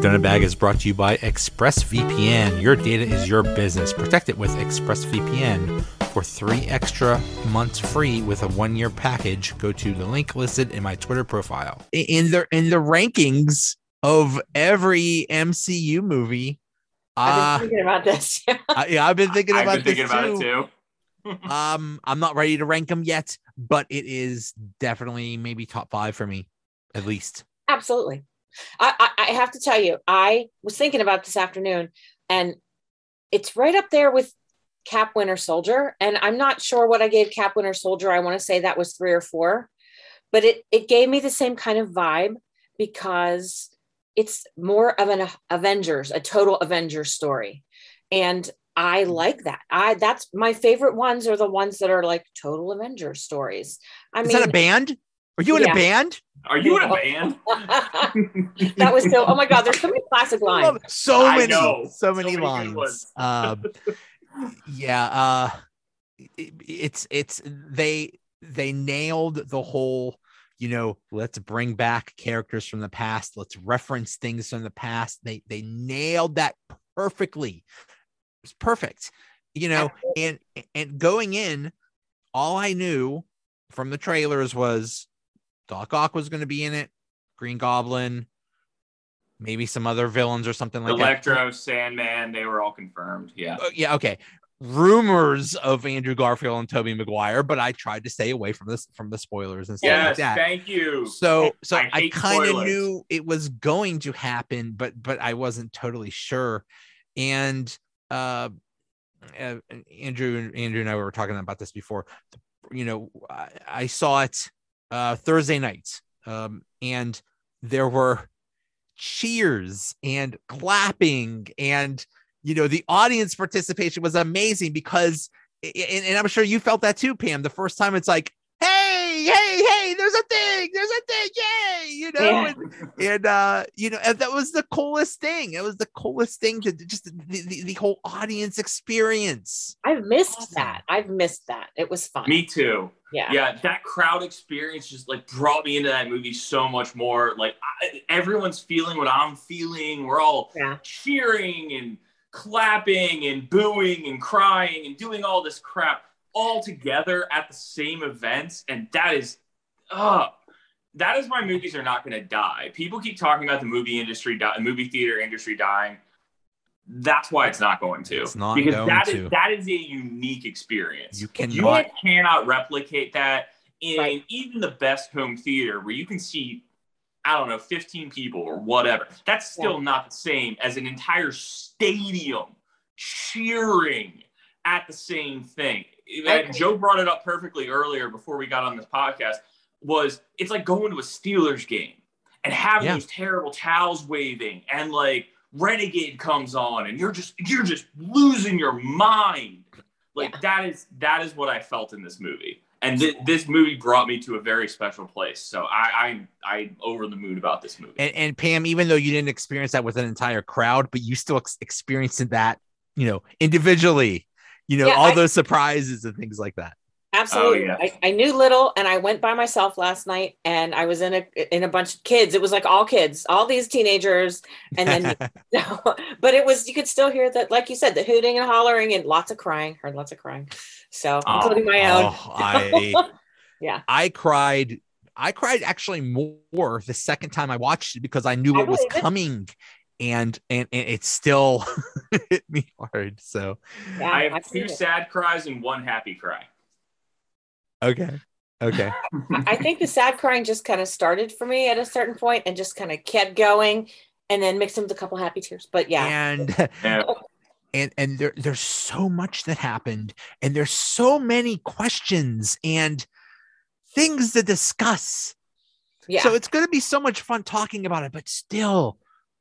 Donut Bag is brought to you by ExpressVPN. Your data is your business. Protect it with ExpressVPN. For three extra months free with a one year package, go to the link listed in my Twitter profile. In the in the rankings of every MCU movie, I've been uh, thinking about this. I, yeah, I've been thinking I've about been thinking this about too. it too. um, I'm not ready to rank them yet, but it is definitely maybe top five for me, at least. Absolutely. I, I, I have to tell you, I was thinking about this afternoon, and it's right up there with Cap Winter Soldier. And I'm not sure what I gave Cap Winter Soldier. I want to say that was three or four, but it it gave me the same kind of vibe because it's more of an Avengers, a total Avengers story, and I mm. like that. I that's my favorite ones are the ones that are like total Avengers stories. I is mean, that a band? Are you in Yeah. a band? Are you in a band? that was so. Oh my God, there's so many classic lines. so many, know. so So many many lines. Um, yeah, uh, it- it's it's they they nailed the whole. You know, let's bring back characters from the past. Let's reference things from the past. They they nailed that perfectly. It's perfect. You know, and and going in, all I knew from the trailers was Doc Ock was going to be in it, Green Goblin, maybe some other villains or something like that. Electro, Sandman, they were all confirmed. Yeah. Uh, yeah, okay. Rumors of Andrew Garfield and Tobey Maguire, but I tried to stay away from this from the spoilers and stuff like that. thank you. So so I I, kind of knew it was going to happen, but but I wasn't totally sure. And uh, uh Andrew Andrew and I were talking about this before. You know, I, I saw it uh Thursday night. Um and there were cheers and clapping and you know the audience participation was amazing because and, and i'm sure you felt that too pam the first time it's like hey hey hey there's a thing there's a thing yay you know Yeah. and, and uh you know and that was the coolest thing it was the coolest thing to just the, the, the whole audience experience I've missed Awesome. that. I've missed that. It was fun. Me too. yeah. Yeah, that crowd experience just like brought me into that movie so much more. Like I, everyone's feeling what I'm feeling. We're all Yeah. cheering and clapping and booing and crying and doing all this crap all together at the same events, and that is, uh that is why movies are not going to die. People keep talking about the movie industry, di- movie theater industry dying. That's why it's not going to. It's not because going that is to. that is a unique experience. You You cannot- cannot replicate that in Right. even the best home theater where you can see, I don't know, 15 people or whatever. That's still not the same as an entire stadium cheering at the same thing. I And. Joe brought it up perfectly earlier before we got on this podcast. Was it's like going to a Steelers game and having Yeah. those terrible towels waving and like Renegade comes on and you're just you're just losing your mind. Like that is that is what I felt in this movie. And thi- this movie brought me to a very special place. So I I I'm over the mood about this movie. and, and pam even though you didn't experience that with an entire crowd but you still ex- experienced that you know individually you know Yeah, all I- those surprises and things like that Absolutely. Oh, I, I knew little and I went by myself last night and I was in a in a bunch of kids. It was like all kids, all these teenagers. And then but it was you could still hear that, like you said, the hooting and hollering and lots of crying. Heard lots of crying. So Oh, including my own. Oh, I Yeah. I cried. I cried actually more the second time I watched it because I knew I what was believe it. coming, and and, and it still hit me hard. So Yeah, I have I've seen two it. sad cries and one happy cry. okay, okay, I I think the sad crying just kind of started for me at a certain point and just kind of kept going and then mixed in with a couple happy tears. But yeah. and Yeah. and and there there's so much that happened, and there's so many questions and things to discuss. Yeah. So it's going to be so much fun talking about it, but still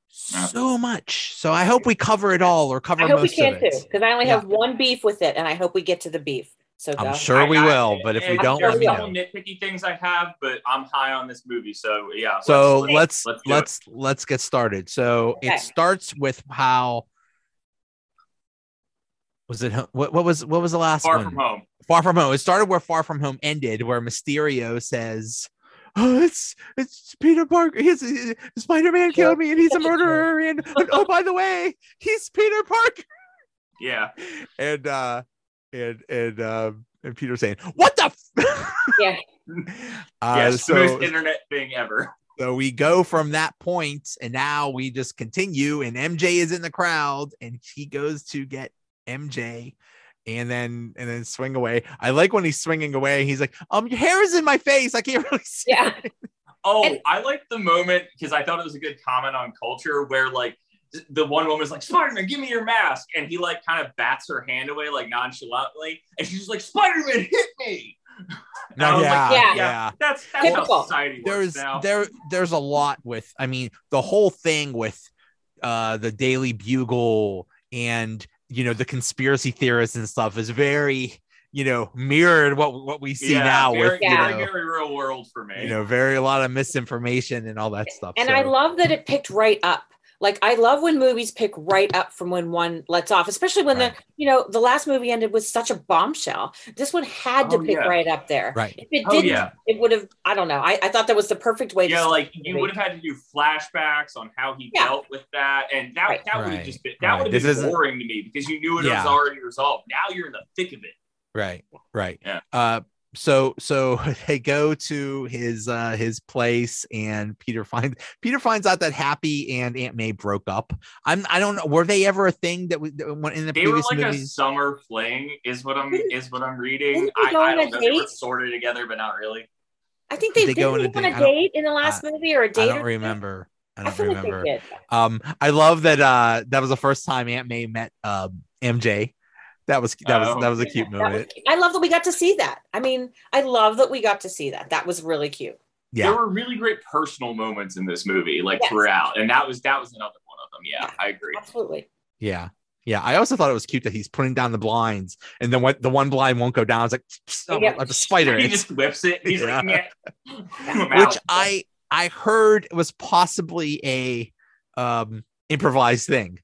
so much. So I hope we cover it all or cover I hope we most can of too, it. because I only Yeah. have one beef with it, and I hope we get to the beef. So I'm go. sure we I- I- will, but if we don't, there's let me a couple know. nitpicky things I have, but I'm high on this movie, so yeah. So let's let's let's let's let's get started. So Okay. it starts with how was it what what was what was the last far one? from home. Far from home. It started where Far from home ended, where Mysterio says, oh, it's it's Peter Parker. He's Spider Man killed me, and he's a Such a jerk. murderer. And, oh, by the way, he's Peter Parker. Yeah. And uh, and and um, and Peter saying, "What the?" F-? Yeah. Uh, yeah. so Smooth internet thing ever. so we go from that point, and now we just continue, and MJ is in the crowd, and he goes to get MJ. And then and then swing away. I like when he's swinging away. He's like, "Um, your hair is in my face. I can't really see." Yeah. Oh, And- I like the moment because I thought it was a good comment on culture where like the one woman's like, Spider-Man, give me your mask. And he like kind of bats her hand away like nonchalantly. And she's just like, Spider-Man hit me. No, I was yeah, like, yeah, yeah. That's that's how society works There's now. there there's a lot with. I mean, the whole thing with uh the Daily Bugle and you know the conspiracy theorists and stuff is very you know mirrored what what we see yeah, now very, with Yeah. you very, know, very real world for me. you know very a lot of misinformation and all that stuff. And so- I love that it picked right up. Like I love when movies pick right up from when one lets off, especially when Right. the you know the last movie ended with such a bombshell. This one had to Oh, pick yeah. right up there. Right. If it Oh, didn't, yeah. it would have. I don't know. I, I thought that was the perfect way to. yeah, like you would have had to do flashbacks on how he Yeah. dealt with that, and that Right. that would Right, have just been that right. would have been isn't- boring to me because you knew it Yeah. was already resolved. Now you're in the thick of it. right right Yeah. uh so so they go to his uh his place and peter finds peter finds out that happy and aunt may broke up i'm i don't know were they ever a thing that we that went in the They were previous like a summer fling, is what I'm is what I'm reading. I, I don't a know. They were date? sort of together, but not really. I think they, They did go on a on a date. Date in the last movie or a date. i don't remember i I don't feel like remember they um i love that uh that was the first time aunt may met um mj that was that was Oh, that was a cute That was, moment I love that we got to see that. I mean, I love that we got to see that. That was really cute. yeah There were really great personal moments in this movie, like Yes. throughout, and that was that was another one of them. Yeah, I agree. Absolutely. Yeah. Yeah. I also thought it was cute that he's putting down the blinds and then what the one blind won't go down. It's like, oh, Yeah. like a spider. He It's- just whips it. He's like, Yeah. yeah. Which. I I heard was possibly a um improvised thing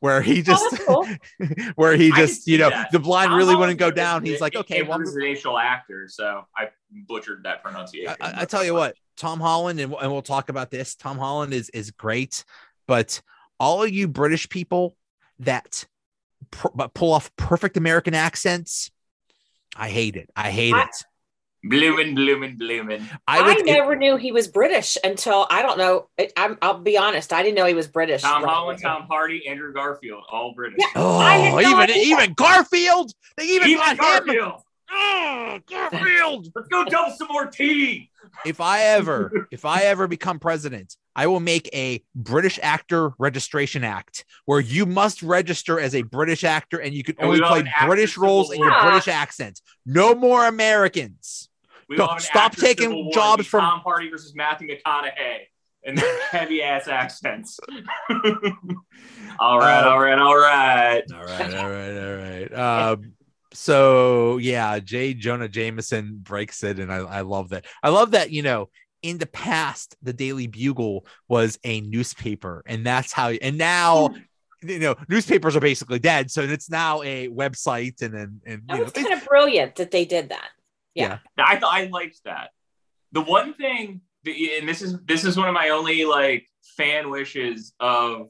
where he oh, just that's cool. where he just you know that. the blind really wouldn't go down. He's like, okay, well, I'm- improvisational actor, so I butchered that pronunciation. I, I- tell you what, Tom Holland, and, and we'll talk about this. Tom Holland is is great, but all of you British people that pr- but pull off perfect American accents, I hate it. I hate I- it. Bloomin', bloomin', bloomin'. I I, would. it- never knew he was British until I don't know. It, I'm, I'll be honest. I didn't know he was British. Tom right Holland, away. Tom Hardy, Andrew Garfield, all British. Yeah. oh, I no even idea. even Garfield. They even, Even got him. Garfield. Oh, Garfield. Let's go dump some more tea. if I ever, if I ever become president, I will make a British actor registration act where you must register as a British actor and you can And only play have an actor British roles in your. British accent. No more Americans. We Don't will have an stop taking civil jobs from- Tom Hardy versus Matthew McConaughey and their heavy ass accents. all right, Um, all right, all right. All right, all right, all right. Um, so yeah, J. Jonah Jameson breaks it, and I, I love that. I love that, you know, in the past, the Daily Bugle was a newspaper, and that's how and now you know, newspapers are basically dead, so it's now a website and then and That you know was they- kind of brilliant that they did that. Yeah. I thought I liked that. The one thing, and this is this is one of my only like fan wishes of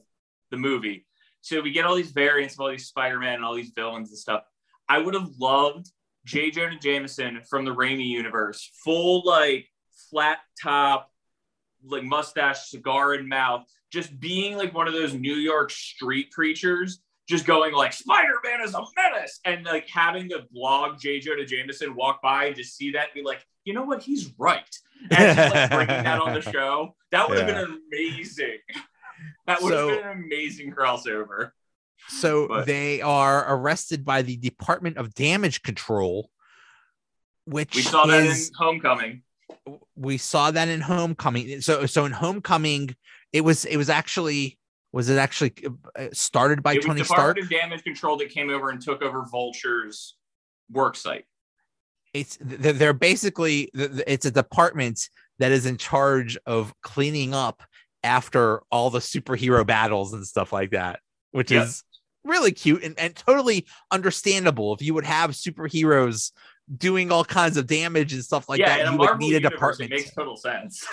the movie. So we get all these variants of all these Spider-Man and all these villains and stuff. I would have loved J. Jonah Jameson from the Raimi universe, full like flat top, like mustache, cigar in mouth, just being like one of those New York street preachers, just going like Spider-Man is a menace, and like having the blog J. Jonah Jameson walk by and just see that and be like, you know what, he's right, and just like bringing that on the show. That would have Yeah. been amazing. That would have So- been an amazing crossover. so But- they are arrested by the Department of Damage Control, which We saw that is in Homecoming. we saw that in homecoming so so in homecoming it was it was actually was it actually uh, started by it tony stark Department of Damage Control that came over and took over Vulture's work site. it's they're basically it's a department that is in charge of cleaning up after all the superhero battles and stuff like that which Yep. is really cute and, and totally understandable if you would have superheroes doing all kinds of damage and stuff like yeah, that. You would need a department. It makes total sense.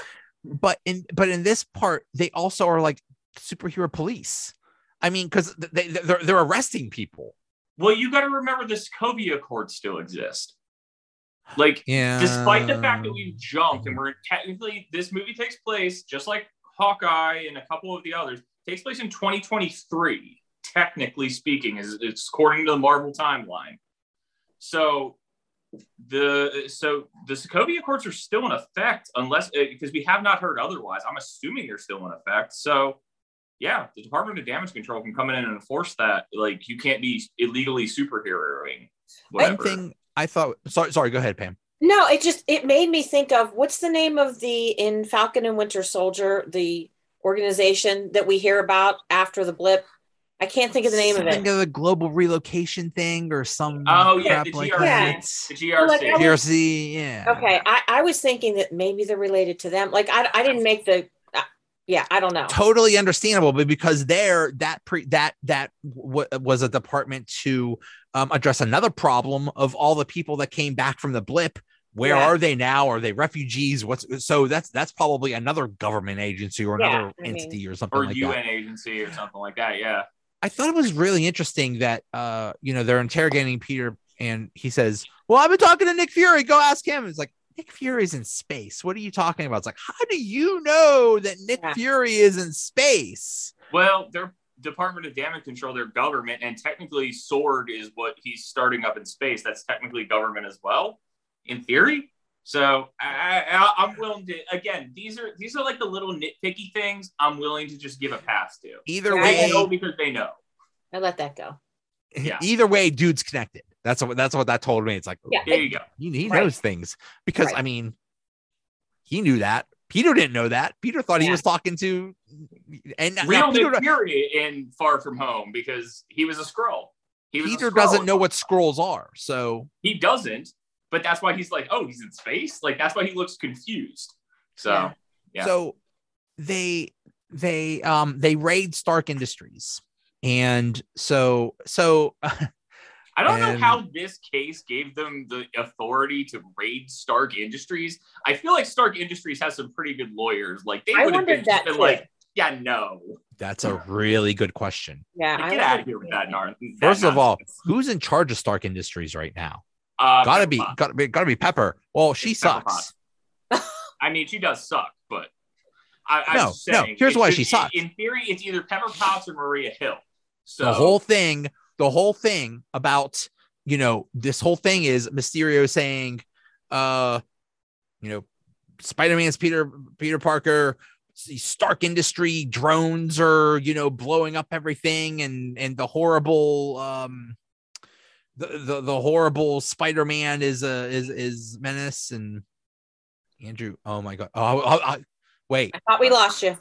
but in but in this part, they also are like superhero police. I mean, because they they're, they're arresting people. Well, you got to remember the Sokovia Accords still exist. Like, Yeah. despite the fact that we've jumped mm-hmm. and we're technically this movie takes place just like Hawkeye and a couple of the others takes place in 2023. Technically speaking, is it's according to the Marvel timeline. So the so the Sokovia Accords are still in effect unless eh, because we have not heard otherwise. I'm assuming they're still in effect. So yeah, the Department of Damage Control can come in and enforce that. Like you can't be illegally superheroing. One thing I thought. Sorry, sorry. Go ahead, Pam. No, it just it made me think of what's the name of the in Falcon and Winter Soldier, the organization that we hear about after the blip. I can't think of the name of it. Think of the global relocation thing or some. Oh, yeah, crap the like GRC. The GRC. Like, was- GRC, yeah. Okay, I, I was thinking that maybe they're related to them. Like I, I didn't make the. Yeah, I don't know. totally understandable but because there that pre that that w- was a department to um, address another problem of all the people that came back from the blip where Yeah. are they now are they refugees what's so that's that's probably another government agency or Yeah, another I mean- entity or something or like UN that agency or something like that. Yeah. i thought it was really interesting that uh you know they're interrogating peter and he says well i've been talking to nick fury go ask him it's like Nick Fury's in space. What are you talking about? It's like, how do you know that Nick Yeah. Fury is in space? Well, their Department of Damage Control, their government, and technically Sword is what he's starting up in space. That's technically government as well, in theory. So I, I, I'm willing to. Again, these are these are like the little nitpicky things. I'm willing to just give a pass to. Either Yeah, I They way, know because they know. I let that go. Yeah. either way, dude's connected. That's what that's what that told me. It's like, Yeah. There you go. he, he Right. knows things because Right. I mean, he knew that. Peter didn't know that. Peter thought he was talking to, and Real Nick Fury in Far From Home because he was a Skrull. He Peter doesn't know what Skrulls are. So He doesn't, but that's why he's like, oh, he's in space. Like that's why he looks confused. So Yeah. Yeah. so they they um they raid Stark Industries, and so so I don't know how this case gave them the authority to raid Stark Industries. I feel like Stark Industries has some pretty good lawyers. Like they would have been, wondered that been like, yeah, no, that's a really good question. Yeah, Like, get out of here with that. Nar- that First of all, who's in charge of Stark Industries right now? uh, gotta be, Potts. gotta be, gotta be Pepper. Well, she It's sucks. I mean, she does suck, but I, I'm No, just no, here's why should she sucks. In theory, it's either Pepper Potts or Maria Hill. So the whole thing the whole thing about you know this whole thing is mysterio saying uh you know spider-man's peter peter parker stark industry drones are you know blowing up everything and and the horrible um the the, the horrible spider-man is a is is menace and andrew oh my god oh, oh, oh, wait I thought we lost you.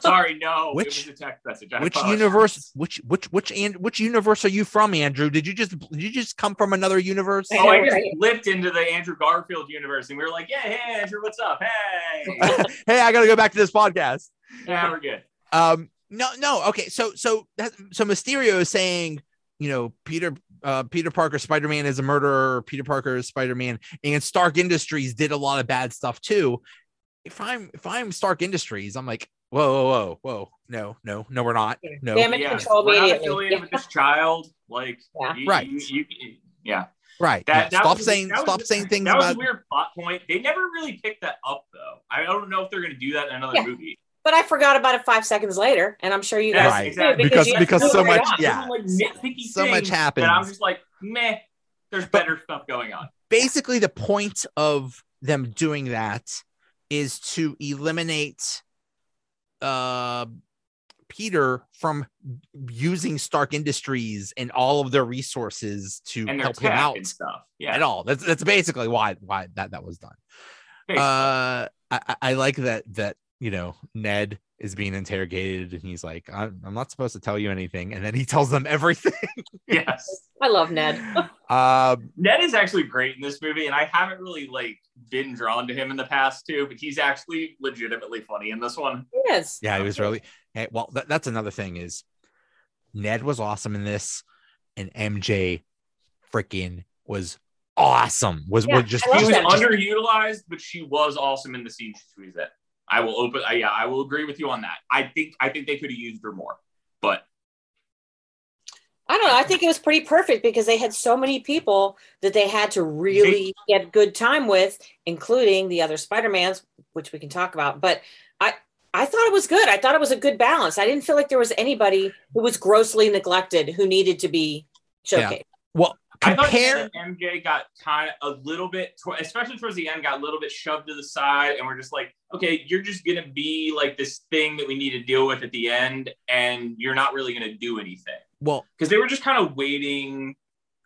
Sorry, no, Which- it was a text message. I which apologize. universe which which which and which universe are you from andrew did you just did you just come from another universe I Oh, I just right? flipped into the Andrew Garfield universe, and we were like, "Yeah, hey, Andrew, what's up? Hey, hey i gotta go back to this podcast yeah, we're good." um no no okay so so that so mysterio is saying you know peter uh peter parker spider-man is a murderer peter parker is spider-man and stark industries did a lot of bad stuff too if i'm if i'm stark industries i'm like whoa whoa whoa whoa no no no we're not no Damage Yeah, control we're not immediately. affiliated with this child. Like, Yeah. you- Right. you- you- yeah. right That, yeah. that stop was- saying that was- stop saying things That was about a weird plot point. They never really picked that up, though. I don't know if they're going to do that in another Yeah. movie. But I forgot about it five seconds later, and I'm sure you guys Right. exactly. Because- you because so much- on. yeah. Like so much things happens I'm just like, meh. There's better stuff going on. basically the point of them doing that is to eliminate uh Peter from using Stark Industries and all of their resources to help him out and stuff. Yeah. at all. That's that's basically why why that that was done. Basically. Uh, I, I- I like that that you know Ned is being interrogated and he's like, I'm, I'm not supposed to tell you anything, and then he tells them everything. yes. I love Ned. um, Ned is actually great in this movie, and I haven't really like been drawn to him in the past too, but he's actually legitimately funny in this one. He is. Yeah, he was really. Hey, well, that, that's another thing is Ned was awesome in this, and MJ freaking was awesome. Was Yeah, was just, She was just- underutilized, but she was awesome in the scene she was in. I will open. I, yeah, I will agree with you on that. I think I think they could have used her more, but I don't know. I think it was pretty perfect because they had so many people that they had to really get good time with, including the other Spider-Mans, which we can talk about. But I I thought it was good. I thought it was a good balance. I didn't feel like there was anybody who was grossly neglected who needed to be Yeah. showcased. well I thought compare. MJ got kind of a little bit, especially towards the end, got a little bit shoved to the side, and we're just like, okay, you're just gonna be like this thing that we need to deal with at the end, and you're not really gonna do anything Well, because they were just kind of waiting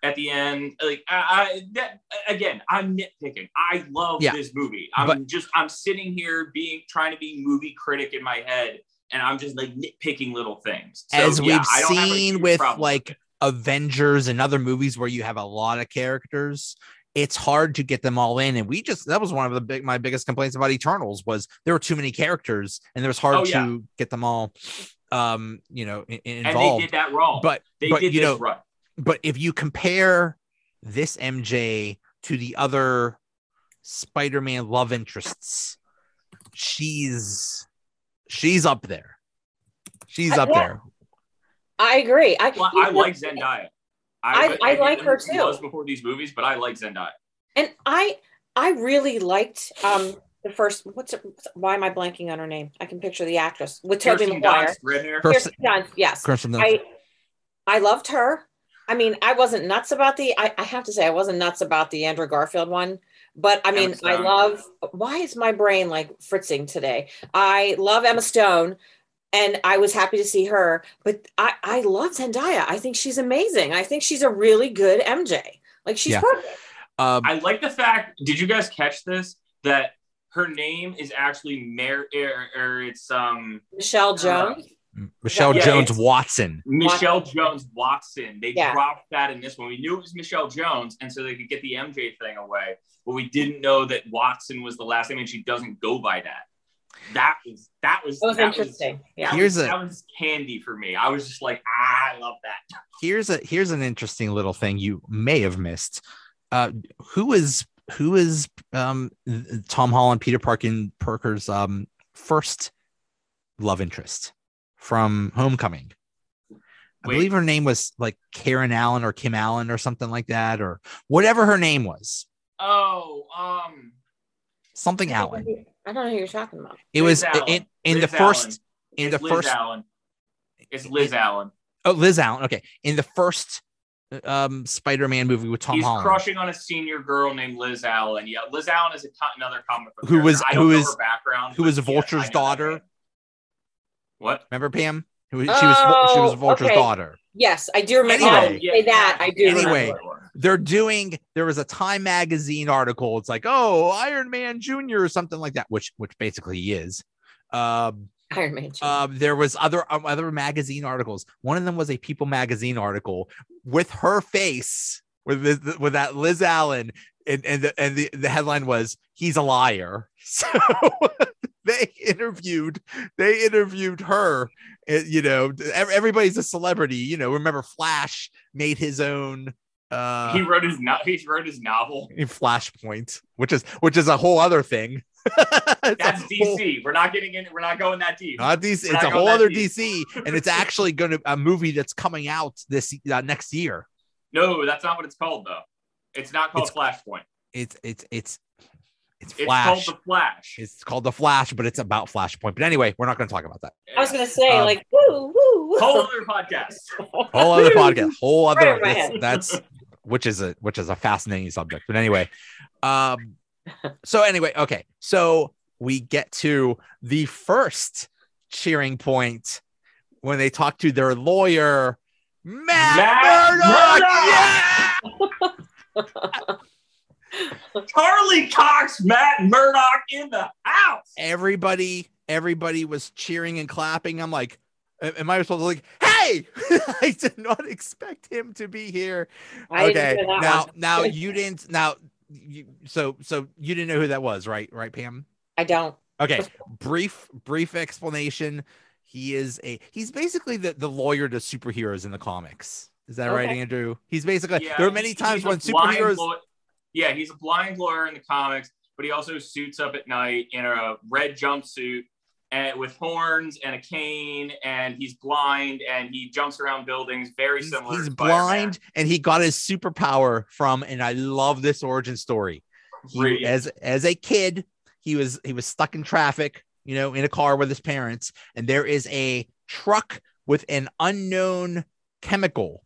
at the end. Like, I, I that again, I'm nitpicking. I love Yeah, this movie. I'm but- just, I'm sitting here being trying to be movie critic in my head, and I'm just like nitpicking little things. So, as yeah, we've I don't have a seen with like it. Avengers and other movies where you have a lot of characters, it's hard to get them all in. And we just that was one of the big my biggest complaints about Eternals was there were too many characters and it was hard Oh, yeah. to get them all um you know in, and involved. they did that wrong. But they but did you this know right. but if you compare this MJ to the other Spider-Man love interests, she's she's up there. She's up there. I agree. I, Well, I like Zendaya. I- I didn't like her too. Was before these movies, but I like Zendaya. and I I really liked um the first what's it why am I blanking on her name? I can picture the actress with Tobey Kirsten Maguire. Dunst. Kirsten- Kirsten Dunst, yes. Kirsten Dunst. I I loved her. I mean, I wasn't nuts about the I, I have to say I wasn't nuts about the Andrew Garfield one, but I mean I love why is my brain like fritzing today? I love Emma Stone and I was happy to see her, but I I love Zendaya. I think she's amazing. I think she's a really good MJ. Like she's Yeah. perfect. Um, I like the fact. Did you guys catch this? That her name is actually Mary, or, or it's um Michelle Jones. Michelle Yeah, Jones Watson. Michelle Jones Watson. They Yeah. dropped that in this one. We knew it was Michelle Jones, and so they could get the MJ thing away. But we didn't know that Watson was the last name, and she doesn't go by that. That was that was That was that interesting. Yeah. Here's was, a- that was candy for me. I was just like, ah, I love that. Here's a here's an interesting little thing you may have missed. Uh, who is who is um Tom Holland, Peter Parkin Parker's um first love interest from Homecoming? I Wait. believe her name was like Karen Allen or Kim Allen or something like that, or whatever her name was. Oh, um, Something Allen. I don't know who you're talking about. It Liz was Allen. in in Liz the first Allen. in It's the Liz first Allen. It's Liz Allen. oh Liz Allen. Okay, in the first um Spider-Man movie with Tom He's Holland. crushing on a senior girl named Liz Allen. Yeah, Liz Allen is a, co- another comic book. Who was- character. Who know is- her background. who was yes, Vulture's I know that daughter? What? Remember Pam? Who she was she was Oh, Vulture's okay. daughter. Yes, I do remember. Anyway. now you say that. I do. remember. Anyway. They're doing there was a Time magazine article. It's like, oh, Iron Man Jr. or something like that, which which basically he is. Um, Iron Man. two. um, there was other um, other magazine articles. One of them was a People magazine article with her face with this, with that Liz Allen, and and the, and the, the headline was "He's a liar." So they interviewed they interviewed her. uh, You know, everybody's a celebrity. You know, remember Flash made his own. Uh, he wrote his no- he wrote his novel. in Flashpoint, which is which is a whole other thing. It's a That's whole- DC. We're not getting in. We're not going that deep. not DC. We're It's not a whole other deep. DC, and it's actually going to a movie that's coming out this uh, next year. No, that's not what it's called though. It's not called It's- Flashpoint. It's it's it's it's It's called the Flash. it's called the Flash, but it's about Flashpoint. But anyway, we're not going to talk about that. I was gonna say um, like woo woo. woo. whole other podcast. Whole other podcast. Whole other. Spider-Man. That's, that's which is a which is a fascinating subject. But anyway, um, so anyway, okay, so we get to the first cheering point when they talk to their lawyer, Matt, Matt Murdock. Murdock! Yeah! Charlie Cox, Matt Murdock in the house. everybody everybody was cheering and clapping i'm like am i supposed to like hey! I did not expect him to be here. I okay now one. now you didn't now you, so so you didn't know who that was right right pam? I don't. okay brief brief explanation. He is a he's basically the, the lawyer to superheroes in the comics. Is that right andrew? He's basically Yeah, there are many times when superheroes law- Yeah, he's a blind lawyer in the comics, but he also suits up at night in a red jumpsuit and with horns and a cane, and he's blind and he jumps around buildings. Very He's, similar. he's Spider-Man. blind and he got his superpower from, and I love this origin story. He, as as a kid, he was he was stuck in traffic, you know, in a car with his parents, and there is a truck with an unknown chemical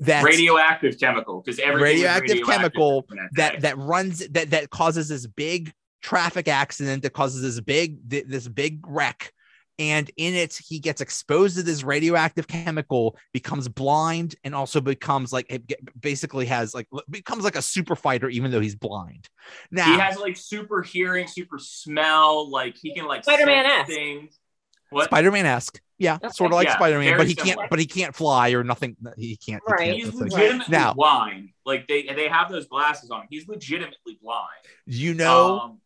that radioactive chemical because everything was Radioactive chemical that, that that runs that that causes this big traffic accident that causes this big th- this big wreck and in it he gets exposed to this radioactive chemical becomes blind and also becomes like it basically has like becomes like a super fighter even though he's blind now he has like super hearing, super smell. Like he can like Spider-Man-esque. things. What? spider-man-esque yeah Okay. sort of like Yeah, spider-man but he similar. can't but he can't fly or nothing he can't, he can't He's it's like- legitimately Now- blind. Like they they have those glasses on. He's legitimately blind. you know Um,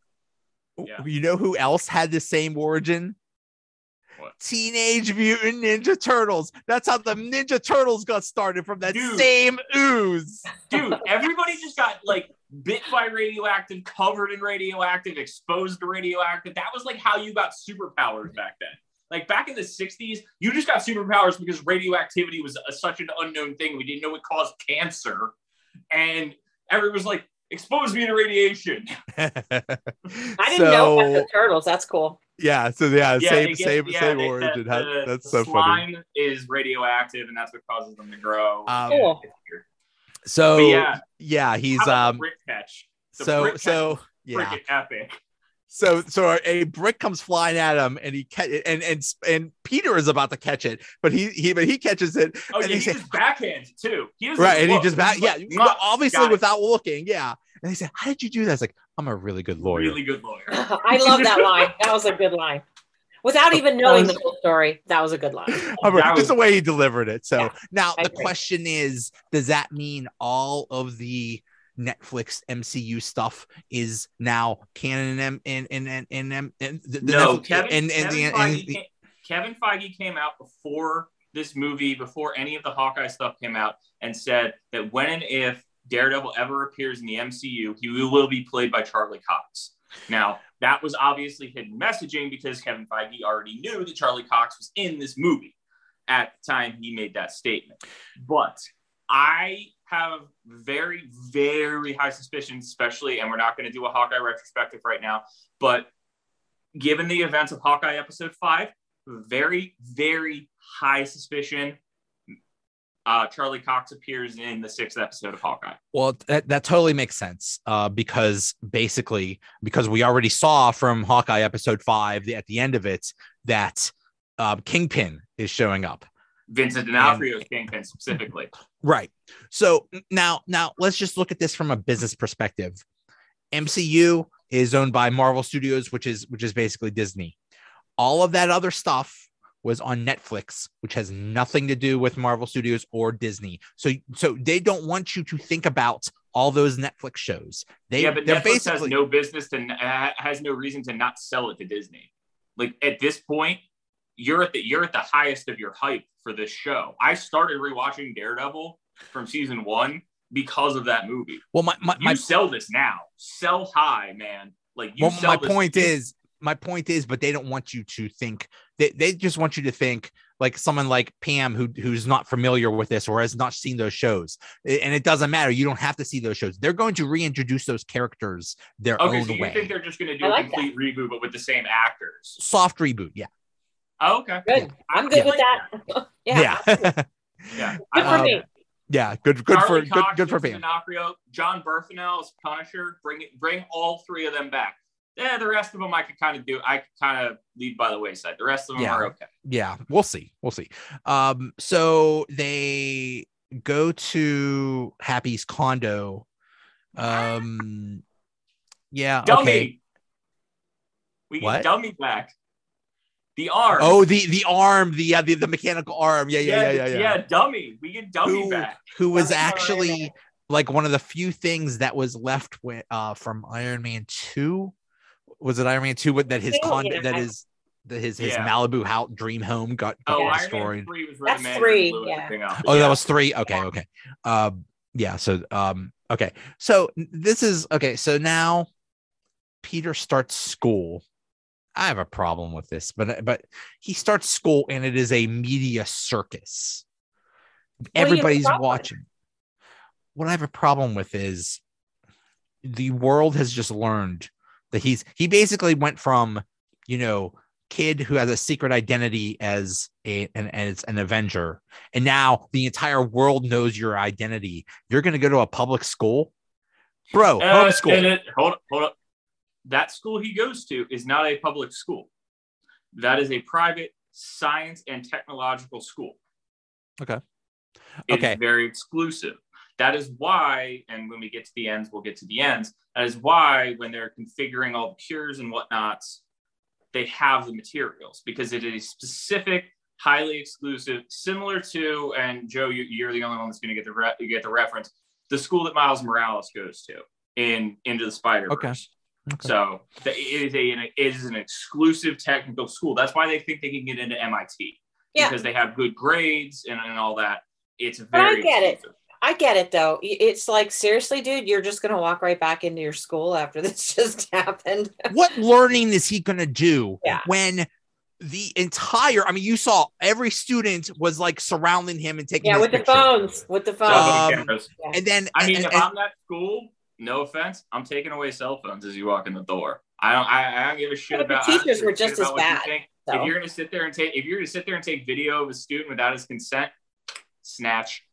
Oh, yeah. You know who else had the same origin? What? Teenage Mutant Ninja Turtles. That's how the Ninja Turtles got started from that Dude. same ooze. dude, everybody just got like bit by radioactive, covered in radioactive, exposed to radioactive. That was like how you got superpowers back then. Like back in the 60s, you just got superpowers because radioactivity was a, such an unknown thing. We didn't know it caused cancer. And everyone was like, expose me to radiation. I didn't know about the turtles. That's cool. yeah, so yeah, Yeah, same get- same yeah, same they- origin. the- How- the- that's the so funny. slime is radioactive, and that's what causes them to grow. Um, Cool. So But yeah, yeah, he's how about um brick catch. The so brick so is yeah. freaking epic. So so a brick comes flying at him and he catch and and and Peter is about to catch it, but he he but he catches it Oh And yeah, he he said- just backhands too. He right and he just back He's yeah like, obviously got it." without looking yeah and they said how did you do that it's like i'm a really good lawyer really good lawyer. I love that line. That was a good line. Without even knowing the whole story, that was a good line. I'm just was- the way he delivered it so Yeah, now I the agree. question is does that mean all of the netflix mcu stuff is now canon and and and and, and, and, and the, the no, Netflix- Kevin, and, and, Kevin, the- and Feige the- came, Kevin Feige came out before this movie, before any of the Hawkeye stuff came out, and said that when and if Daredevil ever appears in the MCU, he will be played by Charlie Cox. Now, that was obviously hidden messaging because Kevin Feige already knew that Charlie Cox was in this movie at the time he made that statement. But I have very, very high suspicions, especially, and we're not going to do a Hawkeye retrospective right now, but given the events of Hawkeye episode five, very, very high suspicion. Uh, Charlie Cox appears in the sixth episode of Hawkeye. Well, that, that totally makes sense uh, because basically, because we already saw from Hawkeye episode five the, at the end of it that uh, Kingpin is showing up. Vincent D'Onofrio's Kingpin specifically. Right. So now, now let's just look at this from a business perspective. MCU is owned by Marvel Studios, which is which is basically Disney. All of that other stuff was on Netflix, which has nothing to do with Marvel Studios or Disney. So so they don't want you to think about all those Netflix shows. They yeah, but Netflix has no business to uh, has no reason to not sell it to Disney. Like at this point, you're at the you're at the highest of your hype for this show. I started rewatching Daredevil from season one because of that movie. well my my, You my sell this now. Sell high, man. Like you well, sell my point is my point is but they don't want you to think they, they just want you to think like someone like pam who who's not familiar with this or has not seen those shows and it doesn't matter you don't have to see those shows they're going to reintroduce those characters their Okay, own so you way think they're just going to do I a like complete reboot, but with the same actors? soft reboot yeah Oh, okay. Good. I'm good I with that. yeah. yeah Yeah. Good for Um, me. yeah good good Charlie for good, Cox, good for pam D'Onofrio, Jon Bernthal as Punisher. Bring it. Bring all three of them back. Yeah, the rest of them I could kind of do. I could kind of lead by the wayside. The rest of them Yeah. are okay. yeah we'll see we'll see um so they go to happy's condo um yeah Dummy. okay We get What? dummy back. The arm. Oh, the the arm, the uh, the, the mechanical arm. Yeah, yeah, yeah, yeah, yeah. dummy. We get dummy Who, back. who was That's actually like one of the few things that was left with uh from Iron Man 2. Was it Iron Man 2 with that his Two, condo yeah. that is that his his Yeah. Malibu house dream home got, got Oh, Iron Man destroyed. three was where That's three, yeah. Oh, Yeah. that was three. Okay, okay. Um, yeah so um okay so this is okay so now peter starts school i have a problem with this but but he starts school and it is a media circus What do you have a everybody's problem watching what i have a problem with is the world has just learned that he's he basically went from you know kid who has a secret identity as a an, as an avenger and now the entire world knows your identity you're going to go to a public school bro Uh, homeschool and it- hold up, hold up. That school he goes to is not a public school. That is a private science and technological school. Okay. It's Okay. very exclusive. That is why, and when we get to the ends, we'll get to the ends. That is why when they're configuring all the cures and whatnots, they have the materials because it is specific, highly exclusive, similar to, and Joe, you, you're the only one that's going to get the re- you get the reference, the school that Miles Morales goes to in Into the Spider Verse. Okay. Okay. So the, it is a it is an exclusive technical school. That's why they think they can get into MIT Yeah. because they have good grades and, and all that. It's But I very get it. Exclusive. I get it though. It's like seriously, dude, you're just gonna walk right back into your school after this just happened. what learning is he going to do Yeah. when the entire i mean you saw every student was like surrounding him and taking yeah, his with the phones, with the phones. Um, cameras. and then I mean, and- if and- I'm that school, no offense, I'm taking away cell phones as you walk in the door. I don't. I, I don't give a shit But the about. Teachers were just as what you bad, so. If you're gonna sit there and take, if you're gonna sit there and take video of a student without his consent, snatch.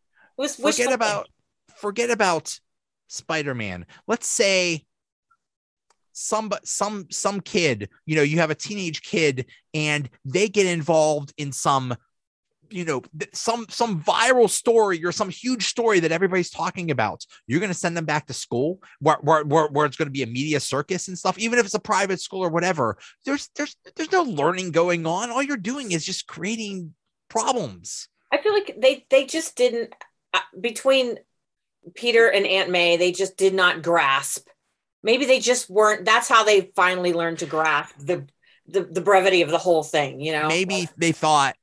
Was forget about forget about spider-man. Let's say some some some kid you know you have a teenage kid and they get involved in some you know some some viral story or some huge story that everybody's talking about. You're going to send them back to school where, where, where, where it's going to be a media circus and stuff even if it's a private school or whatever. There's there's there's no learning going on. All you're doing is just creating problems. I feel like they they just didn't between Peter and Aunt May, they just did not grasp. Maybe they just weren't. That's how they finally learned to grasp the the, the brevity of the whole thing. You know, maybe they thought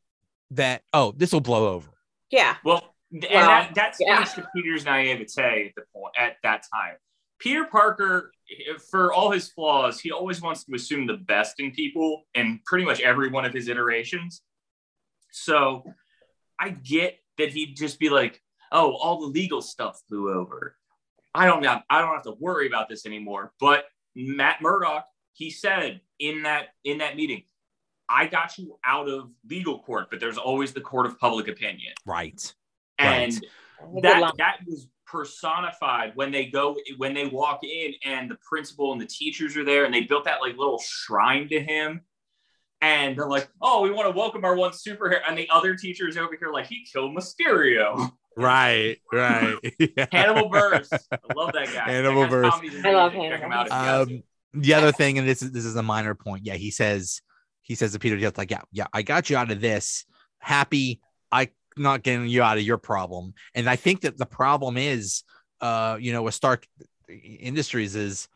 that oh this will blow over Yeah, Well, and Well, that, that yeah. to Peter's naivete at the point at that time. Peter Parker, for all his flaws, he always wants to assume the best in people in pretty much every one of his iterations. So I get that he'd just be like, "Oh, all the legal stuff flew over. I don't have, I don't have to worry about this anymore." But Matt Murdock, he said in that in that meeting, "I got you out of legal court, but there's always the court of public opinion." right and Good that that was personified when they go when they walk in and the principal and the teachers are there and they built that like little shrine to him and they're like oh we want to welcome our one superhero and the other teachers over here like he killed mysterio right right. Hannibal buress i love that guy. Hannibal That guy's Buress. I love amazing. check him Hannibal. out if you guys um the other thing and this is this is a minor point. Yeah he says he says to peter he's like yeah yeah i got you out of this. Happy i not getting you out of your problem. And i think that the problem is uh you know with stark industries is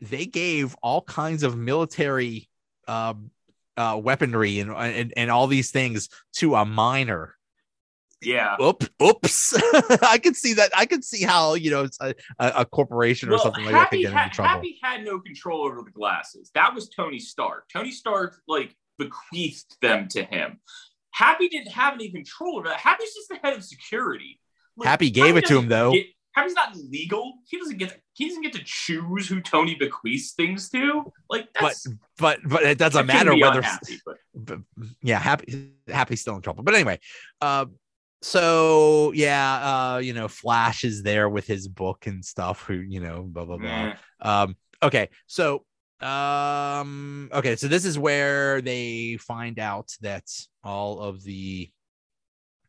they gave all kinds of military um uh weaponry and, and and all these things to a minor yeah Oop, oops i could see that i could see how you know it's a, a, corporation or well, something like that could get into trouble Happy had no control over the glasses. That was Tony Stark. Tony Stark like bequeathed them to him. Happy didn't have any control over that. Happy's just the head of security. Like, Happy gave it to him, though. get- Happy's not legal. He doesn't get. To, he doesn't get to choose who Tony bequeaths things to. Like but that's. but but it doesn't matter whether unhappy, but but, yeah happy happy's still in trouble but anyway uh so yeah uh you know flash is there with his book and stuff who you know blah blah blah eh, um okay so um okay so this is where they find out that all of the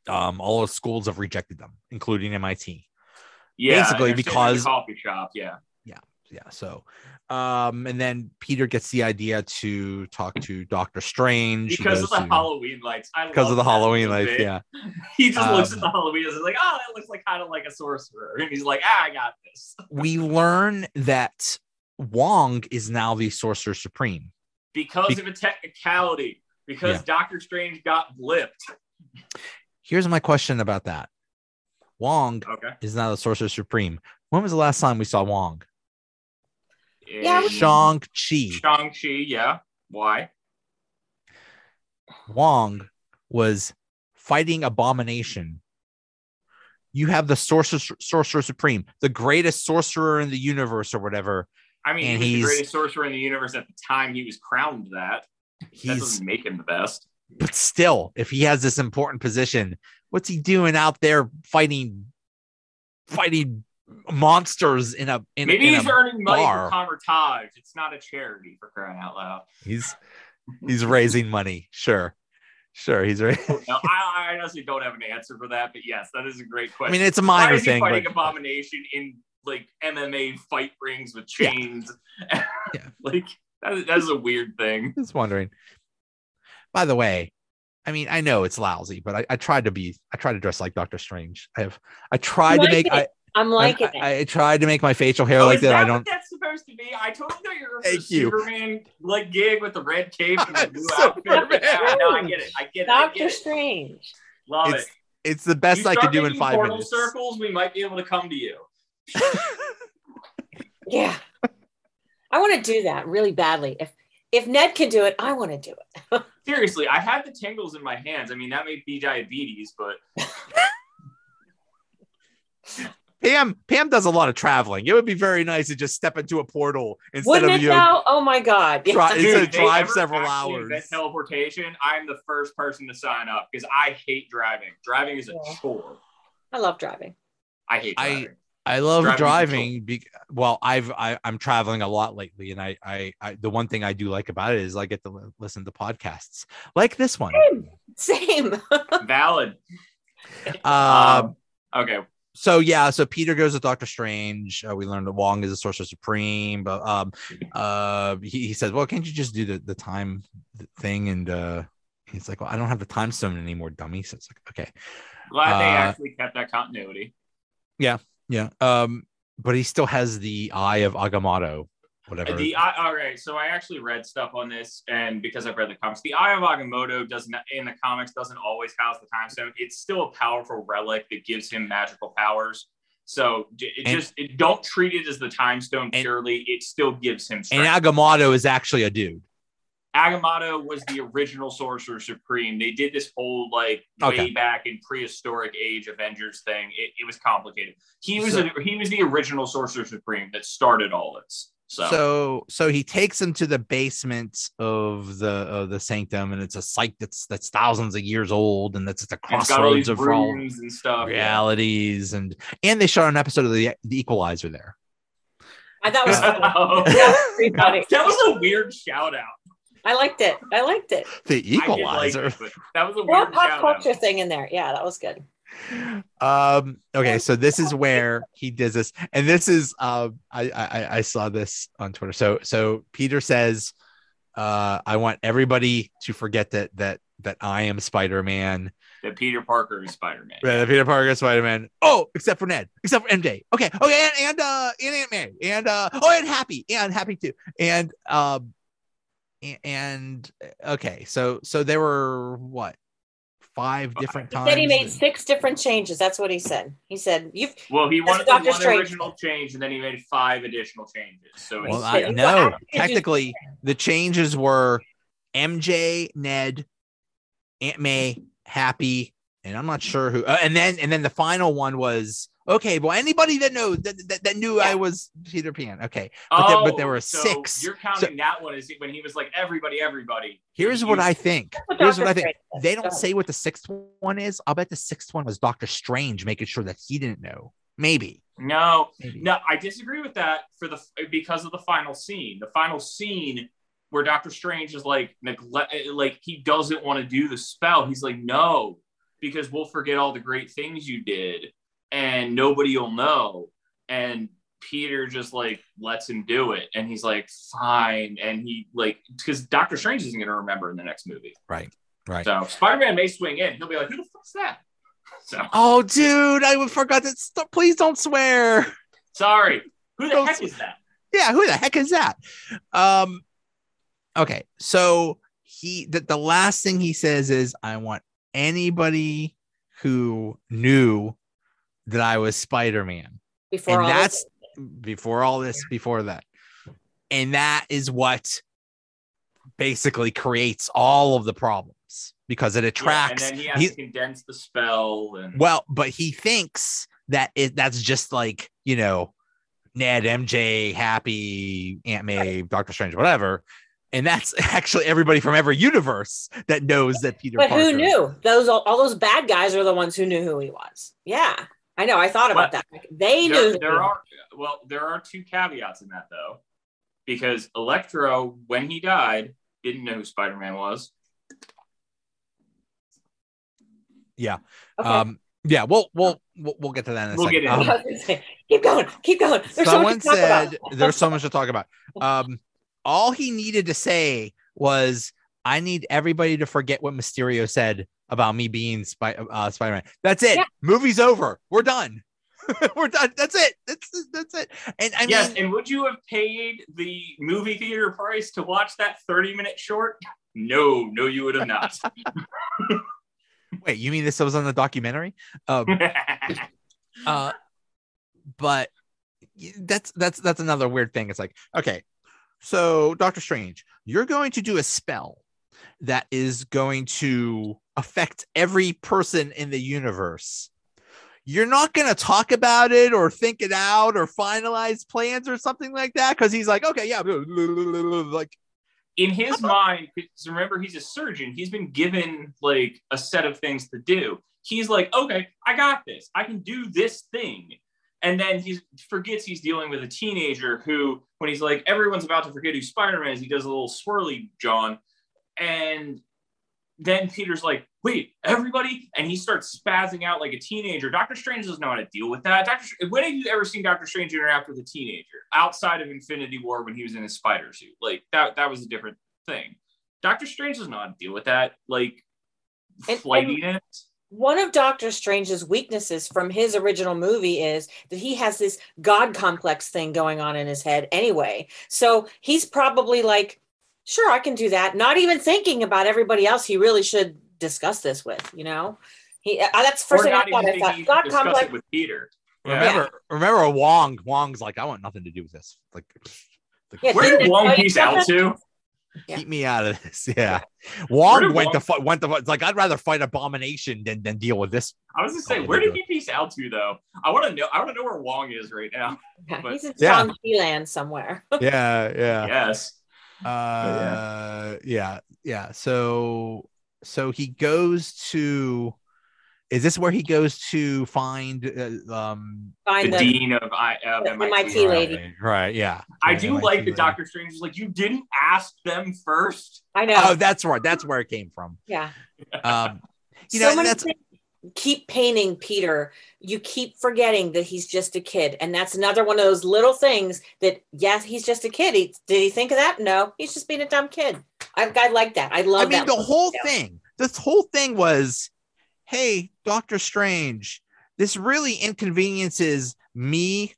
um all of schools have rejected them including mit yeah, basically and they're sitting in the because- coffee shop. Yeah, yeah. yeah so um and then peter gets the idea to talk to dr strange Because of the to- Halloween lights. I because of the halloween little lights yeah He just looks at Um, the Halloween lights and is like, oh, that looks like kind of like a sorcerer. And he's like, ah, I got this. we learn that Wong is now the Sorcerer Supreme. Because Be- of a technicality. Because Yeah. Doctor Strange got blipped. Here's my question about that. Wong Okay. is now the Sorcerer Supreme. When was the last time we saw Wong? Yeah, Shang Chi. Shang-Chi, yeah. Why? Wong was fighting Abomination. You have the Sorcerer Sorcerer Supreme, the greatest sorcerer in the universe, or whatever. I mean, And he he's- the greatest sorcerer in the universe at the time he was crowned that. That doesn't make him the best. but still, if he has this important position, what's he doing out there fighting fighting monsters in a in, Maybe in he's a earning money bar. for Kamar-Taj. It's not a charity for crying out loud. he's he's raising money. Sure. Sure, he's right. Oh, no, I, I honestly don't have an answer for that, but yes, that is a great question. I mean, it's a Why minor is he thing, fighting but Abomination in like MMA fight rings with chains? Yeah. like that is, that is a weird thing. just wondering. By the way, I mean, I know it's lousy, but I, I tried to be, I tried to dress like Doctor Strange. I have, I tried to make. I, I'm I, liking it. I, I tried to make my facial hair Oh, like is that. I don't. Think that's supposed to be. I totally thought you were Thank the you. Superman like gig with the red cape and the blue Superman. outfit. Yeah, no, I get it. I get it. Doctor get it. Strange. Love It's it. It's the best You I could do in five portal minutes. circles, we might be able to come to you. Yeah. I want to do that really badly. If if Ned can do it, I want to do it. Seriously, I had the tingles in my hands. I mean, that may be diabetes, but Pam, Pam does a lot of traveling. It would be very nice to just step into a portal instead Wouldn't of it you. know, now? Oh my god. Yeah. Try- Dude, gonna if they drive ever several hours. invent teleportation. I'm the first person to sign up because I hate driving. Driving is a Yeah. chore. I love driving. I hate I- driving. I love Driving driving. Be- well, I've I, I'm traveling a lot lately, and I, I I the one thing I do like about it is I get to li- listen to podcasts like this one. Same. Valid. Um, Um, okay. So yeah, so Peter goes with Doctor Strange. Uh, we learned that Wong is the Sorcerer Supreme, but um, uh, he, he says, "Well, can't you just do the the time thing?" And uh, he's like, "Well, I don't have the time stone anymore, dummy." So it's like, okay, Glad they Uh, actually kept that continuity. Yeah, yeah. Um, but he still has the Eye of Agamotto, whatever. The I, all right, so I actually read stuff on this, and because I've read the comics, the Eye of Agamotto doesn't in the comics doesn't always house the time stone. It's still a powerful relic that gives him magical powers. So it And- just it, don't treat it as the time stone And- purely. It still gives him Strength. and. Agamotto is actually a dude. Agamotto was the original Sorcerer Supreme. They did this whole like way Okay. back in prehistoric age Avengers thing. It, it was complicated. He was So- a, he was the original Sorcerer Supreme that started all this. So, So so he takes him to the basement of the of the sanctum, and it's a site that's that's thousands of years old, and that's at the and it's got all crossroads of all rooms and stuff. yeah. realities, and and they shot an episode of the the Equalizer there. I thought it was that was that was a weird shout out. I liked it. I liked it. The I did like Equalizer. it, that was a weird pop culture out. thing in there. Yeah, that was good. Um okay so this is where he does this and this is um I, I i saw this on twitter. So so peter says uh i want everybody to forget that that that i am spider-man. That Peter Parker is Spider Man. Right, peter parker is spider-man. Oh except for ned except for mj okay okay and, and uh and aunt mary and uh oh and happy and happy too and um and okay so so there were what five different He times said he made six different changes. That's what he said. He said you've Well, he wanted the Doctor one Strange. original change, and then he made five additional changes. So Well, I, no, how technically the changes were MJ, Ned, Aunt May, Happy, and I'm not sure who. Uh, and then and then the final one was okay. Well, anybody that knows that, that, that knew I was Peter Pan. Okay, but there- but oh, there were Oh, so six. You're counting that one as when he was like everybody, everybody. here's what I think. Here's Dr. what I think. Strange. They don't say what the sixth one is. I'll bet the sixth one was Doctor Strange, making sure that he didn't know. Maybe. No, Maybe. no, I disagree with that for the because of the final scene. The final scene where Doctor Strange is like neglect, like he doesn't want to do the spell. He's like, no, because we'll forget all the great things you did, and nobody will know. And Peter just like lets him do it, and he's like, fine. And he like because Doctor Strange isn't going to remember in the next movie. Right. Right. So Spider Man may swing in. He'll be like, who the fuck's that? So Oh, dude, I forgot that. Stop, please don't swear. sorry. Who the Don't heck is that? yeah who the heck is that um okay so he the, the last thing he says is i want anybody who knew that I was Spider Man. Before And all that's this, before all this, before that. And that is what basically creates all of the problems because it Yeah, attracts. and then he has he- to condense the spell and well, but he thinks that it that's just like, you know, Ned, MJ, Happy, Aunt May, Doctor Strange, whatever. And that's actually everybody from every universe that knows that Peter but Parker. who knew? Those all, all those bad guys are the ones who knew who he was. Yeah, I know. I thought about But that. They there, knew. there are well, there are two caveats in that though, because Electro, when he died, didn't know who Spider Man was. Yeah. Okay. Um, yeah, we'll we'll we'll, we'll get to that in a We'll second. get Um, into I was gonna say, keep going, keep going. There's so someone much to talk said about. there's so much to talk about. Um, all he needed to say was, "I need everybody to forget what Mysterio said about me being Spy- uh, Spider-Man." That's it. Yeah. Movie's over. We're done. We're done. That's it. That's that's it. And I yes, mean, and would you have paid the movie theater price to watch that 30 minute short? No, no, you would have not. wait, you mean this was on the documentary? Um, uh, but that's that's that's another weird thing. It's like, okay, so Doctor Strange, you're going to do a spell that is going to affect every person in the universe. You're not going to talk about it or think it out or finalize plans or something like that because he's like, okay, yeah, like in his mind, because remember he's a surgeon, he's been given like a set of things to do. He's like, okay, I got this. I can do this thing. And then he forgets he's dealing with a teenager who, when he's like, everyone's about to forget who Spider-Man is, he does a little swirly John. And then Peter's like, wait, everybody? And he starts spazzing out like a teenager. Doctor Strange doesn't know how to deal with that. Doctor, when have you ever seen Doctor Strange interact with a teenager outside of Infinity War when he was in his spider suit? Like that, that was a different thing. Doctor Strange doesn't know how to deal with that, like And- and- One of Doctor Strange's weaknesses from his original movie is that he has this God complex thing going on in his head anyway. So he's probably like, sure, I can do that. Not even thinking about everybody else he really should discuss this with, you know? He uh, that's first or thing I not even thought. I thought you God should discuss complex. with Peter. Yeah. remember, remember Wong. Wong's like, I want nothing to do with this. Like, like, Yeah, Where didn't did it Wong tell Piece out to? Yeah. keep me out of this. Yeah. Wong did went to fight, went to fight- like I'd rather fight Abomination than than deal with this. I was gonna say, where did he piece out to though? I want to know. I want to know where Wong is right now. Yeah, but- he's in Yeah. Shang-Chi land somewhere. Yeah, yeah. Yes. Uh yeah, yeah. So so he goes to is this where he goes to find uh, um Find the the, dean of, I, of the MIT. MIT lady. right, right, yeah. I Yeah, do MIT like that lady. Doctor Strange is like, you didn't ask them first. I know. Oh, that's right. That's where it came from. yeah. Um you so know, many that's things keep painting Peter. You keep forgetting that he's just a kid, and that's another one of those little things that yes, he's just a kid. He, did he think of that? No, he's just being a dumb kid. I, I like that. I love I mean, that. the whole detail. thing, this whole thing was, hey, Doctor Strange, this really inconveniences me,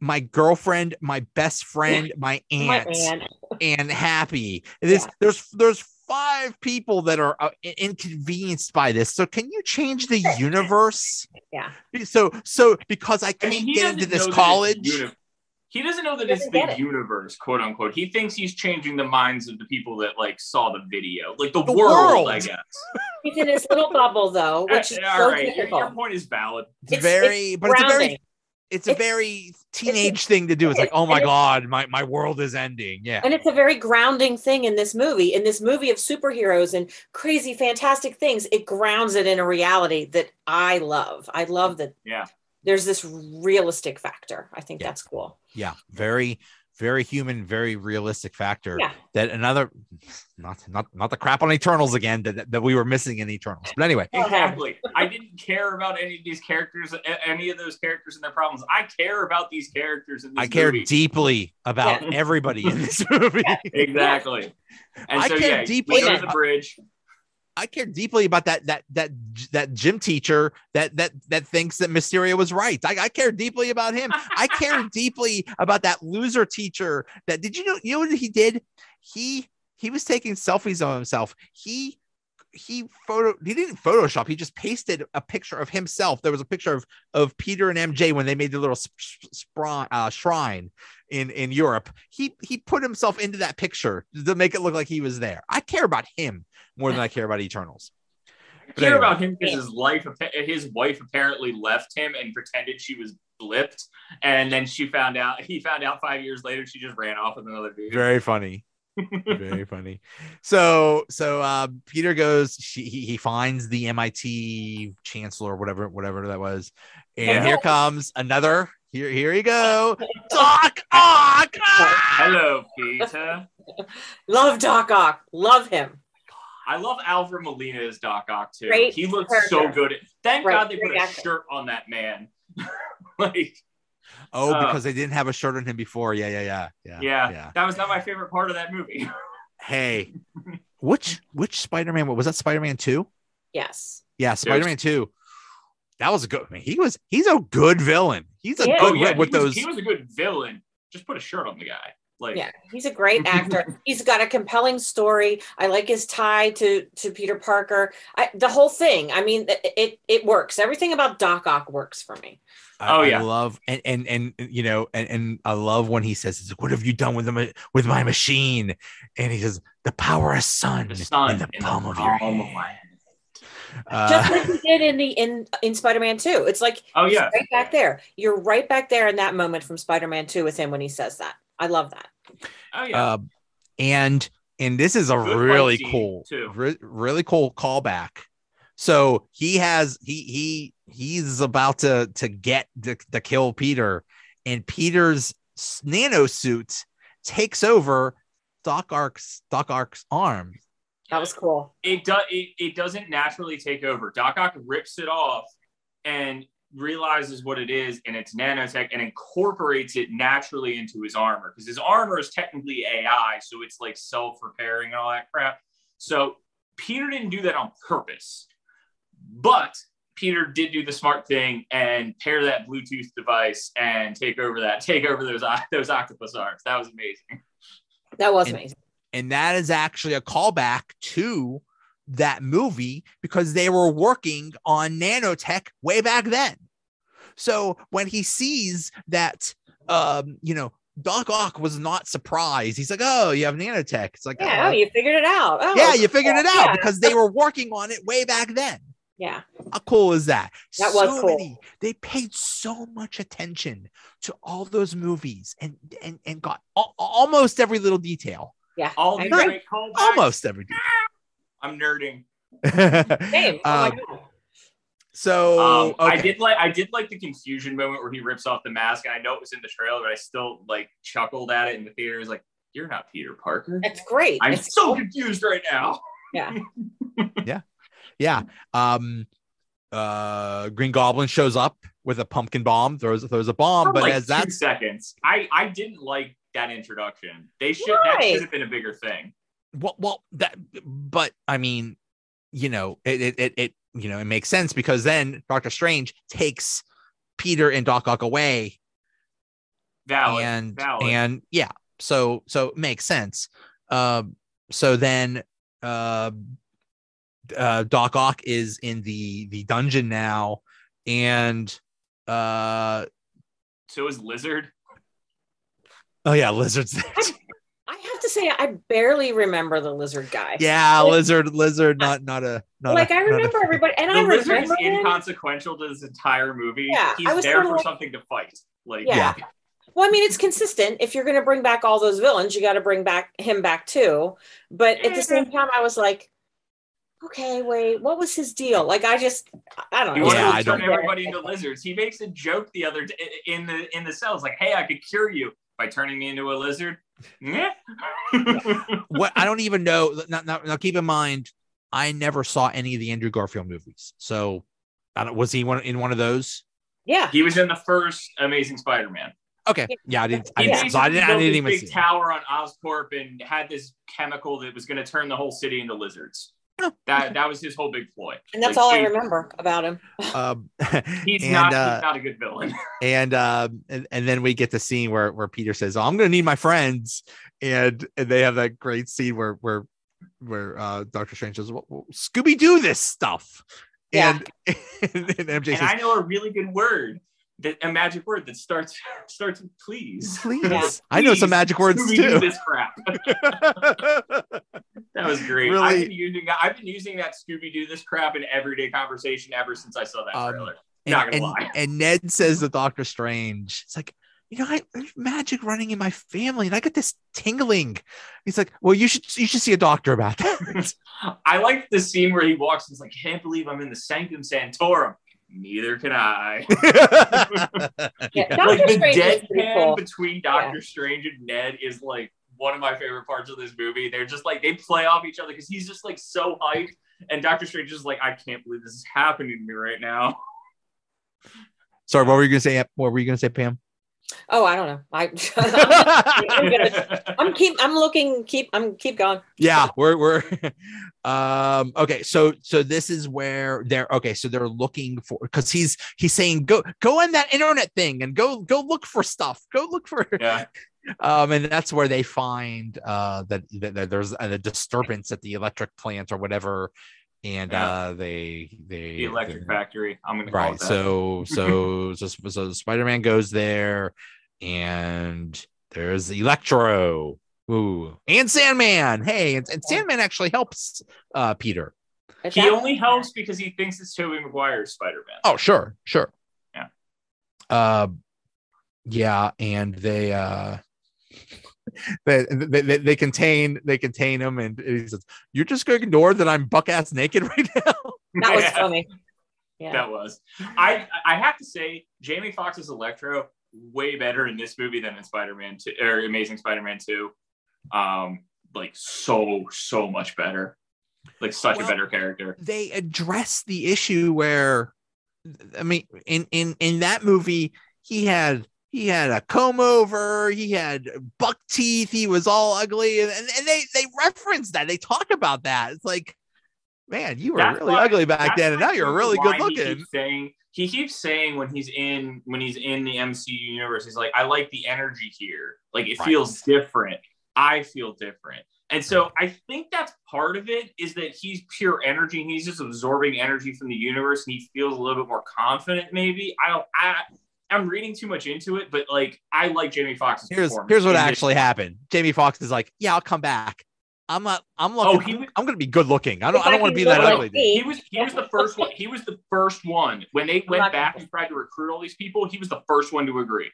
my girlfriend, my best friend, my My aunt, and Happy. This, Yeah. There's there's five people that are uh, inconvenienced by this. So can you change the universe? Yeah. So so because I I can't mean, get into this know that it's college. uni- he doesn't know that it's doesn't get the it. universe, quote unquote. He thinks he's changing the minds of the people that like saw the video, like the, The world, world. I guess. He's in his little bubble though, which is All so right, your, your point is valid. It's, It's- very, but it's a very Grounding. It's a It's- very teenage thing to do. It's like, oh my god, my, my world is ending. Yeah. And it's a very grounding thing in this movie. In this movie of superheroes and crazy, fantastic things, it grounds it in a reality that I love. I love that Yeah. there's this realistic factor. I think Yeah. that's cool. yeah very very human very realistic factor Yeah. that another not not not the crap on eternals again that, that we were missing in eternals but anyway Exactly. I didn't care about any of these characters, any of those characters and their problems. I care about these characters in this i care movie. deeply about Yeah. everybody in this movie Exactly. And I so care yeah, deeply about- the bridge. I care deeply about that that that that gym teacher that that that thinks that mysterio was right. I, I care deeply about him. I care deeply about that loser teacher that did you know you know what he did? He he was taking selfies of himself. He he photo he didn't photoshop he just pasted a picture of himself there was a picture of of peter and mj when they made the little sp- uh, shrine in in europe he he put himself into that picture to make it look like he was there i care about him more than i care about eternals I care anyway. about him because his life, his wife apparently left him and pretended she was blipped, and then she found out. He found out five years later. She just ran off with another dude. very funny very funny so so uh peter goes she, he, he finds the mit chancellor whatever whatever that was and Yeah. here comes another here here you go doc ock Ah! Hello, Peter. Love Doc Ock. Love him. I love Alfred Molina as Doc Ock too. Great he looks so good. Thank Right, God they put great a shirt on that man. like, oh Uh, because they didn't have a shirt on him before yeah yeah yeah yeah yeah, yeah that was not my favorite part of that movie. hey which which spider-man was that spider-man 2 Yes. yeah spider-man 2 that was a good I mean, he was he's a good villain he's a Yeah. good oh yeah, with, with he, was, those he was a good villain. Just put a shirt on the guy. Like, Yeah, he's a great actor. he's got a compelling story. I like his tie to to Peter Parker. I, the whole thing. I mean, it, it it works. Everything about Doc Ock works for me. I, Oh, I yeah. love and and and you know and, and I love when he says, "What have you done with the ma- with my machine?" And he says, "The power of sun, the sun in the palm of your palm hand." of my hand. Just Uh, like he did in the in in Spider Man Two. It's like Oh yeah, right back there. You're right back there in that moment from Spider Man Two with him when he says that. I love that. oh yeah. uh, and and this is a Good really cool, re- really cool callback. So he has he he he's about to to get the, to kill Peter, and Peter's nano suit takes over Doc Ock's Doc Ock's arm. That was cool. it does it, it doesn't naturally take over. Doc Ock rips it off and realizes what it is, and it's nanotech, and incorporates it naturally into his armor because his armor is technically AI, so it's like self-repairing and all that crap. So Peter didn't do that on purpose, but Peter did do the smart thing and pair that Bluetooth device and take over that, take over those those octopus arms. That was amazing. That was And- amazing. and that is actually a callback to that movie because they were working on nanotech way back then. So when he sees that, um, you know, Doc Ock was not surprised. He's like, "Oh, you have nanotech." It's like, Yeah, "Oh, oh, you figured it out. Oh, yeah, you figured it out yeah. because they were working on it way back then." Yeah, How cool is that? That was cool. Many, they paid so much attention to all those movies and and and got al- almost every little detail. yeah. All I great. Almost every detail. I'm nerding. Same. Oh my Um, God. So Um, I did like I did like the confusion moment where he rips off the mask, and I know it was in the trailer, but I still like chuckled at it in the theater. It's like, "You're not Peter Parker." It's great. I'm It's so confused right now. yeah. yeah. Yeah. Um uh Green Goblin shows up with a pumpkin bomb, throws throws a bomb, For, but like as that seconds, I I didn't like that introduction. They should that should have been a bigger thing. well, well that but I mean, you know, it it it, it you know, it makes sense because then Doctor Strange takes Peter and Doc Ock away Valid. and valid. and yeah so so it makes sense um so then uh uh doc ock is in the the dungeon now and uh so is Lizard. oh yeah lizard's there. I have to say, I barely remember the lizard guy. yeah lizard lizard not not a not like a, I not a- remember everybody, and The I Lizard is remember him. inconsequential to this entire movie. Yeah, He's I was there for like- something to fight. Like Yeah. Well, I mean, it's consistent. If you're going to bring back all those villains, you got to bring back him back too. But at the mm-hmm. same time, I was like, okay, wait, what was his deal? Like, I just, I don't know. wants Yeah, to I turn don't- everybody into lizards. He makes a joke the other day in the in the cells, like, "Hey, I could cure you by turning me into a lizard." Yeah. what i don't even know now, now, now keep in mind i never saw any of the andrew garfield movies so I don't, was he one in one of those Yeah. he was in the first Amazing Spider-Man. okay yeah i didn't i didn't, so i didn't, I built didn't even big see it. tower on Oscorp and had this chemical that was going to turn the whole city into lizards. That that was his whole big ploy. And that's Like, all I remember about him. um He's and, not. uh, he's not a good villain. and um and, and then we get the scene where where Peter says, "Oh, I'm gonna need my friends," and and they have that great scene where where where uh Doctor Strange says, well, well, Scooby Doo this stuff. Yeah. And, and, MJ And says, I know a really good word, that a magic word that starts starts with please. please. Yeah. I know some magic words Scooby-Doo too. This crap. That was great. Really? I've been using that. I've been using that Scooby Doo this crap in everyday conversation ever since I saw that Um, trailer. and, Not gonna and, lie. and Ned says to Doctor Strange, it's like, you know, I, there's magic running in my family, and I get this tingling. He's like, well, you should you should see a doctor about that. I like the scene where he walks and is like, can't believe I'm in the Sanctum Sanctorum. Neither can I. Yeah, Yeah. Like the Strange is deadpan cool. between Doctor Strange and Ned is like one of my favorite parts of this movie. They're just like they play off each other because he's just like so hyped, and Doctor Strange is like, I can't believe this is happening to me right now. Sorry, what were you gonna say? What were you gonna say, Pam? Oh, I don't know. I, I'm, gonna, I'm keep. I'm looking. Keep. I'm keep going. yeah we're we're um okay so so this is where they're okay so they're looking for because he's he's saying go go on that internet thing and go go look for stuff go look for yeah, um and that's where they find uh that, that, that there's a disturbance at the electric plant or whatever and Yeah. uh they they the Electric they- Factory. I'm gonna call right it that. so so so so spider-man goes there and there's electro Ooh. and sandman hey and, and sandman actually helps uh peter he that- only helps because he thinks it's Tobey Maguire's Spider Man. oh sure sure Yeah. uh yeah and they uh they, they, they, they contain they contain him and he says you're just going to ignore that i'm buck ass naked right now that was Yeah. funny. Yeah. That was. I I have to say, Jamie Foxx's Electro way better in this movie than in Spider Man Two or Amazing Spider Man Two. Um, like so so much better. Like such Well, a better character. they address the issue where i mean in in in that movie he had he had a comb over he had buck teeth he was all ugly and, and, they they reference that they talk about that it's like man you were That's really why- ugly back then and now you're really good looking keeps saying he keeps saying when he's in when he's in the MCU universe, he's like, I like the energy here. Like it Right. feels different. I feel different. And so I think that's part of it is that he's pure energy. and He's just absorbing energy from the universe and he feels a little bit more confident, maybe. I don't I I'm reading too much into it, but like I like Jamie Foxx's here's performance here's what in this. actually happened jamie foxx is like yeah i'll come back i'm not i'm looking Oh, he was- i'm gonna be good looking i don't i I don't want to be that like ugly dude. He was he was the first one. He was the first one when they went back gonna- and tried to recruit all these people. He was the first one to agree.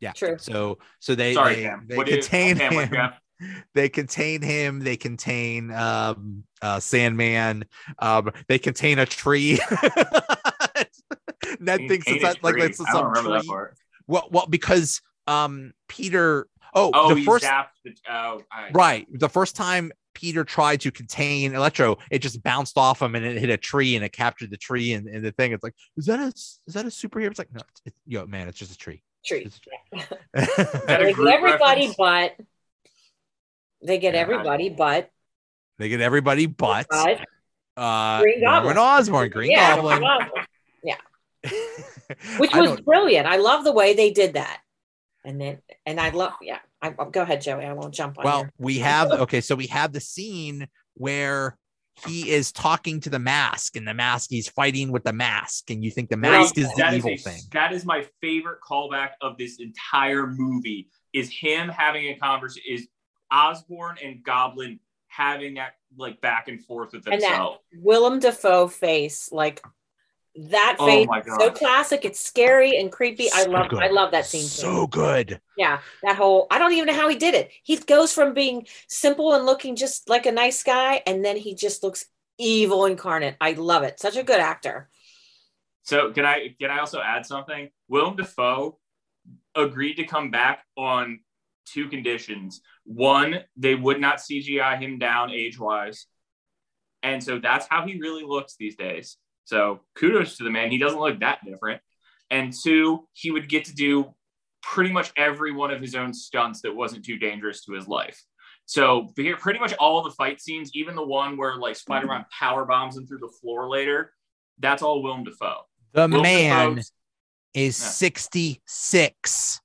yeah True. so so they Sorry, they, Cam. they What contain Cam, what him you they contain him they contain um uh sandman um they contain a tree ned thinks it's Contain that, a like tree. it's I don't some remember that tree part. well, well because um peter oh, Oh, the first zapped the. Oh, I, right the first time peter tried to contain electro it just bounced off him and it hit a tree and it captured the tree and, and the thing it's like is that a is that a superhero it's like no it's, it's yo man it's just a tree Tree. It's a tree. a They get everybody reference? but they get Yeah, everybody but they get everybody but but uh Green Norman Goblin. Osborn Green yeah, Goblin which was don't- brilliant. I love the way they did that. And then and I love yeah. I, go ahead, Joey. I won't jump on well you. we have okay so we have the scene where he is talking to the mask and the mask he's fighting with the mask and you think the mask is the That evil a- thing That is my favorite callback of this entire movie. Is him having a conversation? Is Osborn and Goblin having that like back and forth with And that- themselves? Willem Dafoe face, like that Oh face, my is so classic. It's scary and creepy. I love, good. I love that scene. too. so good Yeah, that whole. I don't even know how he did it. He goes from being simple and looking just like a nice guy, and then he just looks evil incarnate. I love it. Such a good actor. So can I can I also add something? Willem Dafoe agreed to come back on two conditions. One, they would not CGI him down age wise, and so that's how he really looks these days. So kudos to the man. He doesn't look that different. And two, he would get to do pretty much every one of his own stunts that wasn't too dangerous to his life. So here, pretty much all the fight scenes, even the one where like Spider-Man power bombs him through the floor later, that's all Willem Dafoe. the Willem man Dafoe's- is Yeah. 66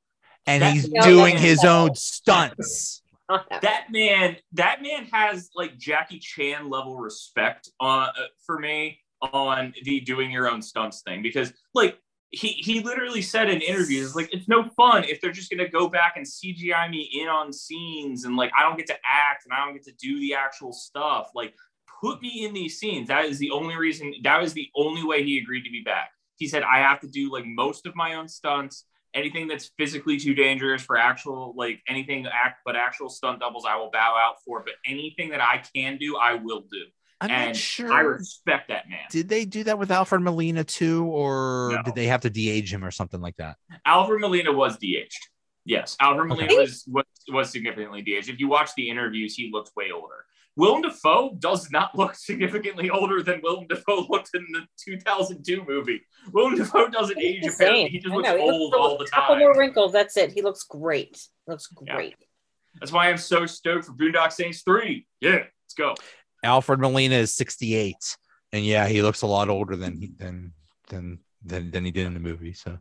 and That- he's No, doing his own stunts that man, that man has like Jackie Chan level respect uh, for me on the doing your own stunts thing because like he he literally said in interviews like it's no fun if they're just gonna go back and CGI me in on scenes and like I don't get to act and I don't get to do the actual stuff. Like put me in these scenes. That is the only reason. That was the only way he agreed to be back. He said I have to do like most of my own stunts. Anything that's physically too dangerous for actual like anything act but actual stunt doubles I will bow out for. But anything that I can do I will do. I'm and not sure. I respect that man. did they do that with Alfred Molina too, or No. did they have to de-age him or something like that? Alfred Molina was de-aged. Yes, Alfred Okay. Molina was, was was significantly de-aged. If you watch the interviews, he looks way older. Willem Dafoe does not look significantly older than Willem Dafoe looked in the 2002 movie. Willem Dafoe doesn't He's age the apparently. He just I looks know, he looks old a all the time. Couple more wrinkles. That's it. He looks great. Looks Yeah. great. That's why I'm so stoked for Boondock Saints 3. Yeah, let's go. Alfred Molina is 68, and yeah, he looks a lot older than he than than than, than he did in the movie. So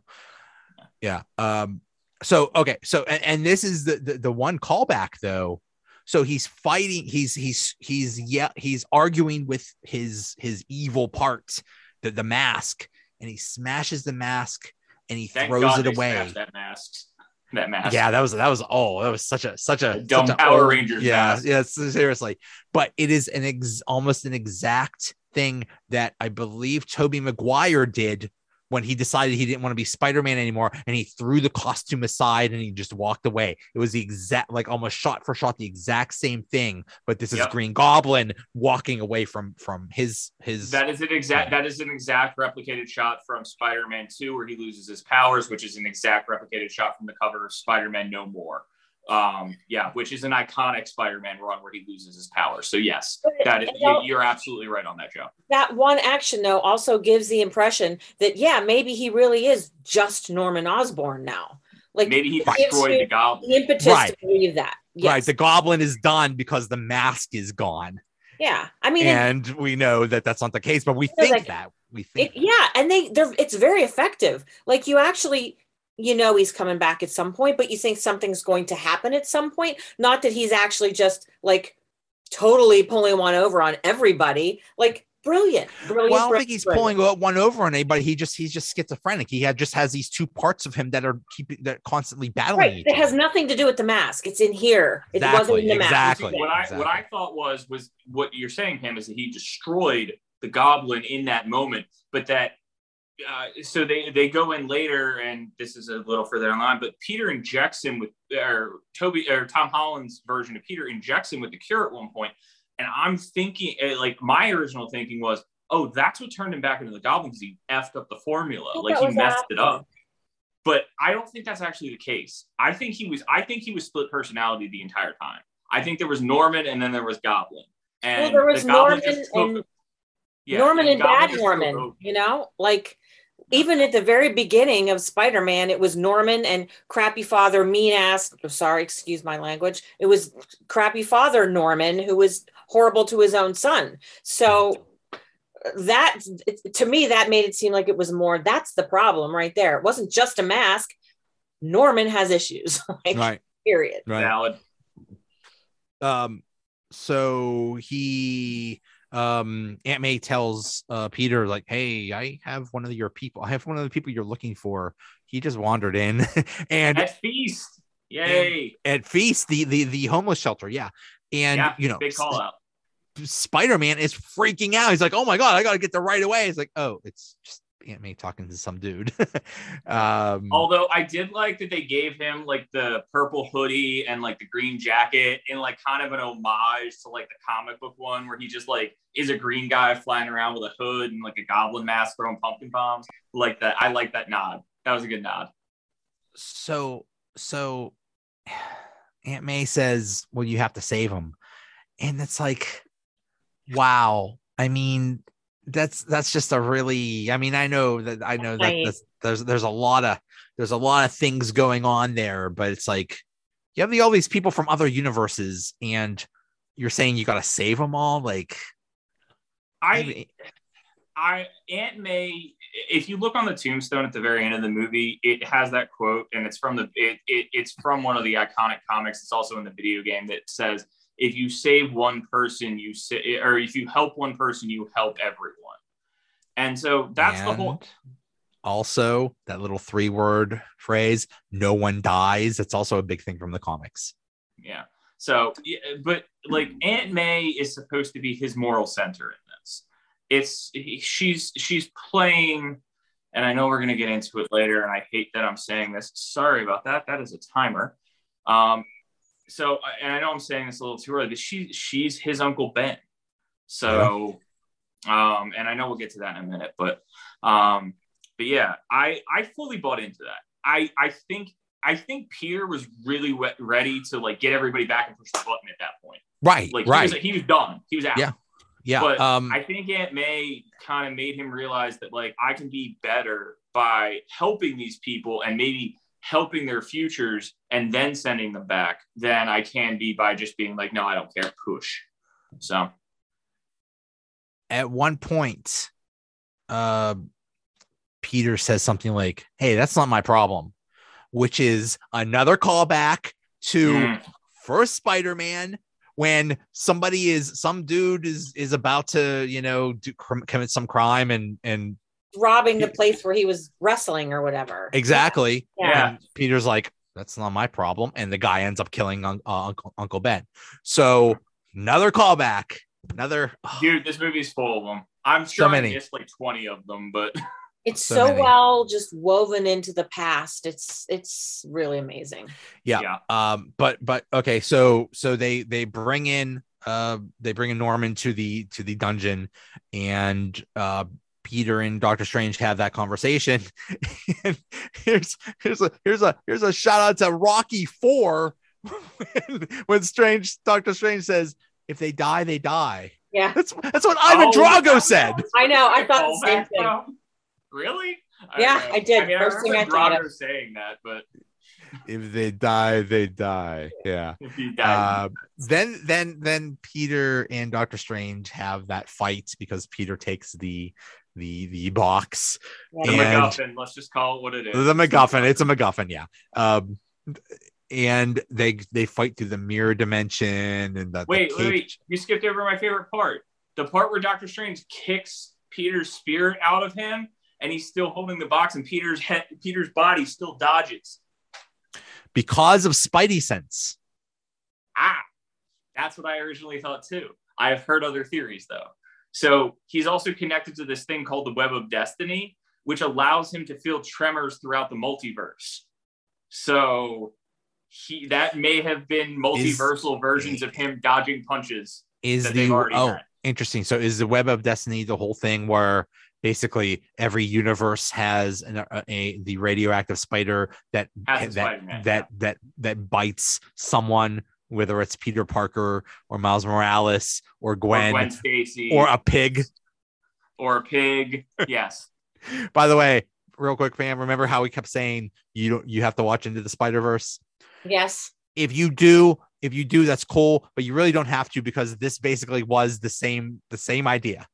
yeah. Um. So okay. So and, and this is the, the the one callback though. So he's fighting. He's he's he's yeah. He's arguing with his his evil part, the the mask, and he smashes the mask and he Thank throws God it away. That mask. That mask. Yeah, that was that was oh, that was such a such a A dumb such a Power Rangers Yeah, mask. yeah, seriously. But it is an ex, almost an exact thing that I believe Tobey Maguire did when he decided he didn't want to be Spider-Man anymore and he threw the costume aside and he just walked away. It was the exact like almost shot for shot the exact same thing, but this is Yep. Green Goblin walking away from from his his That is an exact. That is an exact replicated shot from Spider-Man 2, where he loses his powers, which is an exact replicated shot from the cover of Spider-Man No More. Um, yeah, which is an iconic Spider-Man run where he loses his powers. So yes, that is, y'all- you're absolutely right on that, Joe. that one action though also gives the impression that yeah maybe he really is just norman osborn now like Maybe he destroyed the Goblin. the impetus Right. to believe that yes. right. The Goblin is done because the mask is gone, yeah i mean it- and we know that that's not the case. But we think like- that we think it, yeah and they they're it's very effective like you actually you know he's coming back at some point but you think something's going to happen at some point not that he's actually just like totally pulling one over on everybody like brilliant brilliant Well, I don't brilliant, think he's brilliant. pulling one over on anybody. He just he's just schizophrenic. He had just has these two parts of him that are keeping that constantly battling. right each it has other. nothing to do with the mask it's in here it wasn't Exactly, in the mask exactly. what I exactly. what I thought was was what you're saying, Pam, is that he destroyed the Goblin in that moment, but that. Uh, so they they go in later, and this is a little further online. But Peter injects him with, or Tobey or Tom Holland's version of Peter injects him with the cure at one point, and I'm thinking, eh, like my original thinking was, oh, that's what turned him back into the Goblin because he effed up the formula, like he messed it up. But I don't think that's actually the case. I think he was. I think he was split personality the entire time. I think there was Norman and then there was Goblin. And well, there was the Goblin Norman and yeah, Norman and Goblin Bad Norman. You know, like even at the very beginning of Spider-Man, it was Norman and crappy father, mean ass. Sorry, excuse my language. It was crappy father Norman who was horrible to his own son. So that to me, that made it seem like it was more. That's the problem right there. It wasn't just a mask. Norman has issues. like, right, Period. right. Valid. Um, so he um Aunt May tells uh Peter like, "Hey, I have one of your people. I have one of the people you're looking for. He just wandered in, and At feast. Yay. at Feast, the the the homeless shelter, yeah." And yeah, you know, big call out. Spider Man is freaking out. He's like, "Oh my god, I got to get there right away." It's like, "Oh, it's just Aunt May talking to some dude." um, Although I did like that they gave him like the purple hoodie and like the green jacket in like kind of an homage to like the comic book one where he just like is a green guy flying around with a hood and like a goblin mask throwing pumpkin bombs. Like that. I like that nod. That was a good nod. so so Aunt May says, "Well, you have to save him," and it's like, wow. I mean, that's that's just a really. I mean, I know that I know that Right. that's, there's there's a lot of there's a lot of things going on there, but it's like you have the, all these people from other universes, and you're saying you got to save them all. Like, I I Aunt May if you look on the tombstone at the very end of the movie, it has that quote, and it's from the it, it it's from one of the iconic comics. It's also in the video game that says, "If you save one person, you say, or if you help one person, you help everyone." And so that's the whole. Also, that little three word phrase, no one dies. That's also a big thing from the comics. Yeah. So, but like Aunt May is supposed to be his moral center in this. It's she's she's playing, and I know we're gonna get into it later, and I hate that I'm saying this. Sorry about that. That is a timer. Um, so, and I know I'm saying this a little too early, but she she's his uncle Ben. So, um, and I know we'll get to that in a minute, but um, but yeah, I I fully bought into that. I I think I think Peter was really we- ready to like get everybody back and push the button at that point. Right. Like right. he was he was done. He was out. Yeah. yeah. but um, I think Aunt May kind of made him realize that like I can be better by helping these people and maybe helping their futures and then sending them back than I can be by just being like, no, I don't care, push. So at one point, uh, Peter says something like, Hey, that's not my problem, which is another callback to mm, first Spider-Man when somebody is some dude is is about to you know do, commit some crime and and robbing the place where he was wrestling or whatever. exactly Yeah. and Peter's like that's not my problem and the guy ends up killing un- uh, Uncle Uncle Ben so another callback another dude, this movie's full of them. I'm So sure I many. missed like 20 of them, but It's So so, well just woven into the past. It's it's really amazing. Yeah. yeah. um but but okay so so they they bring in uh they bring in norman to the to the dungeon and uh peter and dr strange have that conversation and here's here's a here's a here's a shout out to rocky four when, when strange dr strange says if they die they die Yeah. that's that's what ivan Oh, drago that said I know, I thought the same thing. from- Really? Yeah. I did. I mean, First I thing I thought Drago of. saying that, but if they die they die yeah if he died, Uh, then then then Peter and Doctor Strange have that fight because Peter takes the the the box the and- MacGuffin. Let's just call it what it is. the MacGuffin it's a MacGuffin yeah um and they they fight through the mirror dimension and the the Wait, wait, wait. You skipped over my favorite part. The part where Doctor Strange kicks Peter's spirit out of him and he's still holding the box and Peter's head Peter's body still dodges. because of Spidey sense Ah, that's what I originally thought too. I've heard other theories though. So he's also connected to this thing called the Web of Destiny, which allows him to feel tremors throughout the multiverse. So he that may have been multiversal versions of him dodging punches. is That the already oh had. interesting so is the web of destiny the whole thing where basically every universe has an, a, a the radioactive spider that that that that that bites someone whether it's peter parker or miles morales or Gwen, Or gwen Gwen Stacy or a pig or a pig. Yes. by the way real quick fam remember how we kept saying you don't you have to watch into the spider verse Yes. if you do if you do that's cool but you really don't have to because this basically was the same the same idea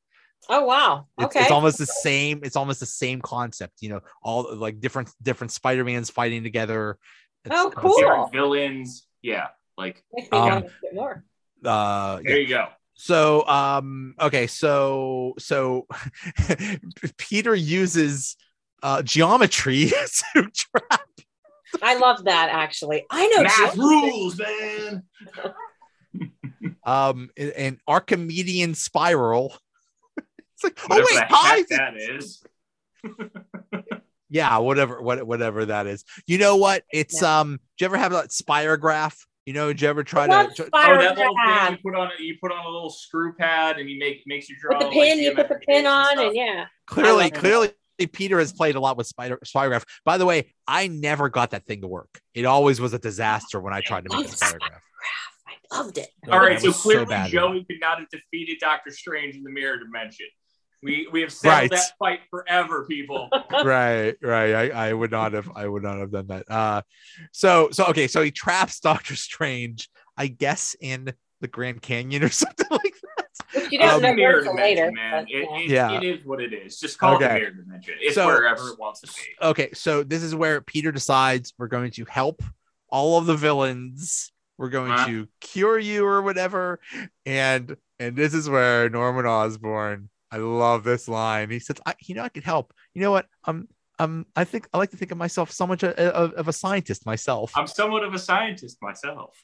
Oh wow. it's, Okay. it's almost the same it's almost the same concept you know all like different different spider-mans fighting together It's- Oh, cool. Different villains. Yeah. Like um, know a bit more. uh there yeah. you go. so um okay so so peter uses uh geometry to trap I love that actually. I know. Math geometry. rules, man. um an archimedean spiral it's like oh wait the heck that is. yeah whatever what, whatever that is you know what it's um do you ever have that spirograph you know did you ever try Love to, to Oh, that little Spirograph. thing you put on you put on a little screw pad and you make makes you draw With the like, pin, you put the pin on, stuff. and yeah. clearly clearly peter has played a lot with spider spirograph by the way i never got that thing to work it always was a disaster when i tried to make a spirograph I loved it. All right, I so was clearly bad at it. Joey could not have defeated Doctor Strange in the mirror dimension. We we have settled Right. that fight forever, people. right right I, I would not have i would not have done that uh so so okay so he traps doctor strange i guess in the grand canyon or something like that Which you Um, don't It's know a mirror until dimension, later. man. It, yeah. it, Yeah. it is what it is. Just call it Okay. the mirror dimension. It's So- wherever it wants to be. Okay, so this is where Peter decides we're going to help all of the villains. We're going Uh-huh. to cure you or whatever. And and this is where Norman Osborn, I love this line. He says, I, you know, I could help. You know what? Um, um, I think I like to think of myself so much a, a- of a scientist myself. I'm somewhat of a scientist myself.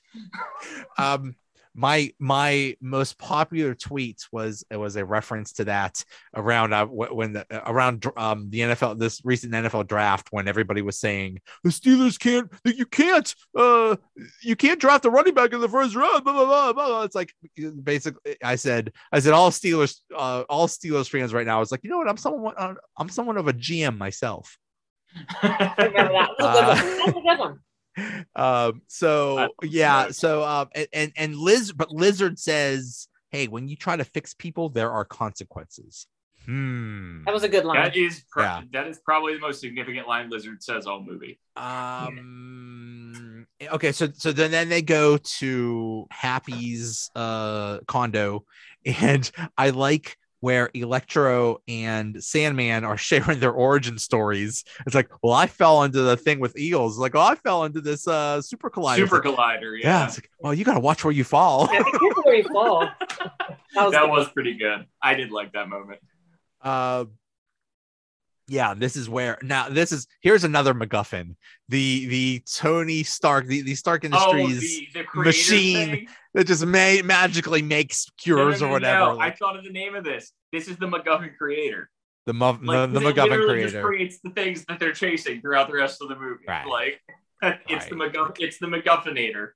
um my my most popular tweet was it was a reference to that around uh, when the uh, around um the NFL this recent NFL draft when everybody was saying the Steelers can't you can't uh you can't draft a running back in the first round blah blah blah, blah. it's like basically I said I said all Steelers uh all Steelers fans right now is like you know what I'm someone uh, I'm someone of a GM myself. That's a good one. That's a good one. Um so yeah yeah. so um and, and and liz but lizard says hey when you try to fix people there are consequences hmm That was a good line. That is pro- Yeah. that is probably the most significant line Lizard says all movie. um okay so so then then they go to happy's uh condo and i like where electro and sandman are sharing their origin stories it's like well i fell into the thing with eagles like oh i fell into this uh super collider Super like, Collider, yeah yeah. it's like well you gotta watch where you fall Yeah, where you fall. That was, that was pretty good. I did like that moment. uh yeah this is where now this is here's another macguffin the the tony stark the, the stark industries oh, the, the machine thing? That just may magically makes No, no, cures no, or whatever no. I thought of the name of this. This is the MacGuffin creator. the, Muff Like the, the it macguffin literally just creator creates the things that they're chasing throughout the rest of the movie. Right. Like it's the Right. It's the MacGuffinator.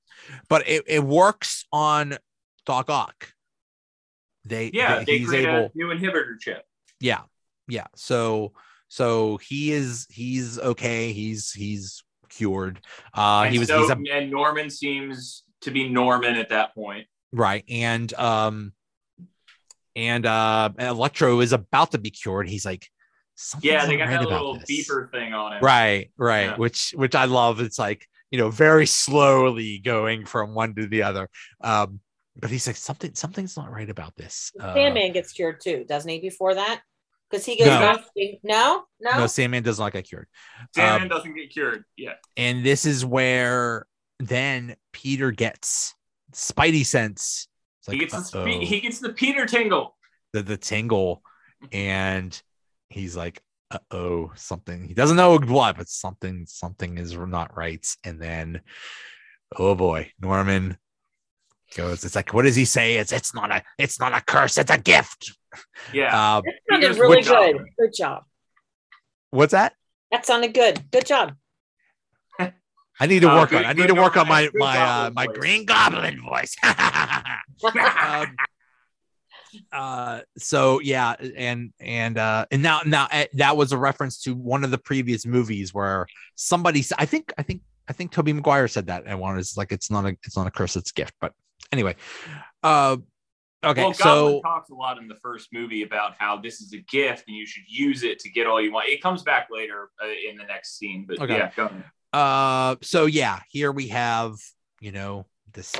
but it, it works on doc ock they Yeah, they- they he's create able a new inhibitor chip. yeah yeah so so he is he's okay he's he's cured uh and he was so- a and Norman seems to be Norman at that point. right and um and uh electro is about to be cured he's like something's Yeah, they not got right that little this. beeper thing on it. right right Yeah. which which i love it's like you know very slowly going from one to the other um but he's like something something's not right about this uh, Sandman gets cured too, doesn't he? Before that, because he goes No. back. No, no. no sandman does not get cured Sandman Um, doesn't get cured. Yeah. and this is where then peter gets spidey sense it's he gets the uh-oh. spe- he gets the Peter tingle. the, the tingle and he's like uh-oh something he doesn't know what but something something is not right and then oh boy norman goes it's like what does he say it's it's not a it's not a curse it's a gift Yeah. uh that sounded really "Good job." good. Good job. what's that That sounded good. Good job. I need to Uh, work good- on i need to work on my my uh my voice. green goblin voice um, uh so yeah and and uh and now now uh, that was a reference to one of the previous movies where somebody I think i think i think tobey maguire said that and one is like it's not a it's not a curse it's a gift but anyway uh okay well, so Goblin talks a lot in the first movie about how this is a gift and you should use it to get all you want. It comes back later uh, in the next scene, but Okay. yeah, go ahead. Uh so yeah here we have you know this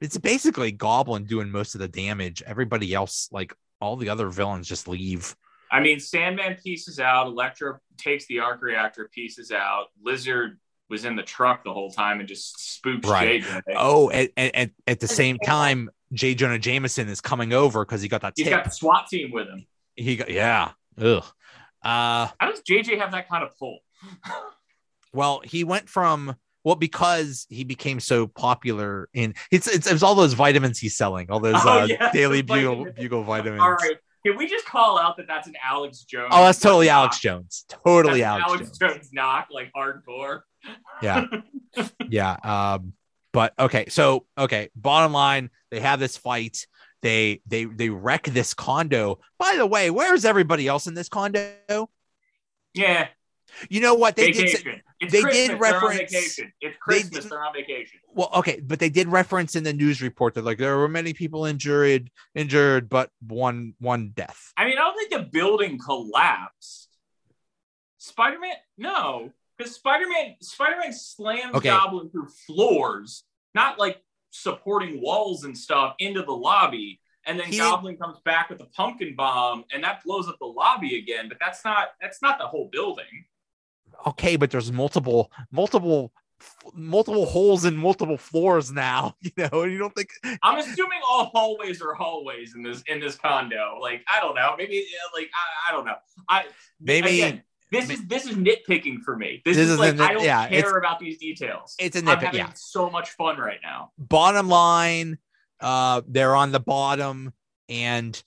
it's basically goblin doing most of the damage everybody else like all the other villains just leave I mean, Sandman pieces out. Electro takes the arc reactor, pieces out. Lizard was in the truck the whole time and just spooks Right. JJ. Oh, at, at, at- the same time, J. Jonah Jameson is coming over because he got that He's tip. got the SWAT team with him. he got yeah. Ugh. Uh, How does JJ have that kind of pull? well, he went from well because he became so popular in it's it's, it's all those vitamins he's selling, all those Oh, uh, yeah, daily bugle vitamins. bugle vitamins. All right. Can we just call out that that's an Alex Jones? Oh, that's totally knock? Alex Jones. Totally That's Alex, Alex Jones. Jones knock, like hardcore. Yeah. yeah. Um, but okay, so okay, bottom line, they have this fight. They they they wreck this condo. By the way, where's everybody else in this condo? Yeah, You know what? They did vacation. It's they Christmas. did reference- vacation. It's they Christmas. didn't- They're on vacation. well, okay, but they did reference in the news report that like there were many people injured, injured, but one one death. I mean, I don't think the building collapsed. Spider Man, no, because Spider Man, Spider Man slams Okay. Goblin through floors, not like supporting walls and stuff into the lobby. and then He Goblin comes back with a pumpkin bomb, and that blows up the lobby again. But that's not that's not the whole building. Okay, but there's multiple, multiple, multiple holes in multiple floors now. You know, and you don't think I'm assuming all hallways are hallways in this in this condo. Like I don't know, maybe uh, like I, I don't know. I maybe again, this is this is nitpicking for me. This, This is is like I don't yeah, care about these details. it's a I'm nitpick. having Yeah. so much fun right now. Bottom line, uh, they're on the bottom, and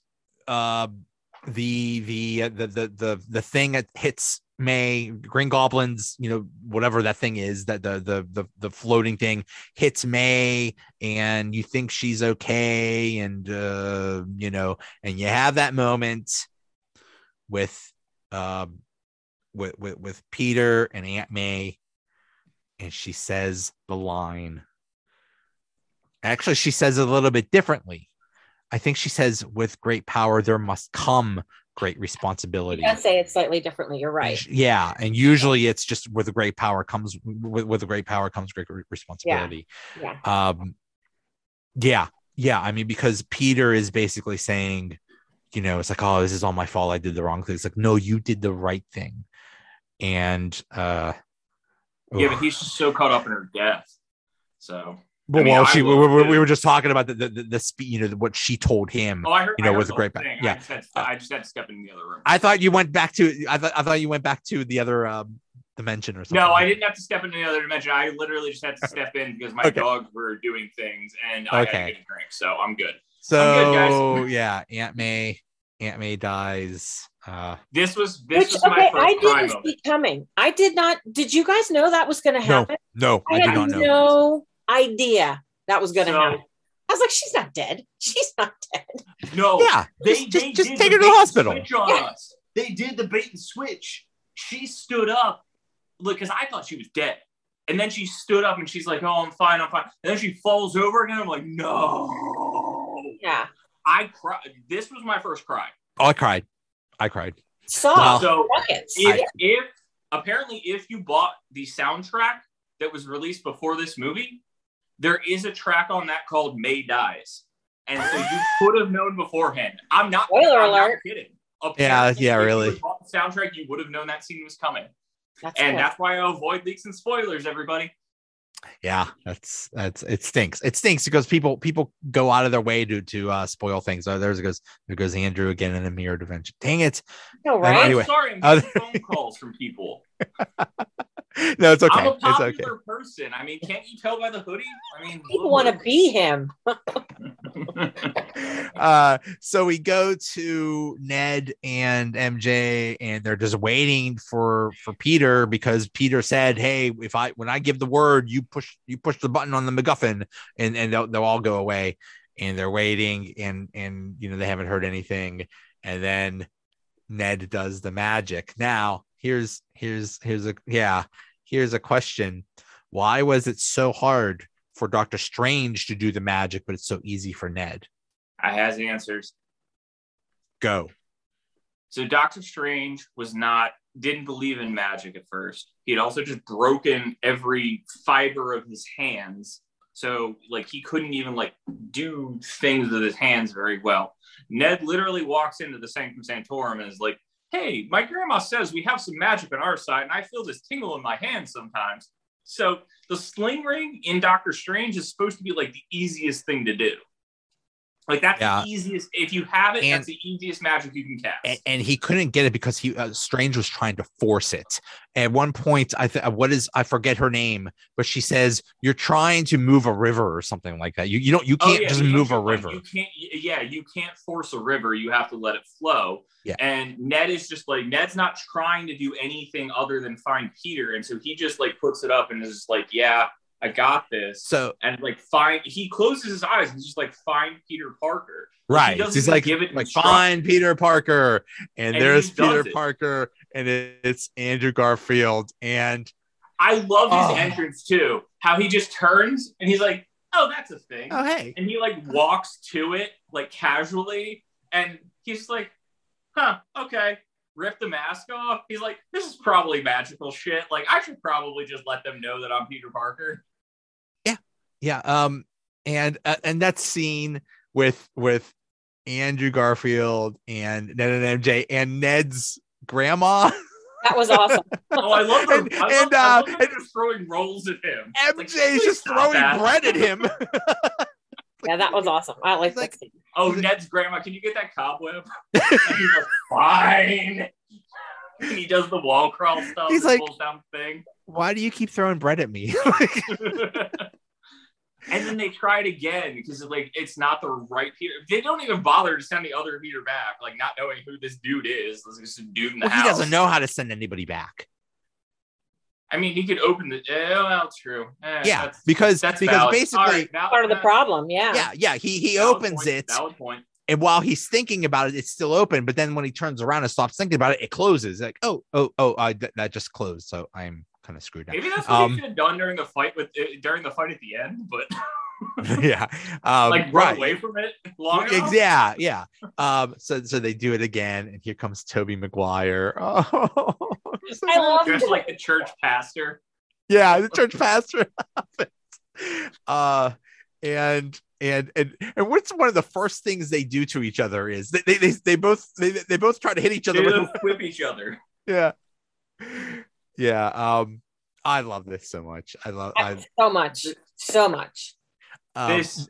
uh, the the the the the the thing that hits May Green Goblins, you know, whatever that thing is, that the the the the floating thing hits May, and you think she's okay, and uh, you know, and you have that moment with um with with with Peter and Aunt May, and she says the line. Actually, she says it a little bit differently. I think she says, "With great power, there must come great responsibility." You can say it slightly differently. You're right. Yeah, and usually it's just with a great power comes with with great power comes great re- responsibility. Yeah. Um, yeah, yeah. I mean, because Peter is basically saying, you know, it's like, oh, this is all my fault. I did the wrong thing. It's like, no, you did the right thing. And uh, Yeah, oof. but he's just so caught up in her death. So Well, I mean, well, I she we, we, we were just talking about the the, the, the spe- you know what she told him. oh, I heard You know, I heard with the a great whole thing. yeah. I just, had to, I just had to step in the other room. I thought you went back to I thought I thought you went back to the other um, dimension or something. No, I didn't have to step into the other dimension. I literally just had to step in because my Okay. dogs were doing things and I had Okay. to get a drink. So I'm good. So I'm good, yeah, Aunt May, Aunt May dies. Uh, This was this Which was my okay, first I didn't moment. see coming. I did not. Did you guys know that was going to happen? no, I, I, do had not know. no idea that was going to So- happen. I was like, she's not dead. She's not dead. No, Yeah, they just just, they just did take her to the hospital. Switch on Yeah. us. They did the bait and switch. She stood up, look, because I thought she was dead, and then she stood up and she's like, "Oh, I'm fine, I'm fine." And then she falls over again. I'm like, "No!" Yeah. I cried. This was my first cry. Oh, I cried. I cried. Saw Wow. So buckets. if, if apparently if you bought the soundtrack that was released before this movie, there is a track on that called "May Dies," and so you could have known beforehand. I'm not. Spoiler I'm not alert. kidding. Yeah, Apparently, yeah, if really. had bought the soundtrack, you would have known that scene was coming, That's and good. that's why I avoid leaks and spoilers. Everybody, Yeah, that's that's it stinks. It stinks because people people go out of their way to to uh, spoil things. Oh, there's goes there goes Andrew again in a mirror dimension. Dang it! No, right? anyway, I'm sorry, I'm other- getting phone calls from people. no, it's okay. I'm a It's okay. popular person. I mean, can't you tell by the hoodie? I mean, People want to be him. uh so we go to ned and mj and they're just waiting for for peter because peter said hey if i when i give the word you push you push the button on the macguffin and and they'll, they'll all go away and they're waiting and and you know they haven't heard anything and then ned does the magic now here's here's here's a yeah here's a question why was it so hard for Doctor Strange to do the magic, but it's so easy for Ned? I has answers. Go. So Doctor Strange was not didn't believe in magic at first. He had also just broken every fiber of his hands. So like he couldn't even like do things with his hands very well. Ned literally walks into the Sanctum Sanctorum and is like, "Hey, my grandma says we have some magic on our side, and I feel this tingle in my hand sometimes." So the sling ring in Doctor Strange is supposed to be like the easiest thing to do. Like that's Yeah. the easiest. If you have it, And- that's the easiest magic you can cast. And, and he couldn't get it because he uh, Strange was trying to force it. At one point, I th- what is I forget her name, but she says you're trying to move a river or something like that. You you don't you Oh, can't yeah, just the move a river. You can't. Yeah, you can't force a river. You have to let it flow. Yeah. And Ned is just like Ned's not trying to do anything other than find Peter, and so he just like puts it up and is like, "Yeah, I got this." So and like find he closes his eyes and just like find Peter Parker. right, doesn't he's like give it like find Peter Parker, and, And there's Peter it. Parker, and it- it's Andrew Garfield, and I love his Oh. entrance too. How he just turns and he's like, "Oh, that's a thing." oh hey, and he like walks to it like casually and he's like huh okay rip the mask off he's like this is probably magical shit like i should probably just let them know that i'm peter parker yeah um and uh, and that scene with with Andrew Garfield and Ned and MJ and Ned's grandma. That was awesome. Oh, I love them. And- I love, and, I uh, love them just throwing rolls at him. Like, MJ's please just throwing that. bread at him. yeah, that was awesome. I like Like- that scene. Oh, Ned's grandma, can you get that cobweb? and he's like, fine. And he does the wall crawl stuff. He's like- pulls down the thing. Why do you keep throwing bread at me? And then they try it again because like it's not the right Peter. They don't even bother to send the other Peter back, like not knowing who this dude is. This is a dude in the well, he doesn't know how to send anybody back. I mean, he could open the. Eh, well, true. Eh, Yeah, that's- because that's because valid. basically, All right, val- Part of the uh, problem. Yeah. yeah, yeah, he he valid opens point, it, Valid point. and while he's thinking about it, it's still open. But then when he turns around and stops thinking about it, it closes. Like, oh, oh, oh, I, th- that just closed. So I'm kind of screwed now. Maybe that's what Um, he should have done during the fight with uh, during the fight at the end, but yeah, um, like run right. away from it long Ex- enough. Yeah, yeah. Um, so so they do it again, and here comes Tobey Maguire. Oh, so I love Just like the church pastor. yeah, the church pastor. uh, and and and and what's one of the first things they do to each other is they they they, they both they, they both try to hit each They other with don't whip each other. yeah yeah um i love this so much i love i so much. So much. um, this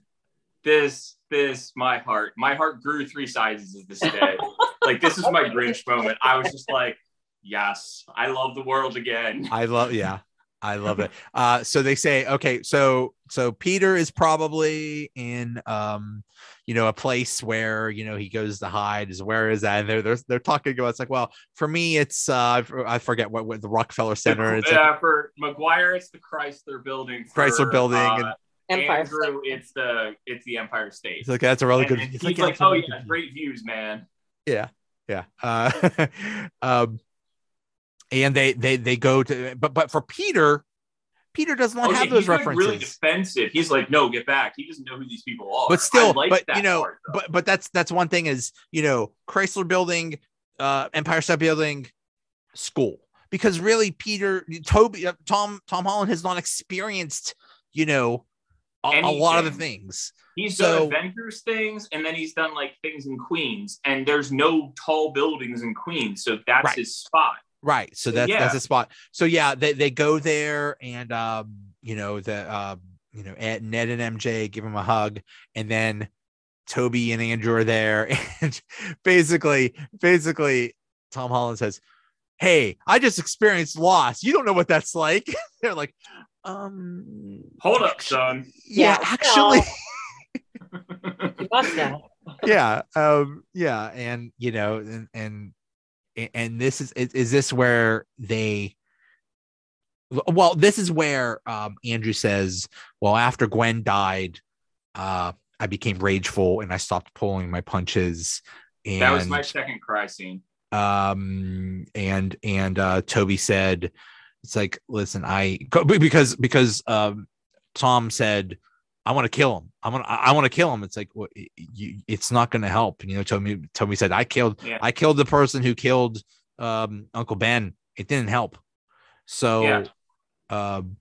this this my heart my heart grew three sizes this day like this is my grinch moment i was just like yes i love the world again i love yeah i love it. Uh so they say okay so so peter is probably in um you know a place where you know he goes to hide is where is that? And they're they're, they're talking about it's like well for me it's uh I f- i forget what, what the rockefeller center it's like uh, for maguire it's the chrysler building for, Chrysler building uh, and Empire. andrew it's the it's the empire state. It's like that's a really and, good and he's yeah, like oh yeah good- great views man. Yeah yeah. Uh um and they they they go to but but for peter peter does not oh, have yeah, those he's like references. really defensive. He's like no get back. He doesn't know who these people are. But still like but you know part, but but that's that's one thing is you know chrysler building uh empire state building school. Because really peter tobey uh, tom tom holland has not experienced you know a, a lot of the things. He's So- done Avengers things, and then he's done like things in Queens, and there's no tall buildings in Queens, so that's Right. his spot. Right so that's Yeah. that's a spot so yeah they, they go there and um you know the uh you know Ed, ned and mj give him a hug and then tobey and andrew are there and basically basically tom holland says hey i just experienced loss you don't know what that's like they're like um Hold up, actu- son. yeah, Yeah, actually You must know. yeah um yeah and you know and and and this is is, is this where they well this is where um andrew says well after gwen died uh i became rageful and i stopped pulling my punches and that was my second cry scene. um and and uh tobey said it's like listen i because because um tom said i want to kill him i want i I want to kill him it's like well, you, it's not going to help And, you know tobey tobey said i killed Yeah. i killed the person who killed um uncle ben it didn't help so Yeah. um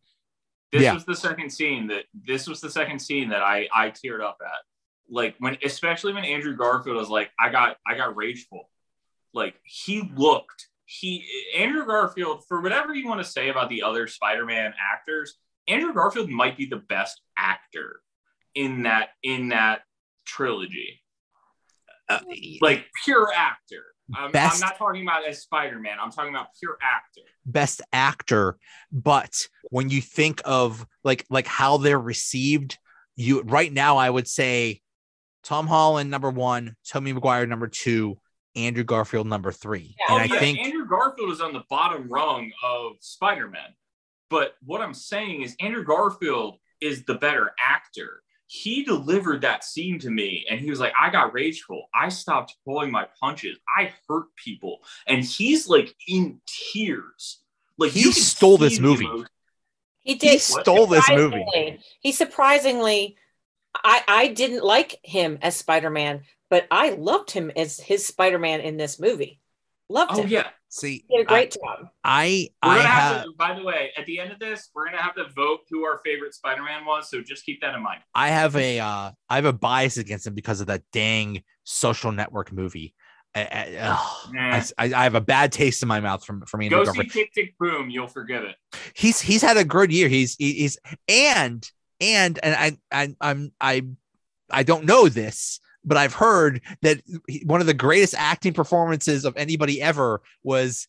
This Yeah. was the second scene that this was the second scene that I I teared up at. Like when especially when Andrew Garfield was like, I got I got rageful. Like he looked he Andrew Garfield, for whatever you want to say about the other Spider-Man actors, Andrew Garfield might be the best actor in that in that trilogy. uh, Like pure actor. I'm, I'm not talking about as Spider-Man. I'm talking about pure actor. best actor but when you think of like like how they're received you right now i would say tom holland number one tommy maguire number two andrew garfield number three Yeah. and oh, i yeah, think Andrew Garfield is on the bottom rung of Spider-Man. But what I'm saying is Andrew Garfield is the better actor. He delivered that scene to me and he was like, I got rageful. I stopped pulling my punches. I hurt people. And he's like in tears. Like He you stole this movie. emo- He he stole this movie He surprisingly, I I didn't like him as Spider Man, but I loved him as his Spider Man in this movie. Loved Oh him. yeah. See, He did a I, great job. I, We're I gonna have, have, to, by the way, at the end of this, we're gonna have to vote who our favorite Spider-Man was. So just keep that in mind. I have a, uh, I have a bias against him because of that dang social network movie. I, I, ugh, Nah. I, I have a bad taste in my mouth from from Andrew Go Garfield. see Tick Tick Boom. You'll forget it. he's he's had a good year. He's he's and and and I I I'm I I don't know this, but I've heard that one of the greatest acting performances of anybody ever was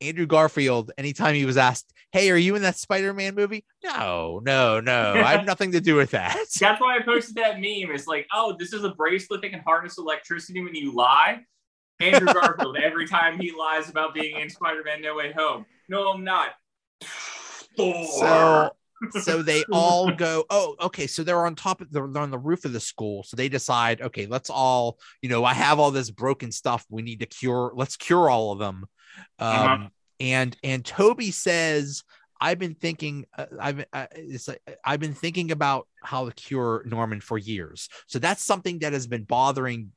Andrew Garfield. Anytime he was asked, "Hey, are you in that Spider-Man movie?" No, no, no. I have nothing to do with that. That's why I posted that meme. It's like, oh, this is a bracelet that can harness electricity when you lie. Andrew Garfield, every time he lies about being in Spider-Man No Way Home. No, I'm not. Thor. So so they all go oh okay so they're on top of they're, they're on the roof of the school so they decide okay let's all you know i have all this broken stuff we need to cure let's cure all of them. Um Uh-huh. and and tobey says i've been thinking uh, i've uh, it's like, i've been thinking about how to cure norman for years. So that's something that has been bothering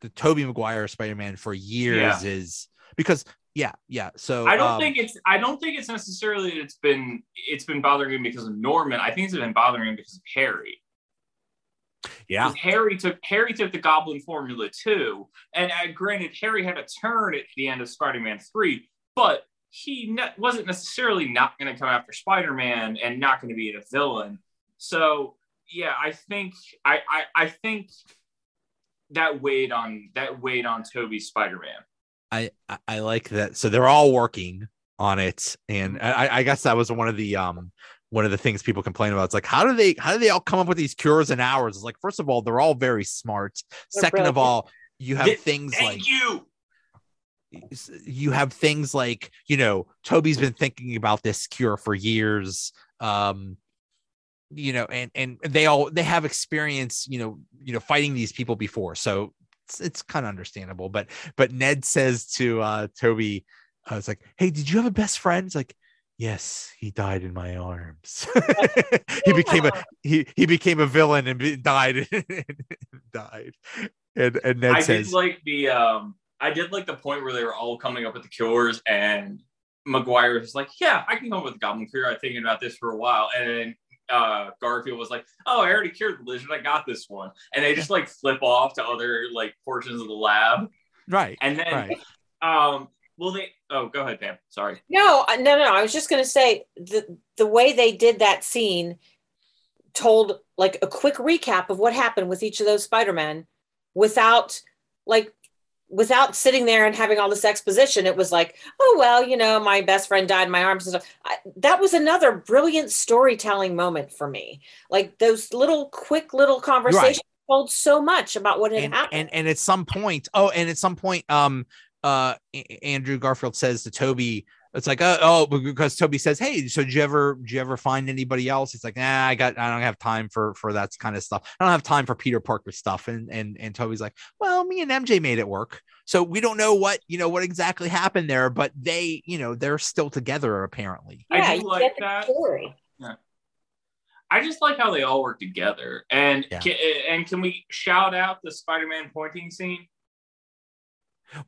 the tobey maguire spider-man for years is because yeah yeah so I don't um, think it's I don't think it's necessarily that it's been it's been bothering him because of Norman. I think it's been bothering him because of Harry. yeah Harry took Harry took the Goblin formula too, and uh, granted, Harry had a turn at the end of Spider-Man three, but he ne- wasn't necessarily not going to come after Spider-Man and not going to be a villain. So yeah, I think I, I I think that weighed on that weighed on Tobey's Spider-Man. I, I I like that. So they're all working on it, and I, I guess that was one of the um one of the things people complain about. It's like how do they how do they all come up with these cures in hours? It's like first of all, they're all very smart. They're Second of all, you have things Thank like you. you have things like you know Tobey's been thinking about this cure for years. Um, you know, and and they all they have experience, you know, you know, fighting these people before, so it's, it's kind of understandable. But but Ned says to uh Tobey, I was like, hey, did you have a best friend? It's like, yes, he died in my arms. he became a he he became a villain and be, died died. And and Ned I says, did like the um I did like the point where they were all coming up with the cures and Maguire was like, Yeah, I can come up with goblin cure. I've thinking about this for a while. And then uh Garfield was like, Oh, I already cured the lizard, I got this one. And they just like flip off to other like portions of the lab. right, And then right. um well they oh go ahead, Pam. Sorry. No, uh, no, no, no. I was just going to say the the way they did that scene told like a quick recap of what happened with each of those Spider-Men without like without sitting there and having all this exposition. It was like, oh well, you know, my best friend died in my arms and stuff. I, that was another brilliant storytelling moment for me. Like those little quick little conversations told so much about what had and, happened. and and at some point oh and at some point um uh andrew garfield says to tobey it's like uh, oh because tobey says hey so did you ever did you ever find anybody else it's like nah i got i don't have time for for that kind of stuff i don't have time for peter parker stuff and and and tobey's like well me and mj made it work so we don't know what you know what exactly happened there but they you know they're still together apparently I yeah, do like get that. story. Yeah. I just like how they all work together. And Yeah. can, and can we shout out the Spider-Man pointing scene?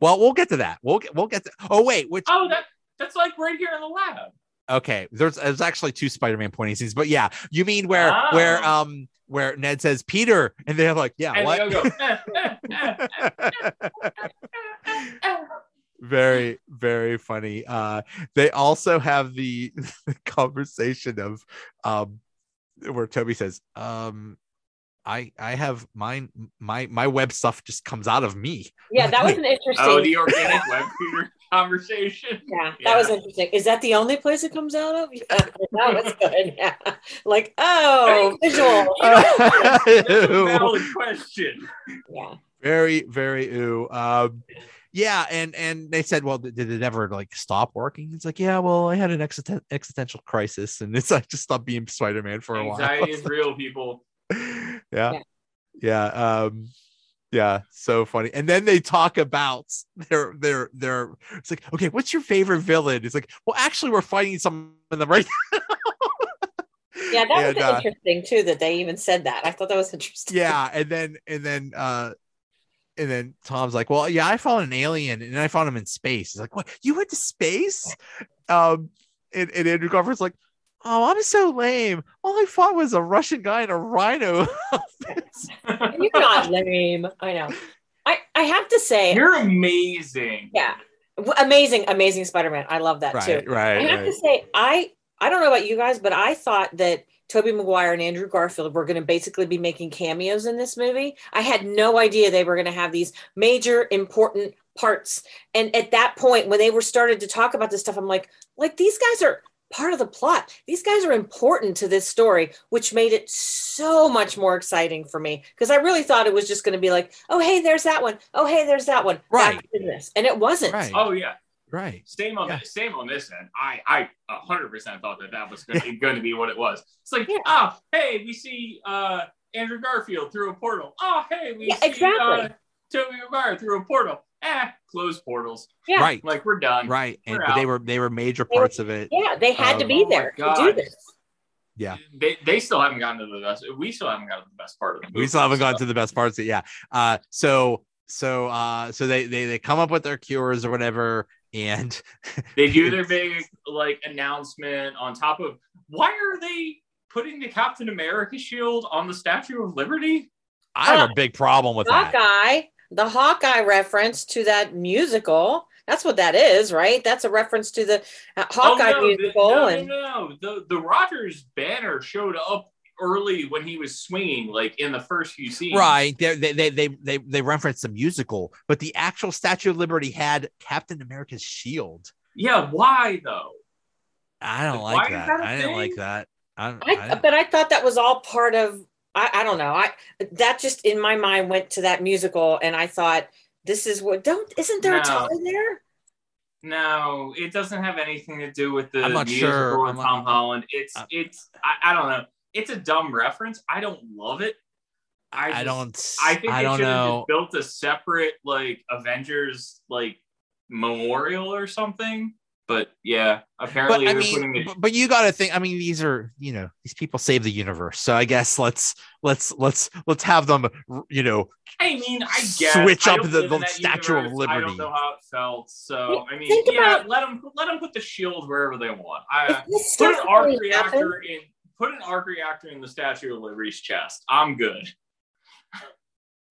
well we'll get to that we'll get we'll get to oh wait which Oh, that that's like right here in the lab. Okay, there's there's actually two Spider-Man pointing scenes, but yeah, you mean where Oh. where um where Ned says Peter, and they're like, yeah, and what? go, very very funny. Uh, they also have the, the conversation of um where Tobey says, um. I I have mine my my web stuff just comes out of me. Yeah, that was an interesting. Oh, the organic web computer conversation. Yeah, that Yeah. was interesting. Is that the only place it comes out of? Yeah, that was good. Yeah, like oh, visual. That's a valid question. Yeah, very very ooh um yeah and and they said well did did it ever like stop working it's like yeah well i had an existen- existential crisis and it's like just stopped being spider-man for a while Anxiety is real, people. yeah yeah um yeah so funny and then they talk about their their their it's like okay what's your favorite villain it's like well actually we're fighting some in the right yeah, that And, was uh, interesting too. That they even said that. I thought that was interesting. yeah and then and then uh and then Tom's like, "Well, yeah, I found an alien, and I found him in space." He's like, "What? You went to space?" Um, and, and Andrew Garfield's like, "Oh, I'm so lame. All I fought was a Russian guy in a rhino." You're not lame. I know. I I have to say, You're amazing. yeah, amazing, amazing Spider-Man. I love that too. right, right, I have right. to say, I I don't know about you guys, but I thought that Tobey Maguire and Andrew Garfield were going to basically be making cameos in this movie. I had no idea they were going to have these major important parts. And at that point, when they were started to talk about this stuff, I'm like, like these guys are part of the plot. These guys are important to this story, which made it so much more exciting for me because I really thought it was just going to be like, oh hey, there's that one. Oh hey, there's that one. Back Right. to this, and it wasn't. Right. Oh yeah. Right. Same on Yeah. this, same on this end. I I a hundred percent thought that that was going to, be what it was. It's like Yeah. ah hey we see uh Andrew Garfield through a portal. Oh hey we Yeah, see exactly. uh, Tobey Maguire through a portal. Eh, close portals. Yeah. Right. Like we're done. Right. We're but they were they were major They were- parts of it. Yeah, they had to Um, be Oh there to do this. Yeah. They, they still haven't gotten to the best. We still haven't gotten to the best part of the movie. we still haven't so- gotten to the best parts of it. Yeah. Uh so so uh so they they they come up with their cures or whatever and They do their big like announcement on top of why are they putting the Captain America shield on the Statue of Liberty? I have a big problem with that. Hawkeye, the Hawkeye reference to that musical. That's what that is, right? That's a reference to the uh, Hawkeye oh, no, the- musical. no, and no, no, The the Rogers banner showed up early when he was swinging, like in the first few scenes. Right. They, they they they they they referenced the musical, but the actual Statue of Liberty had Captain America's shield. Yeah. Why though? I don't Why like that. that a I didn't like that. I, I, I, but I thought that was all part of. I, I don't know. I that just in my mind went to that musical, and I thought this is what don't isn't there a No. tie there? No, it doesn't have anything to do with the I'm not musical sure. and I'm not- Tom Holland. It's Uh, it's I, I don't know. It's a dumb reference. I don't love it. I, I don't. I think I they don't should have know. just built a separate like Avengers like memorial or something. But yeah, But apparently I they're mean, putting it. but, but you got to think. I mean, these are you know these people save the universe. So I guess let's let's let's let's have them. You know, I mean, I guess switch I up the- the that Statue of universe. I Liberty. don't know how it felt. So I mean, Think yeah, about- let them let them put the shield wherever they want. I, put an arc really happened, reactor in put an arc reactor in the Statue of Liberty's chest. I'm good.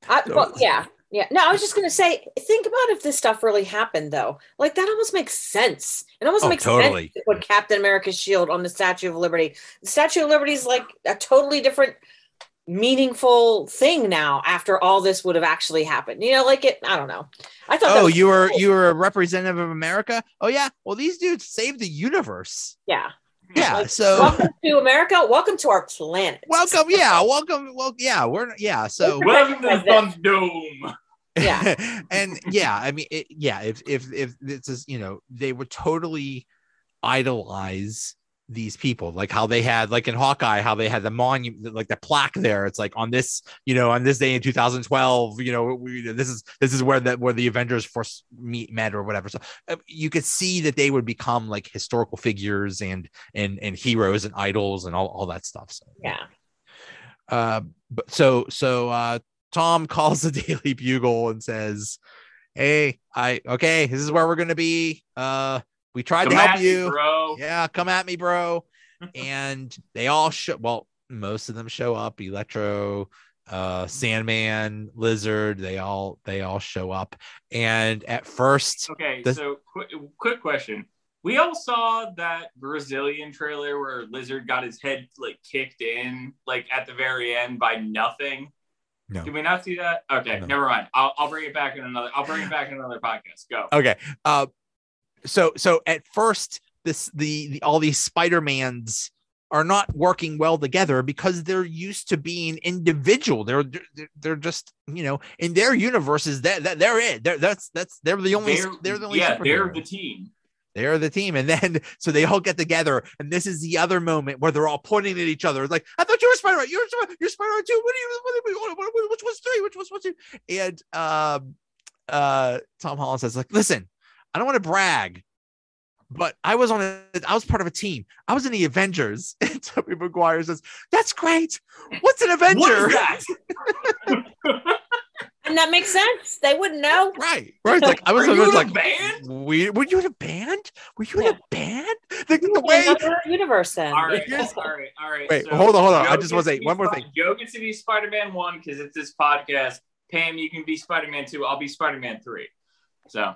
I, well, yeah, yeah. No, I was just gonna say, think about if this stuff really happened, though. Like that almost makes sense. It almost Oh, makes totally. sense to put Captain America's shield on the Statue of Liberty. The Statue of Liberty is like a totally different, meaningful thing now. After all this would have actually happened, you know, like it. I don't know. I thought. oh, you were cool. you were a representative of America. Oh yeah. Well, these dudes saved the universe. Yeah. Yeah. Like, So welcome to America. Welcome to our planet. welcome. Yeah. Welcome. Well, yeah. We're yeah. So Welcome to the Like that. Sun Dome. Yeah. and yeah, I mean, it, yeah, if if if this is you know they would totally idolize these people, like how they had like in Hawkeye, how they had the monument, like the plaque there. It's like on this, you know, on this day in 2012, you know, we, this is this is where that where the Avengers first meet met or whatever. So uh, you could see that they would become like historical figures and and and heroes and idols and all all that stuff. So Yeah. uh, but so so uh, Tom calls the Daily Bugle and says, "Hey, I okay, this is where we're gonna be. Uh, we tried Come to help at me, you. bro. Yeah, come at me, bro." and they all show. Well, most of them show up. Electro, uh, Sandman, Lizard. They all they all show up. And at first, Okay, The- so quick, quick question. We all saw that Brazilian trailer where Lizard got his head like kicked in, like at the very end by nothing. No. Did we not see that? Okay, No. never mind. I'll, I'll bring it back in another. I'll bring it back in another podcast. Go. okay uh so so at first this the, the all these spider-mans are not working well together because they're used to being individual. They're they're, they're just you know in their universes that, that they're it. They're that's that's they're the only they're, They're, the only yeah, they're the team. they're the team. And then so they all get together and this is the other moment where they're all pointing at each other. It's like i thought you were spider-man. You're, Spider- you're spider-man too. What do you what, you- what, which one's three? Which one's one two and um uh tom holland says like listen i don't want to brag but I was on a, I was part of a team. I was in the Avengers. And Tobey Maguire says, "That's great. What's an Avenger?" What is that? and that makes sense. They wouldn't know. Right, right. Like I was, Are I you was in a like, band? We, were you in a band? Were you in a band? The, the The way universe then. All right, Here's- all right, all right. Wait, hold on, hold on. I just wanna say be one more Spi- thing. Joe gets to be Spider-Man one because it's this podcast. Pam, you can be Spider-Man two. I'll be Spider-Man three. So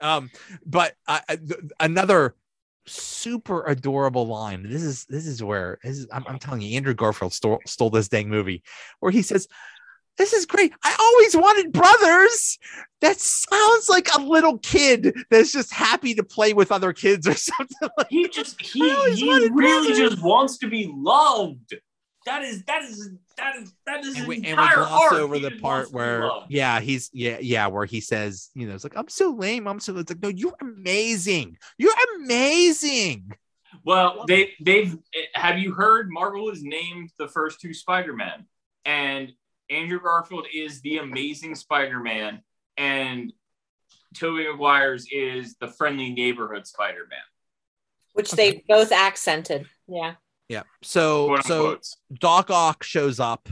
Um, but th- another super adorable line. This is this is where this is, I'm, I'm telling you, Andrew Garfield stole stole this dang movie, where he says, "This is great. I always wanted brothers." That sounds like a little kid that's just happy to play with other kids or something like. he just he he really brothers. just wants to be loved. That is that is that is that is And we, and we entire gloss art. over the part wants to be where, loved. yeah, he's yeah, yeah, where he says, you know, it's like I'm so lame. I'm so. It's like, no, you're amazing. You're amazing. Well, they they've eh, have you heard Marvel has named the first two Spider-Man and Andrew Garfield is the amazing Spider-Man and Tobey Maguire's is the friendly neighborhood Spider-Man. Which they both accented. Yeah. Yeah. So so. Doc Ock shows up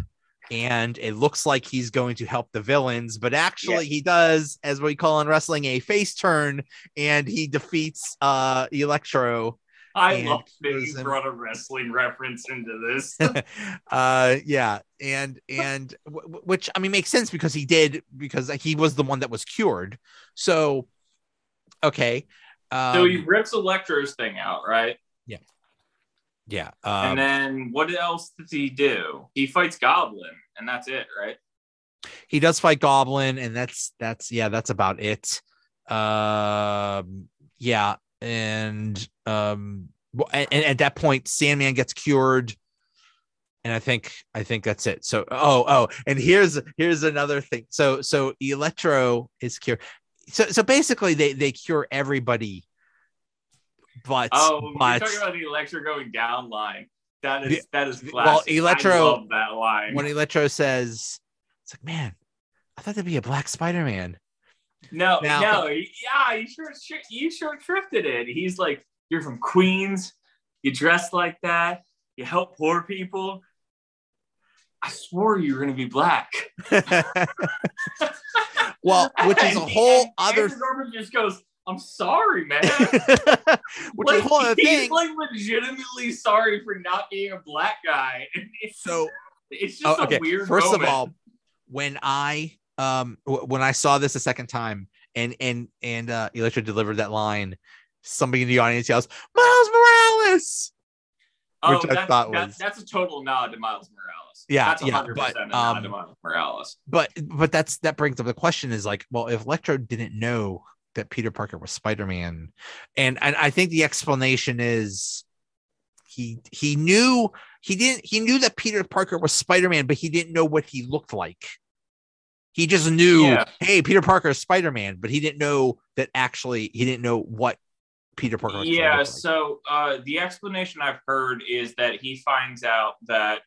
and it looks like he's going to help the villains, but actually he does, as we call in wrestling, a face turn and he defeats uh Electro. I love that you brought a wrestling reference into this. uh yeah, and and w- w- which I mean makes sense because he did because he was the one that was cured. So okay. Um, so he rips Electro's thing out, right? yeah. And Um, and then what else does he do? He fights Goblin, and that's it, right? he does fight goblin and that's that's yeah that's about it um yeah and um and, and at that point sandman gets cured and i think i think that's it so oh oh and here's here's another thing so so electro is cured so so basically they they cure everybody but Oh, you're talking about the Electro going down line. That is The- that is classic. well, Electro- I love that line. when electro says it's like man i thought there'd be a black spider-man no, Now- no, yeah, you sure you sure drifted it. He's like, you're from Queens, you dress like that, you help poor people. I swore you were gonna be black. well, which is a whole and other, Andrew Garfield just goes, "I'm sorry, man." which is whole he's thing. like legitimately sorry for not being a black guy. It's, So, it's just oh, okay. a weird. First moment. of all, when I um w- when I saw this a second time, and and and uh, Electro delivered that line, somebody in the audience yells, "Miles Morales!" oh, which I that's, thought that- was- that's a total nod to Miles Morales. Yeah, that's yeah, 100% but, a nod um, to Miles Morales. But but that's that brings up the question: is like, well, if Electro didn't know that Peter Parker was Spider Man, and and I think the explanation is he he knew he didn't he knew that Peter Parker was Spider Man, but he didn't know what he looked like. He just knew, Yeah. hey, Peter Parker is Spider Man, but he didn't know that actually he didn't know what Peter Parker. Yeah, like. so uh, the explanation I've heard is that he finds out that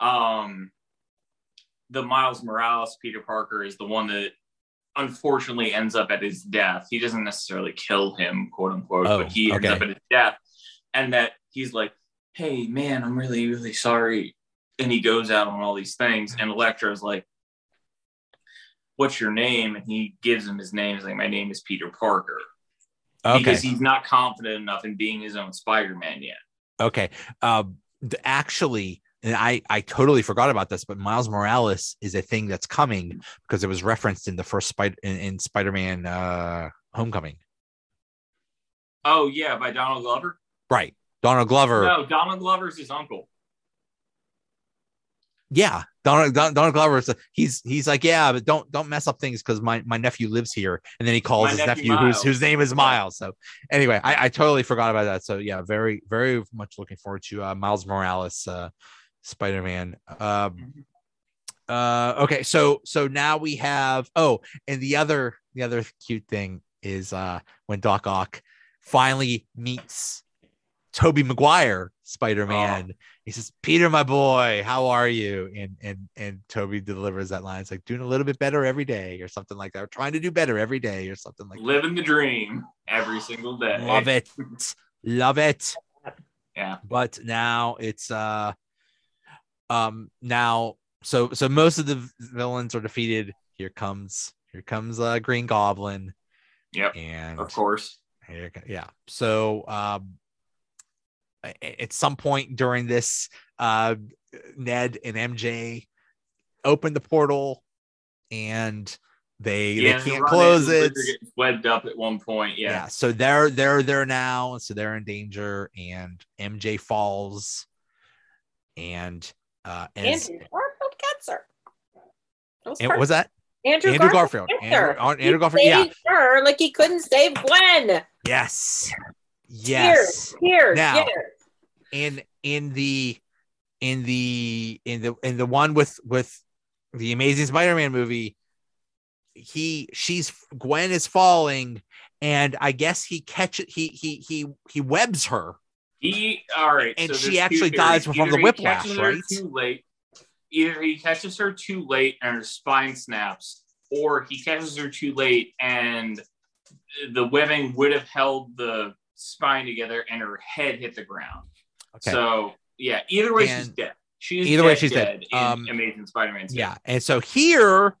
um, the Miles Morales Peter Parker is the one that unfortunately ends up at his death. He doesn't necessarily kill him, quote unquote, Oh, but he ends okay. up at his death. And that he's like, hey, man, I'm really, really sorry. And he goes out on all these things. And Electro's like, what's your name? And he gives him his name. He's like, my name is Peter Parker okay, because he's not confident enough in being his own Spider-Man yet. Okay. Um, actually, and I I totally forgot about this, but Miles Morales is a thing that's coming because it was referenced in the first Spider in, in Spider-Man uh Homecoming. Oh yeah, by Donald Glover. Right. Donald Glover. No, Donald Glover's his uncle. Yeah. Donald Don, Donald Glover he's he's like, yeah, but don't don't mess up things because my, my nephew lives here. And then he calls My his nephew nephew, whose whose name is Miles. So anyway, I, I totally forgot about that. So yeah, very, very much looking forward to uh Miles Morales uh Spider-Man. Um uh okay so so now we have oh and the other the other cute thing is uh when doc ock finally meets tobey maguire spider-man. He says peter my boy how are you? And and and tobey delivers that line. It's like doing a little bit better every day or something like that or trying to do better every day or something like Living the dream every single day. love it. Love it. Yeah. but now it's uh um now so so most of the villains are defeated. Here comes here comes uh Green Goblin. Yep. And Of course. here yeah. So um at some point during this, uh Ned and MJ open the portal and they Yeah, they can't close it. Gets webbed up at one point. yeah. Yeah. so they're they're there now so they're in danger and mj falls and uh and Andrew Garfield gets her. That was and was that Andrew, andrew Garfield. garfield andrew, Andrew garfield yeah her like he couldn't save Gwen. yes yes Tears, tears, Now- tears. in in the in the in the in the one with with the amazing spider-man movie he she's gwen is falling and i guess he catches he he he he webs her He all right. And so she actually dies from Either the whiplash, right? Too late. Either he catches her too late and her spine snaps, or he catches her too late and the webbing would have held the spine together and her head hit the ground. okay So yeah, either way she's dead. She's Either way, she's dead. In Um, Amazing Spider-Man. yeah and so here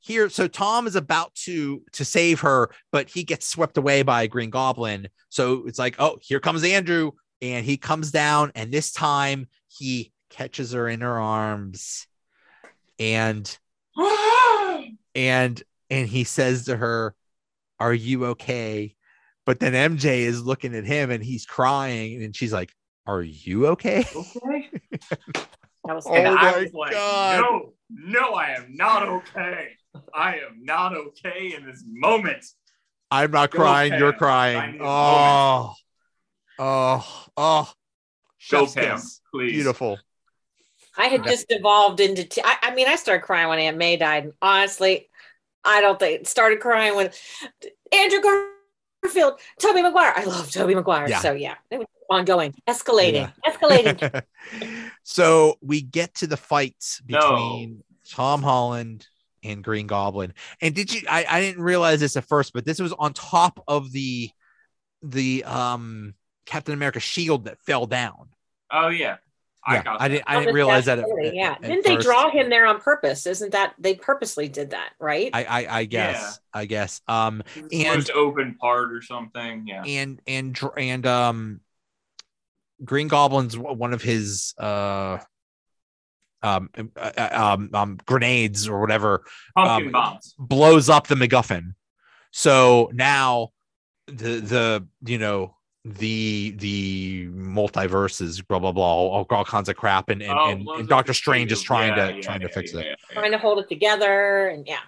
here so tom is about to to save her but he gets swept away by a green goblin so it's like oh here comes andrew and he comes down and this time he catches her in her arms and and and he says to her are you okay but then mj is looking at him and he's crying and she's like are you okay okay. That was Oh my I was like, God. no, no, I am not okay. I am not okay in this moment. i'm not Go crying you're crying Oh, a oh oh oh Go Pam, please. beautiful I had just evolved into. T- I, I mean, I started crying when Aunt May died. Honestly, I don't think started crying when Andrew Garfield, Tobey Maguire. I love Tobey Maguire. Yeah. So yeah, it was ongoing, escalating, escalating. so we get to the fights No. between Tom Holland and Green Goblin. And did you I, I didn't realize this at first, but this was on top of the the um Captain America shield that fell down. Oh yeah, I yeah, got I didn't I didn't realize that. dashboard, at- yeah, at- at didn't they first. draw him there on purpose? Isn't that they purposely did that, right? I I, I guess I guess um and- most open part or something. Yeah. and and and um Green Goblin's one of his uh um uh, uh, um, um grenades or whatever Pumpkin um, bombs. blows up the MacGuffin. So now the the you know the the multiverses blah blah blah all, all kinds of crap and and, Oh, and, and Doctor Strange is trying Yeah, to yeah, trying to fix yeah, it. yeah, yeah. Trying to hold it together, and yeah,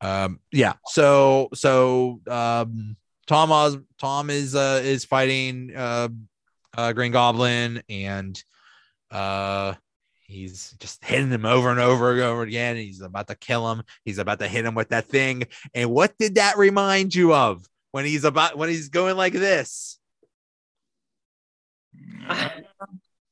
Um yeah so so um Tom Oz Tom is uh is fighting uh, uh Green Goblin and uh he's just hitting him over and over and over again. He's about to kill him. He's about to hit him with that thing. And what did that remind you of when he's about when he's going like this?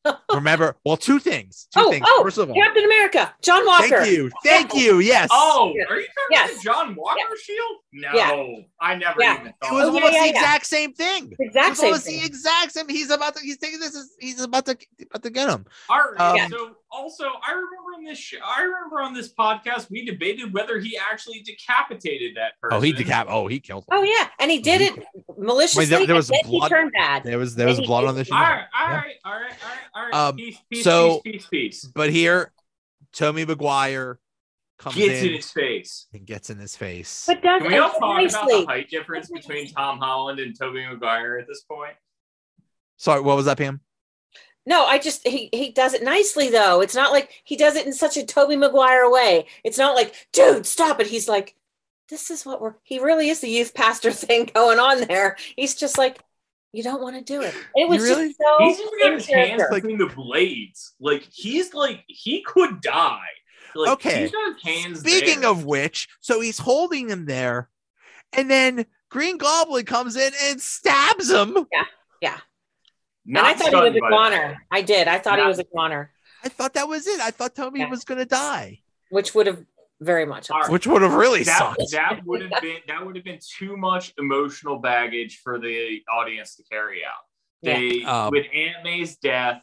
Remember, well, two things. Two Oh, things. oh, First of all, Captain America, John Walker. thank you, thank you. Yes. Oh, are you talking Yes. about John Walker shield? No, Yeah. I never Yeah. even thought. it was Oh, almost yeah, the yeah. exact same thing. Exact It was same almost the exact same. He's about to. He's thinking this is. He's about to. About to get him. All right. Um, Yeah. So also, I remember on this. Sh- I remember on this podcast we debated whether he actually decapitated that person. Oh, he decap. Oh, he killed him. Oh yeah, and he did it maliciously. there- there was blood. he turned bad. There was there was blood on the show. All right. All Yeah. right. All right. All right. All right. Um, peace, peace, so- peace, peace, peace. But here, Tobey Maguire comes Gets in in his face. and gets in his face. But does Can we all it talk about the height difference between Tom Holland and Tobey Maguire at this point? Sorry, what was that, Pam? No, I just he he does it nicely though. It's not like he does it in such a Tobey Maguire way. It's not like, dude, stop it. He's like, this is what we're. He really is the youth pastor thing going on there. He's just like, you don't want to do it. It was really? just so. He's even got his hands like- between the blades. Like he's like he could die. Like, Okay. He's got his hands. Speaking there. of which, so he's holding him there, and then Green Goblin comes in and stabs him. And I thought he was a by goner. I did. I thought he was a goner, I thought that was it. I thought Tobey Yeah. was gonna die, which would have very much. All right. upset. which would have really that. sucked. That would have been that would have been too much emotional baggage for the audience to carry out. Yeah. They Um, with Aunt May's death,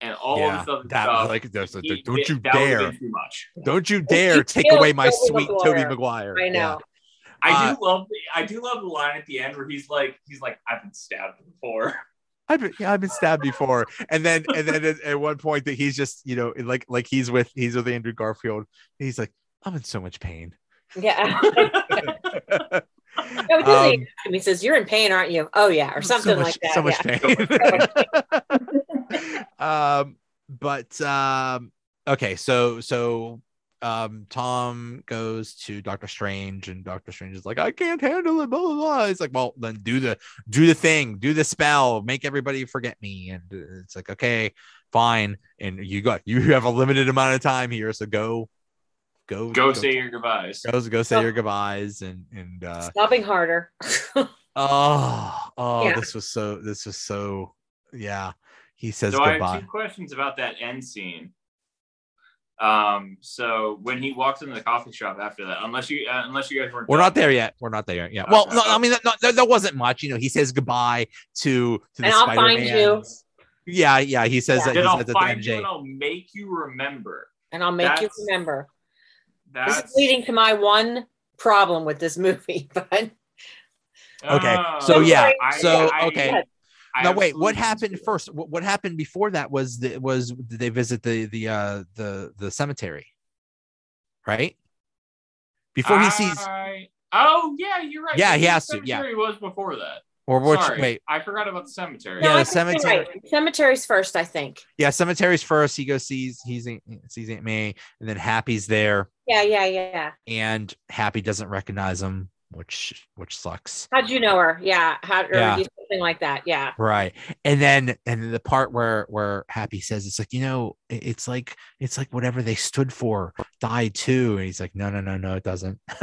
and all yeah, of this other that stuff. like, there's a- he- don't you that dare, too much. don't you dare take away my Tobey sweet Tobey Maguire. Maguire. I know. I Uh, do love the I do love the line at the end where he's like he's like I've been stabbed before. I've been, yeah, I've been stabbed before, and then and then at, at one point that he's just you know like like he's with he's with Andrew Garfield. And he's like, I'm in so much pain. Yeah. no, he, Um, even ask him. he says, "You're in pain, aren't you?" Oh yeah, or something so much, like that. So much yeah. pain. um, but um, okay, so so um, Tom goes to Doctor Strange, and Doctor Strange is like, I can't handle it. Blah blah blah. He's like, well, then do the do the thing, do the spell, make everybody forget me. And it's like, okay, fine. And you got you have a limited amount of time here, so go. Go, Go say your goodbyes. go, go say Oh. your goodbyes and and uh Sobbing harder. Oh, oh, Yeah. this was so, this was so, yeah. He says So I goodbye. have two questions about that end scene. Um, so when he walks into the coffee shop after that, unless you uh, unless you guys weren't We're done. not there yet. We're not there yet. Yeah. Well, no, I mean, that, no, that wasn't much. You know, he says goodbye to to the And I'll find Spider-Mans. Yeah, yeah. He says Yeah. that. Then He I'll says that find you and I'll make you remember. and I'll make you That's- remember. This is leading to my one problem with this movie, but Okay, Oh, so yeah, so, okay. I Now wait, what happened disagree. first? What, what happened before that was the, was did they visit the the uh the the cemetery, right? Before he sees Oh yeah, you're right. Yeah, he The has to, yeah. cemetery was before that. or which Sorry, wait, I forgot about the cemetery. Yeah, no, the I think you're cemetery- right. Cemetery's first, I think. yeah, cemetery's first. He goes sees he's sees Aunt May, and then Happy's there. Yeah, yeah, yeah. and Happy doesn't recognize him, which which sucks. How'd you know her? Yeah, how or Yeah. something like that. Yeah. Right. And then and then the part where where Happy says it's like, you know, it's like it's like whatever they stood for died too. And he's like, no, no, no, no, it doesn't.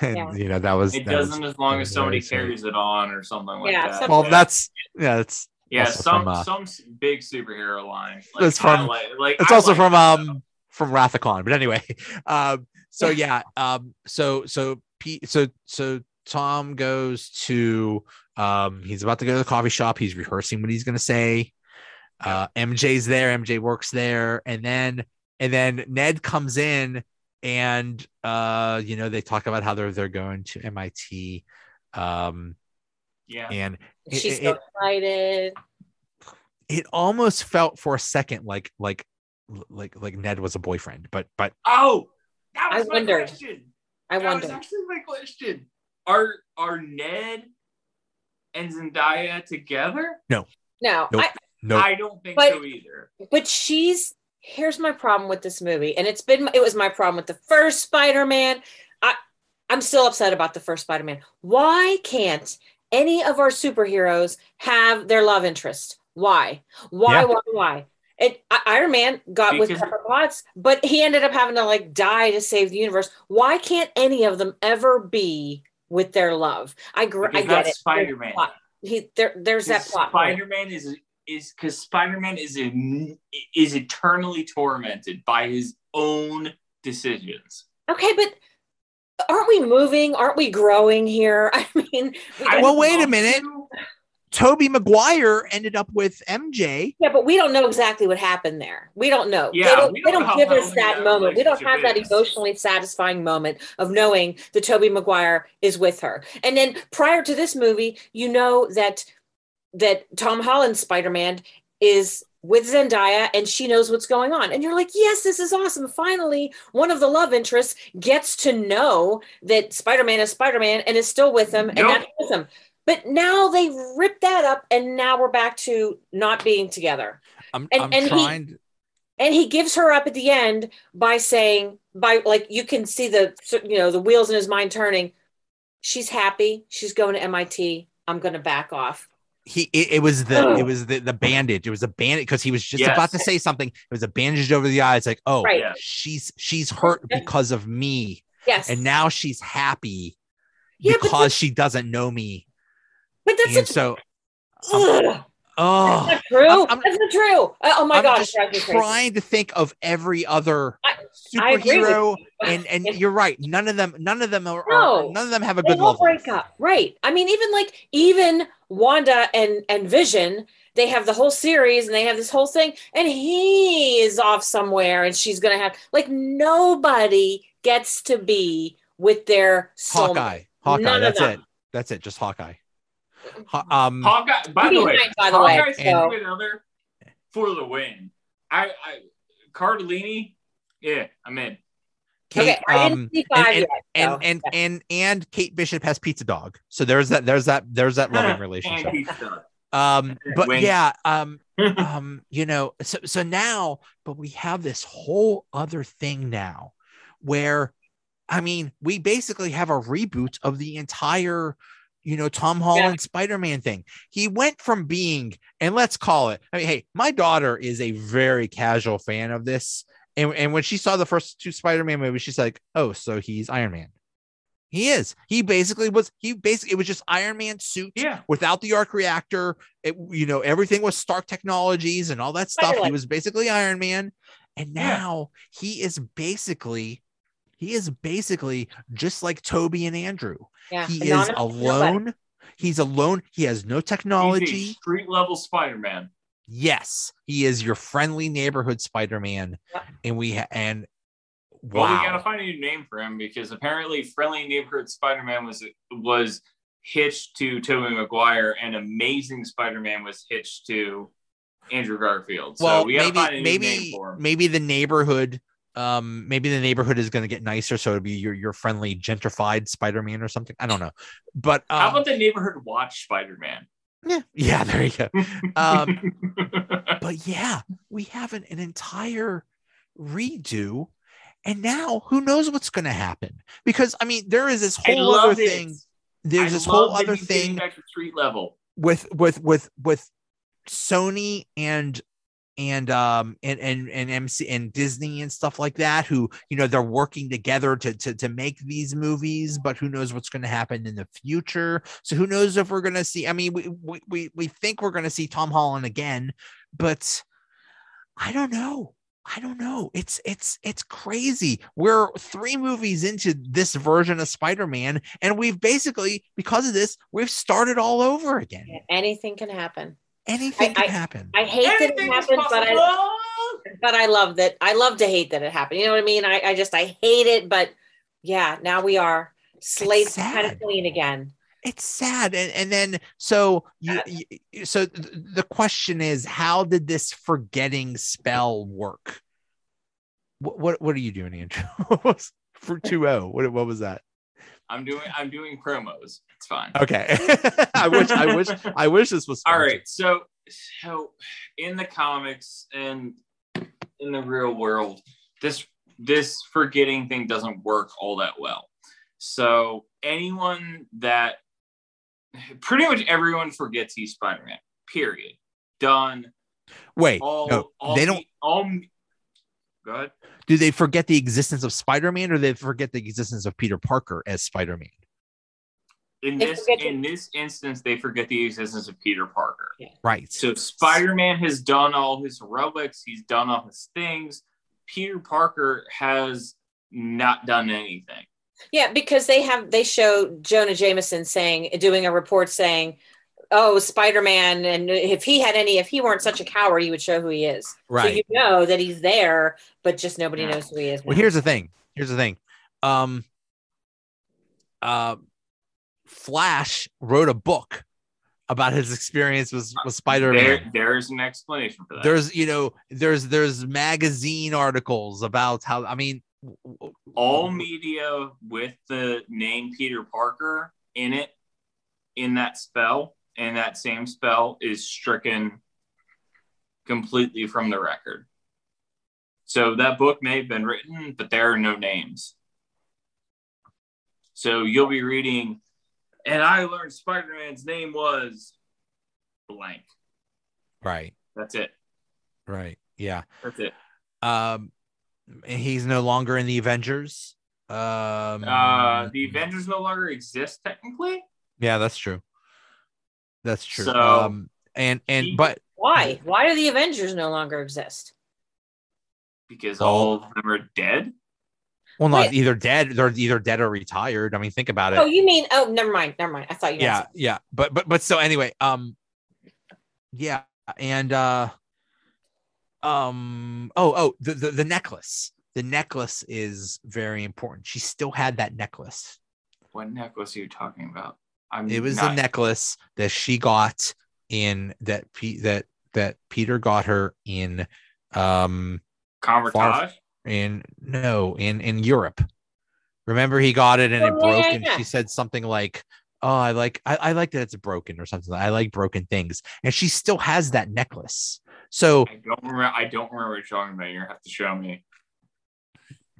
and Yeah. you know, that was It that doesn't as long as somebody sweet. carries it on or something like Yeah, that. something- well, that's yeah, that's yeah, also some from, uh, some big superhero line. That's I from- like, like it's I also like from that um from Rathacon. But anyway, um, so yeah, um, so so Pete, so so Tom goes to um, he's about to go to the coffee shop. He's rehearsing what he's gonna say. Uh, MJ's there. MJ works there, and then and then Ned comes in, and uh, you know they talk about how they're they're going to MIT. Um, Yeah. and it- She's it- so it- excited. it almost felt for a second like like like like Ned was a boyfriend, but but Oh, that I was my wondered. question. I that was wonder. actually my question. Are are Ned and Zendaya together? No, Nope. I, no, I don't think But- so either. but she's here's my problem with this movie, and it's been it was my problem with the first Spider-Man. I I'm still upset about the first Spider-Man. Why can't any of our superheroes have their love interest? Why? Why? Yeah. Why? Why? It, Iron Man got with Because- Pepper Potts, but he ended up having to like die to save the universe. Why can't any of them ever be with their love? I gr- I Because get that's it. Spider-Man. plot. He there there's that plot. Spider-Man is is because Spider-Man is in, is eternally tormented by his own decisions. Okay, but aren't we moving? Aren't we growing here? I mean, we Well, wait a love minute. To- Tobey Maguire ended up with MJ. yeah, but we don't know exactly what happened there. We don't know. Yeah, they don't, we don't don't give us that moment. We don't have that emotionally satisfying moment of knowing that Tobey Maguire is with her. And then prior to this movie, you know that that Tom Holland's Spider-Man is with Zendaya and she knows what's going on. And you're like, yes, this is awesome. Finally, one of the love interests gets to know that Spider-Man is Spider-Man and is still with him and Nope. that's awesome. But now they ripped that up and now we're back to not being together. I'm, And- I'm and he- trying. And he gives her up at the end by saying, by like you can see the you know the wheels in his mind turning. She's happy. She's going to MIT. I'm going to back off. he it, it was the Ugh. it was the, the bandage. It was a bandage because he was just Yes. about to say something. It was a bandage over the eyes, like, oh, Right. She's she's hurt because of me, Yes. and now she's happy Yeah, but because she doesn't know me. But that's And such so, um. Oh, That's not true. I'm- I'm- That's not true. Uh, Oh my I'm god, it just drives me crazy. trying to think of every other I- I superhero, you. and and you're right. None of them, none of them are, are- No. none of them have a good level. break up right i mean even like even wanda and and vision they have the whole series and they have this whole thing and he is off somewhere and she's gonna have like nobody gets to be with their soulmate. Hawkeye, Hawkeye. None that's it. That's it. Just Hawkeye. Haw- um, Hawkeye, by the way, nice, by the way, Hawkeye's so- another for the win. I, I Cardellini, yeah, I'm in. Kate, okay um, didn't see five and yet and so, and, yeah. and and Kate Bishop has Pizza Dog. So there's that. There's that. There's that loving relationship. And he's done. Um, but Wink. yeah, um, um, you know, so so now, but we have this whole other thing now, where, I mean, we basically have a reboot of the entire, you know, Tom Holland Spider-Man thing. He went from being, and let's call it. I mean, hey, my daughter is a very casual fan of this, and and when she saw the first two Spider-Man movies, she's like, oh, so he's Iron Man. He is. He basically was. He basically it was just Iron Man suit yeah. without the arc reactor. It, you know, everything was Stark Technologies and all that stuff. He was basically Iron Man, and Yeah. now he is basically, he is basically just like Tobey and Andrew. yeah He is anonymous to nobody. alone. He's alone. He has no He's a technology. street level Spider-Man. Yes, he is your friendly neighborhood Spider-Man, Yep. and we ha- and Well, we gotta find a new name for him because apparently Friendly Neighborhood Spider-Man was was hitched to Tobey Maguire and Amazing Spider-Man was hitched to Andrew Garfield. So well, we gotta maybe find a new name maybe for him. maybe the neighborhood. Um, maybe the neighborhood is going to get nicer, so it'll be your your friendly gentrified Spider-Man or something. I don't know, but um, How about the neighborhood watch Spider-Man? yeah, yeah, there you go. Um, but yeah, we have an, an entire redo, and now who knows what's going to happen? Because I mean, there is this whole other it. thing. There's I this whole other thing back to street level. with with with with Sony and and um and and and MC and Disney and stuff like that who you know they're working together to to to make these movies but who knows what's going to happen in the future. So who knows if we're going to see I mean we we we, we think we're going to see Tom Holland again but I don't know. I don't know. It's it's it's crazy. We're 3 movies into this version of Spider-Man and we've basically because of this we've started all over again. Anything can happen anything I- can happen i hate that it Anything is happened but i but I love that. I love to hate that it happened. You know what I mean? I, I just I hate it, but yeah, now we are slates kind of clean again. it's sad and, and then so you, you so th- the question is how did this forgetting spell work what what, what are you doing andrew for 2-0 what, what was that I'm doing I'm doing promos. It's fine. okay i wish i wish i wish this was All sponsored. right. So so in the comics and in the real world, this this forgetting thing doesn't work all that well. So anyone that pretty much everyone forgets he's Spider-Man. Period. Done. wait All, no all they don't all Go ahead. do they forget the existence of spider-man or they forget the existence of peter parker as spider-man In They this forget to- in this instance, they forget the existence of Peter Parker. right So Spider-Man has done all his heroics, he's done all his things. Peter Parker has not done anything. Yeah, because they have they show Jonah Jameson saying doing a report saying, "Oh, Spider-Man, and if he had any, if he weren't such a coward, he would show who he is." right So right you know that he's there, but just nobody Yeah. knows who he is. Well, now. here's the thing. Here's the thing. Um, uh, Flash wrote a book about his experience with, with Spider-Man. there's an explanation for that. There's, you know, there's there's magazine articles about how. I mean, w- w- all media with the name Peter Parker in it, in that spell, and that same spell is stricken completely from the record. So that book may have been written, but there are no names. So you'll be reading, and I learned Spider Man's name was blank. right, That's it. right, yeah. That's it. Um, he's no longer in the Avengers. Um, Uh, the Avengers no longer exist technically. Yeah, that's true. That's true. So- um, and and but Why? Why do the Avengers no longer exist? because Well- all of them are dead. well, not Wait. either dead. They're either dead or retired. I mean, think about it. Oh, you mean? Oh, never mind. Never mind. I thought you. yeah something. yeah but but but so anyway um yeah and uh um oh oh the, the the necklace the necklace is very important she still had that necklace What necklace are you talking about? I'm it was not, a necklace that she got in that P, that that peter got her in um Convertage. in no in in europe remember he got it and it Oh, yeah, broke yeah, and she said something like oh i like I, I like that it's broken or something i like broken things and she still has that necklace so I don't remember. I don't remember what you're talking about. You're gonna have to show me.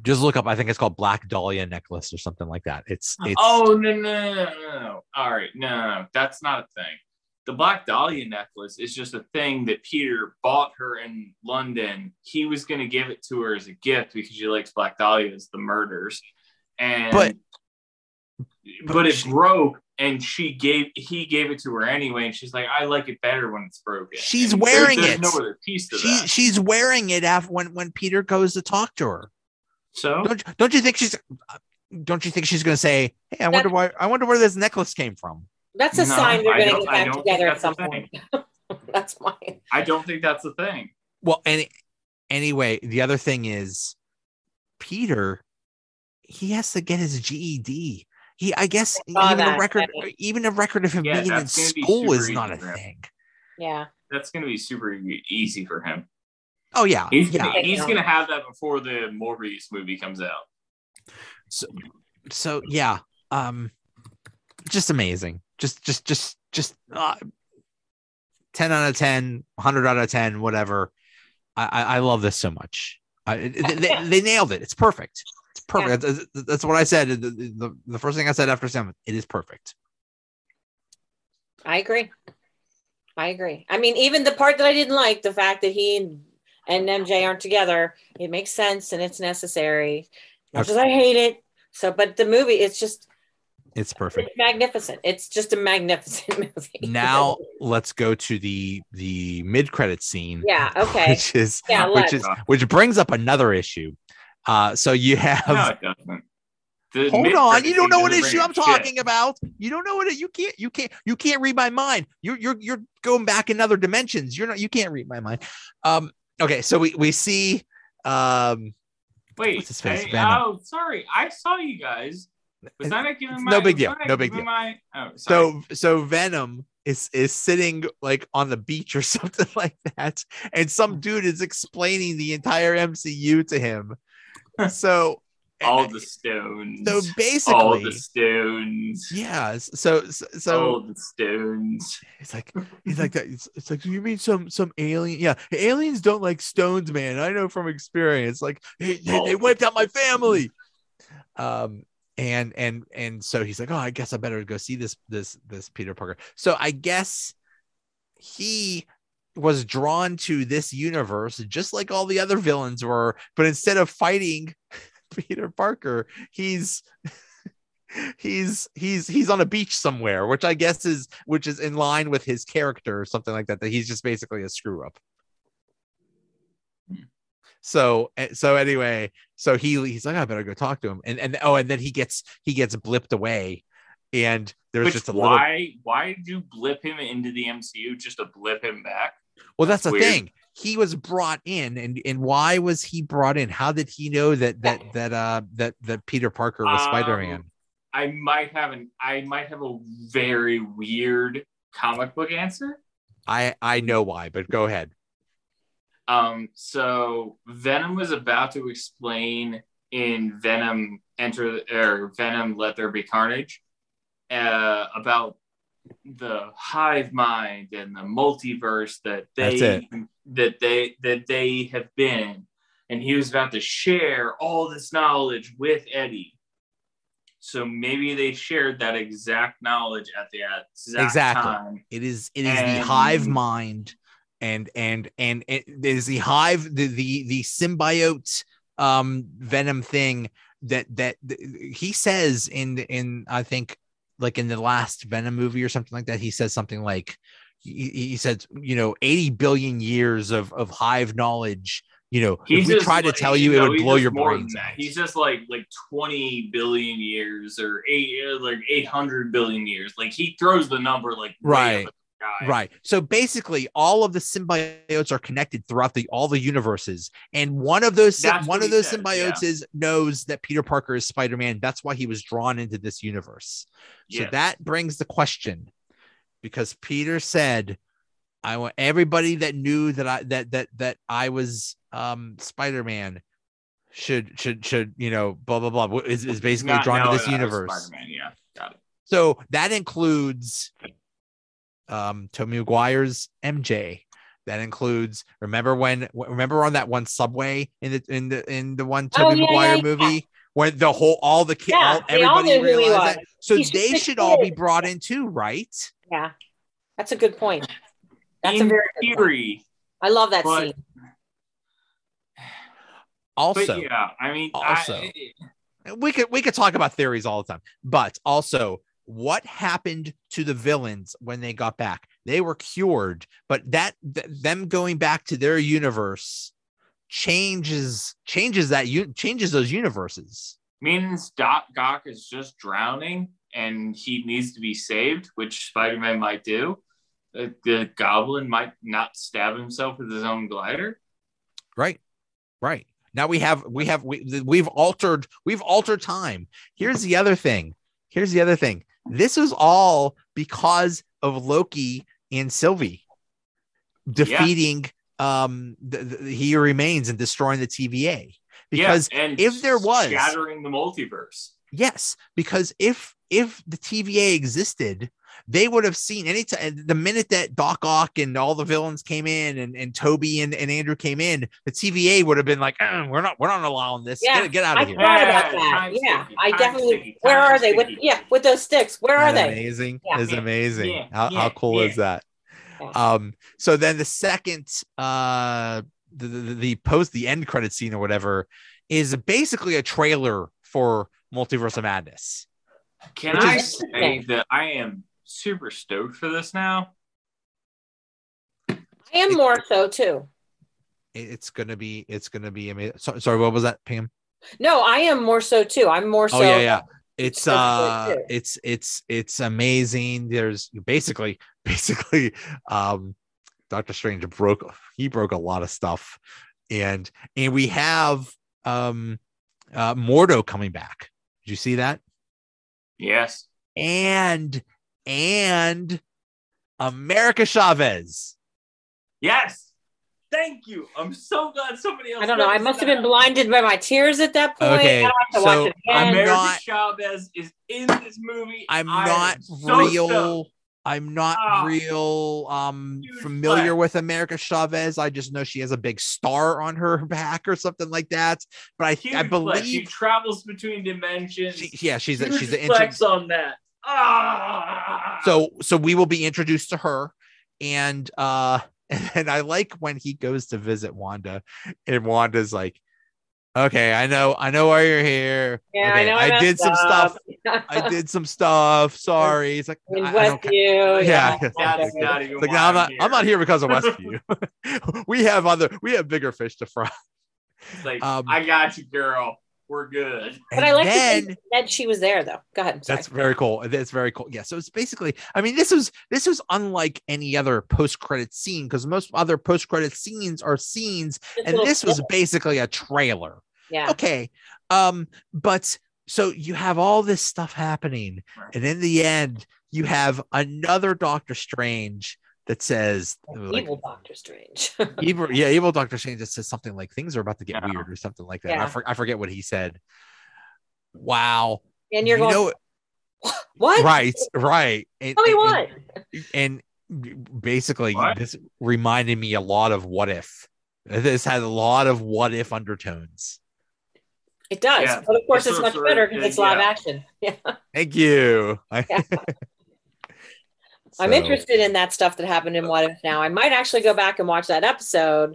Just look up i think it's called black dahlia necklace or something like that it's oh, it's oh no, no no no no! All right, no, no, no, that's not a thing. The Black Dahlia necklace is just a thing that Peter bought her in London. He was gonna give it to her as a gift because she likes Black Dahlias, the murders, and But- but, but it she- broke, and she gave he gave it to her anyway, and she's like, I like it better when it's broken. She's And wearing there's it. No other piece to she that. she's wearing it after when when peter goes to talk to her So don't don't you think she's don't you think she's going to say hey i wonder why i wonder where this necklace came from That's a No, sign they're I going to get back together at some point. That's mine. I don't think that's the thing. Well, any anyway, the other thing is Peter, he has to get his GED. He, I guess, saw even a record, yeah. even a record of him Yeah, being in that's be school is not a easy for him. thing. Yeah. That's going to be super easy for him. Oh yeah, He's yeah. gonna, he's gonna have that before the Morbius movie comes out. So, so yeah, um, just amazing. Just, just, just, just uh, ten out of 10, 100 out of ten, whatever. I, I, I love this so much. I, they, they, they nailed it. It's perfect. It's perfect. That's, that's what I said. The, the, the first thing I said after seven. It is perfect. I agree. I agree. I mean, even the part that I didn't like, the fact that he and, and MJ aren't together, it makes sense and it's necessary. Much as I hate it. So, but the movie, it's just It's perfect. it's magnificent. It's just a magnificent movie. Now let's go to the the mid credit scene. yeah. Okay. Which is Yeah, which let's. is which brings up another issue. Uh, so you have No, it doesn't. Hold on, you don't know what issue I'm up shit. talking about. You don't know what it, you can't you can't you can't read my mind. You're you're you're going back in other dimensions. You're not you can't read my mind. Um okay, so we we see um Wait, What's his face? I- oh, sorry. I saw you guys. Was I not giving my? no big deal, no big deal. My, oh, so so Venom is is sitting like on the beach or something like that, and some dude is explaining the entire MCU to him. So all the stones. so basically, all the stones. yeah so so, so all the stones. It's like he's like that. It's, it's like you mean some some alien? Yeah, aliens don't like stones, man. I know from experience. Like they, they, they wiped out my family. Um, and and and so he's like, oh, I guess I better go see this this this Peter Parker. So I guess he was drawn to this universe just like all the other villains were, but instead of fighting Peter Parker, he's he's he's he's on a beach somewhere which i guess is which is in line with his character or something like that that he's just basically a screw up Hmm. so eh, so anyway so he he's like i better go talk to him and and oh and then he gets he gets blipped away and there's Which just a little why why did you blip him into the MCU just to blip him back? well that's the Weird. thing he was brought in and and why was he brought in? How did he know that that that uh that that peter parker was Um, spider-man? I might have an I might have a very weird comic book answer. i i know why but go ahead. Um, so Venom was about to explain in Venom Enter or Venom Let There Be Carnage uh, about the hive mind and the multiverse that they that they that they have been, and he was about to share all this knowledge with Eddie. So maybe they shared that exact knowledge at the exact Exactly. time. It is it is the hive mind and and and it is the hive the the the symbiote um venom thing that that th- he says in in I think like in the last Venom movie or something like that he says something like he, he said, you know, 80 billion years of of hive knowledge. You know, if we tried to tell you, it would blow your more than brains out. He's just like like 20 billion years or eight like 800 billion years. Like he throws the number like Right. Up at the sky. Right. So basically, all of the symbiotes are connected throughout the all the universes, and one of those That's one of those says, symbiotes is knows that Peter Parker is Spider Man. That's why he was drawn into this universe. So Yes. that brings the question, because Peter said, "I want everybody that knew that I that that that I was um Spider Man." Should should should you know blah blah blah is, is basically Not drawn to this that I was universe. Spider-Man, yeah. Got it. So that includes um Tobey Maguire's MJ. That includes remember when remember on that one subway in the in the in the one Tobey yeah, Maguire yeah, movie when the whole all the kids Yeah, all, they all everybody who he realized that. was. So He's they a should all be brought in too, right? Yeah, that's a good point. That's In a very good point. theory, I love that but- scene. Also, but yeah, I mean, also- I, we could we could talk about theories all the time, but also what happened to the villains when they got back? They were cured, but that th- them going back to their universe changes changes that you changes those universes. means Doc Ock is just drowning and he needs to be saved, which Spider-Man might do. Uh, The Goblin might not stab himself with his own glider. Right. Right. Now we have we have we we've altered we've altered time. Here's the other thing. Here's the other thing. This was all because of Loki and Sylvie defeating um the, the, he remains and destroying the TVA. Because yeah, and if there was- shattering the multiverse. yes, because if if the TVA existed, they would have seen any time the minute that Doc Ock and all the villains came in and, and Tobey and, and Andrew came in, the TVA would have been like, "Uh, we're not we're not allowing this. Yeah, get, get out I of here. thought Yeah, about that. time Yeah, I definitely. sticky, where time are they? With yeah, with those sticks. Where are Isn't that they? amazing? Yeah. Is Yeah, amazing. yeah, how, how yeah, cool is that? Yeah. Um, so then the second uh the, the, the post the end credit scene or whatever is basically a trailer for Multiverse of Madness. Can Which I say that I am super stoked for this now? I am more so too. It's gonna be it's gonna be amazing. So, sorry, what was that, Pam? No, I am more so too. I'm more so. oh yeah, yeah. It's uh too. it's it's it's amazing. There's basically basically um Doctor Strange broke he broke a lot of stuff. And and we have um uh Mordo coming back. Did you see that? Yes. And and America Chavez. Yes. Thank you. I'm so glad somebody else. I don't know. I noticed must have been blinded by my tears at that point. Okay, I have to so watch it I'm. America not- Chavez is in this movie. I'm I not am so real. I'm not Ah, real um familiar flag. with America Chavez. I just know she has a big star on her back or something like that. But I Huge I flex. she travels between dimensions. she, yeah, she's a, Huge she's an flex intro- on that. Ah. so so we will be introduced to her and uh and I like when he goes to visit Wanda and Wanda's like okay, I know I know why you're here. Yeah, okay, I know. I, did some messed stuff. I did some stuff. Sorry. It's like in I, I don't Westview. Yeah, Yeah, That's not It's like why no, I'm I'm not. I'm not here. here because of Westview. we have other. We have bigger fish to fry. It's like, Um, I got you, girl. We're good. But And I like then that, that she was there, though. Go ahead. That's very cool. That's very cool. Yeah. So it's basically. I mean, this was this was unlike any other post credit scene because most other post credit scenes are scenes, Just and this was snippets. basically a trailer. yeah. Okay. Um. But so you have all this stuff happening, Right. and in the end, you have another Doctor Strange that says like, Evil Doctor Strange. evil, yeah, evil Doctor Strange just says something like things are about to get Yeah. weird or something like that. I, for, I forget what he said. Wow. and you're you going, know, what? right, right. And, Tell me and- what? And, and basically, What? this reminded me a lot of what if. This had a lot of what if undertones. It does. Yeah. But of course, It's it's much better because it's yeah. live action. Yeah. Thank you. Yeah. I'm interested in that stuff that happened in What If now. I might actually go back and watch that episode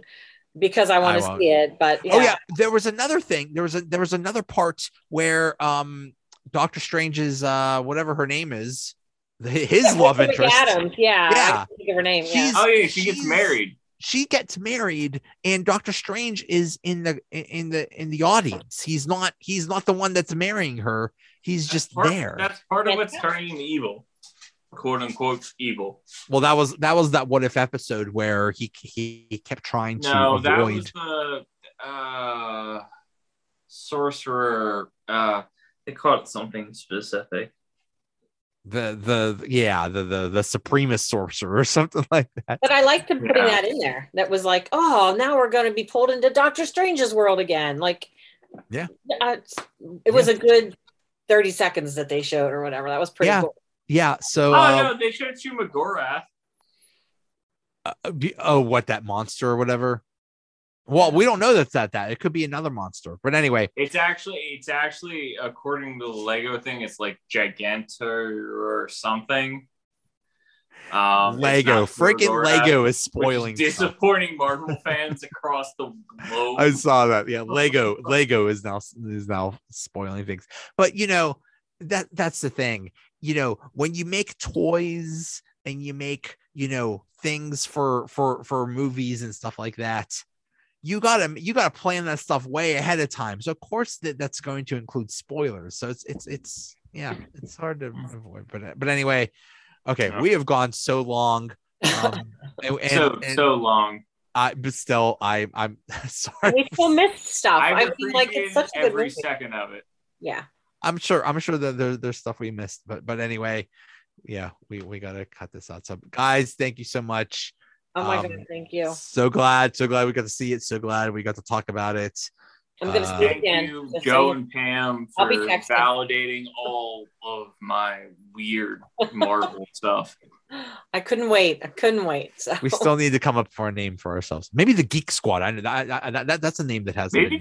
because I want to see it. But yeah. Oh yeah, there was another thing. There was a there was another part where um Doctor Strange's uh whatever her name is, his Yeah, love interest. Adams, yeah. Yeah. I can't think of her name. Yeah. Oh yeah, she gets married. She gets married, and Doctor Strange is in the in the in the audience. He's not he's not the one that's marrying her. He's just part, there. That's part of Yeah. what's turning him evil, quote unquote evil. Well, that was that was that what if episode where he he, he kept trying to No, that avoid. was the uh, sorcerer. Uh, they called it something specific. the the yeah the the the supremist sorcerer or something like that. But I liked them putting Yeah. that in there. That was like, oh, now we're going to be pulled into Doctor Strange's world again. Like, Yeah. uh, it was a good 30 seconds that they showed or whatever. That was pretty Yeah. cool. Yeah. So Oh uh, no, they showed you Shuma-Gorath. uh, be- oh what that monster or whatever. Well, we don't know that's that that it could be another monster, but anyway, It's actually, it's actually according to the Lego thing, it's like Gigantor or something. Um, Lego, freaking Lego is spoiling. disappointing Marvel fans across the globe. I saw that. Yeah, Lego Lego is now is now spoiling things. But you know, that that's the thing. You know, when you make toys and you make, you know, things for for for movies and stuff like that, you got to you got to plan that stuff way ahead of time. So of course that that's going to include spoilers. So it's it's it's yeah, it's hard to avoid. But but anyway, okay, Yeah. we have gone so long. Um, and, and- so and so long. I but still I I'm sorry. We still missed stuff. I've I mean, like, it's such a good every movie. second of it. Yeah. I'm sure I'm sure that there, there's stuff we missed, but but anyway, yeah, we we gotta cut this out. So guys, thank you so much. Oh my Um, God. Thank you. So glad, so glad we got to see it. So glad we got to talk about it. I'm going to uh, see it Thank again. you, Joe and Pam, I'll for be texting. validating all of my weird Marvel stuff. I couldn't wait. I couldn't wait. So. We still need to come up for a name for ourselves. Maybe the Geek Squad. I know that, that, that that's a name that has Maybe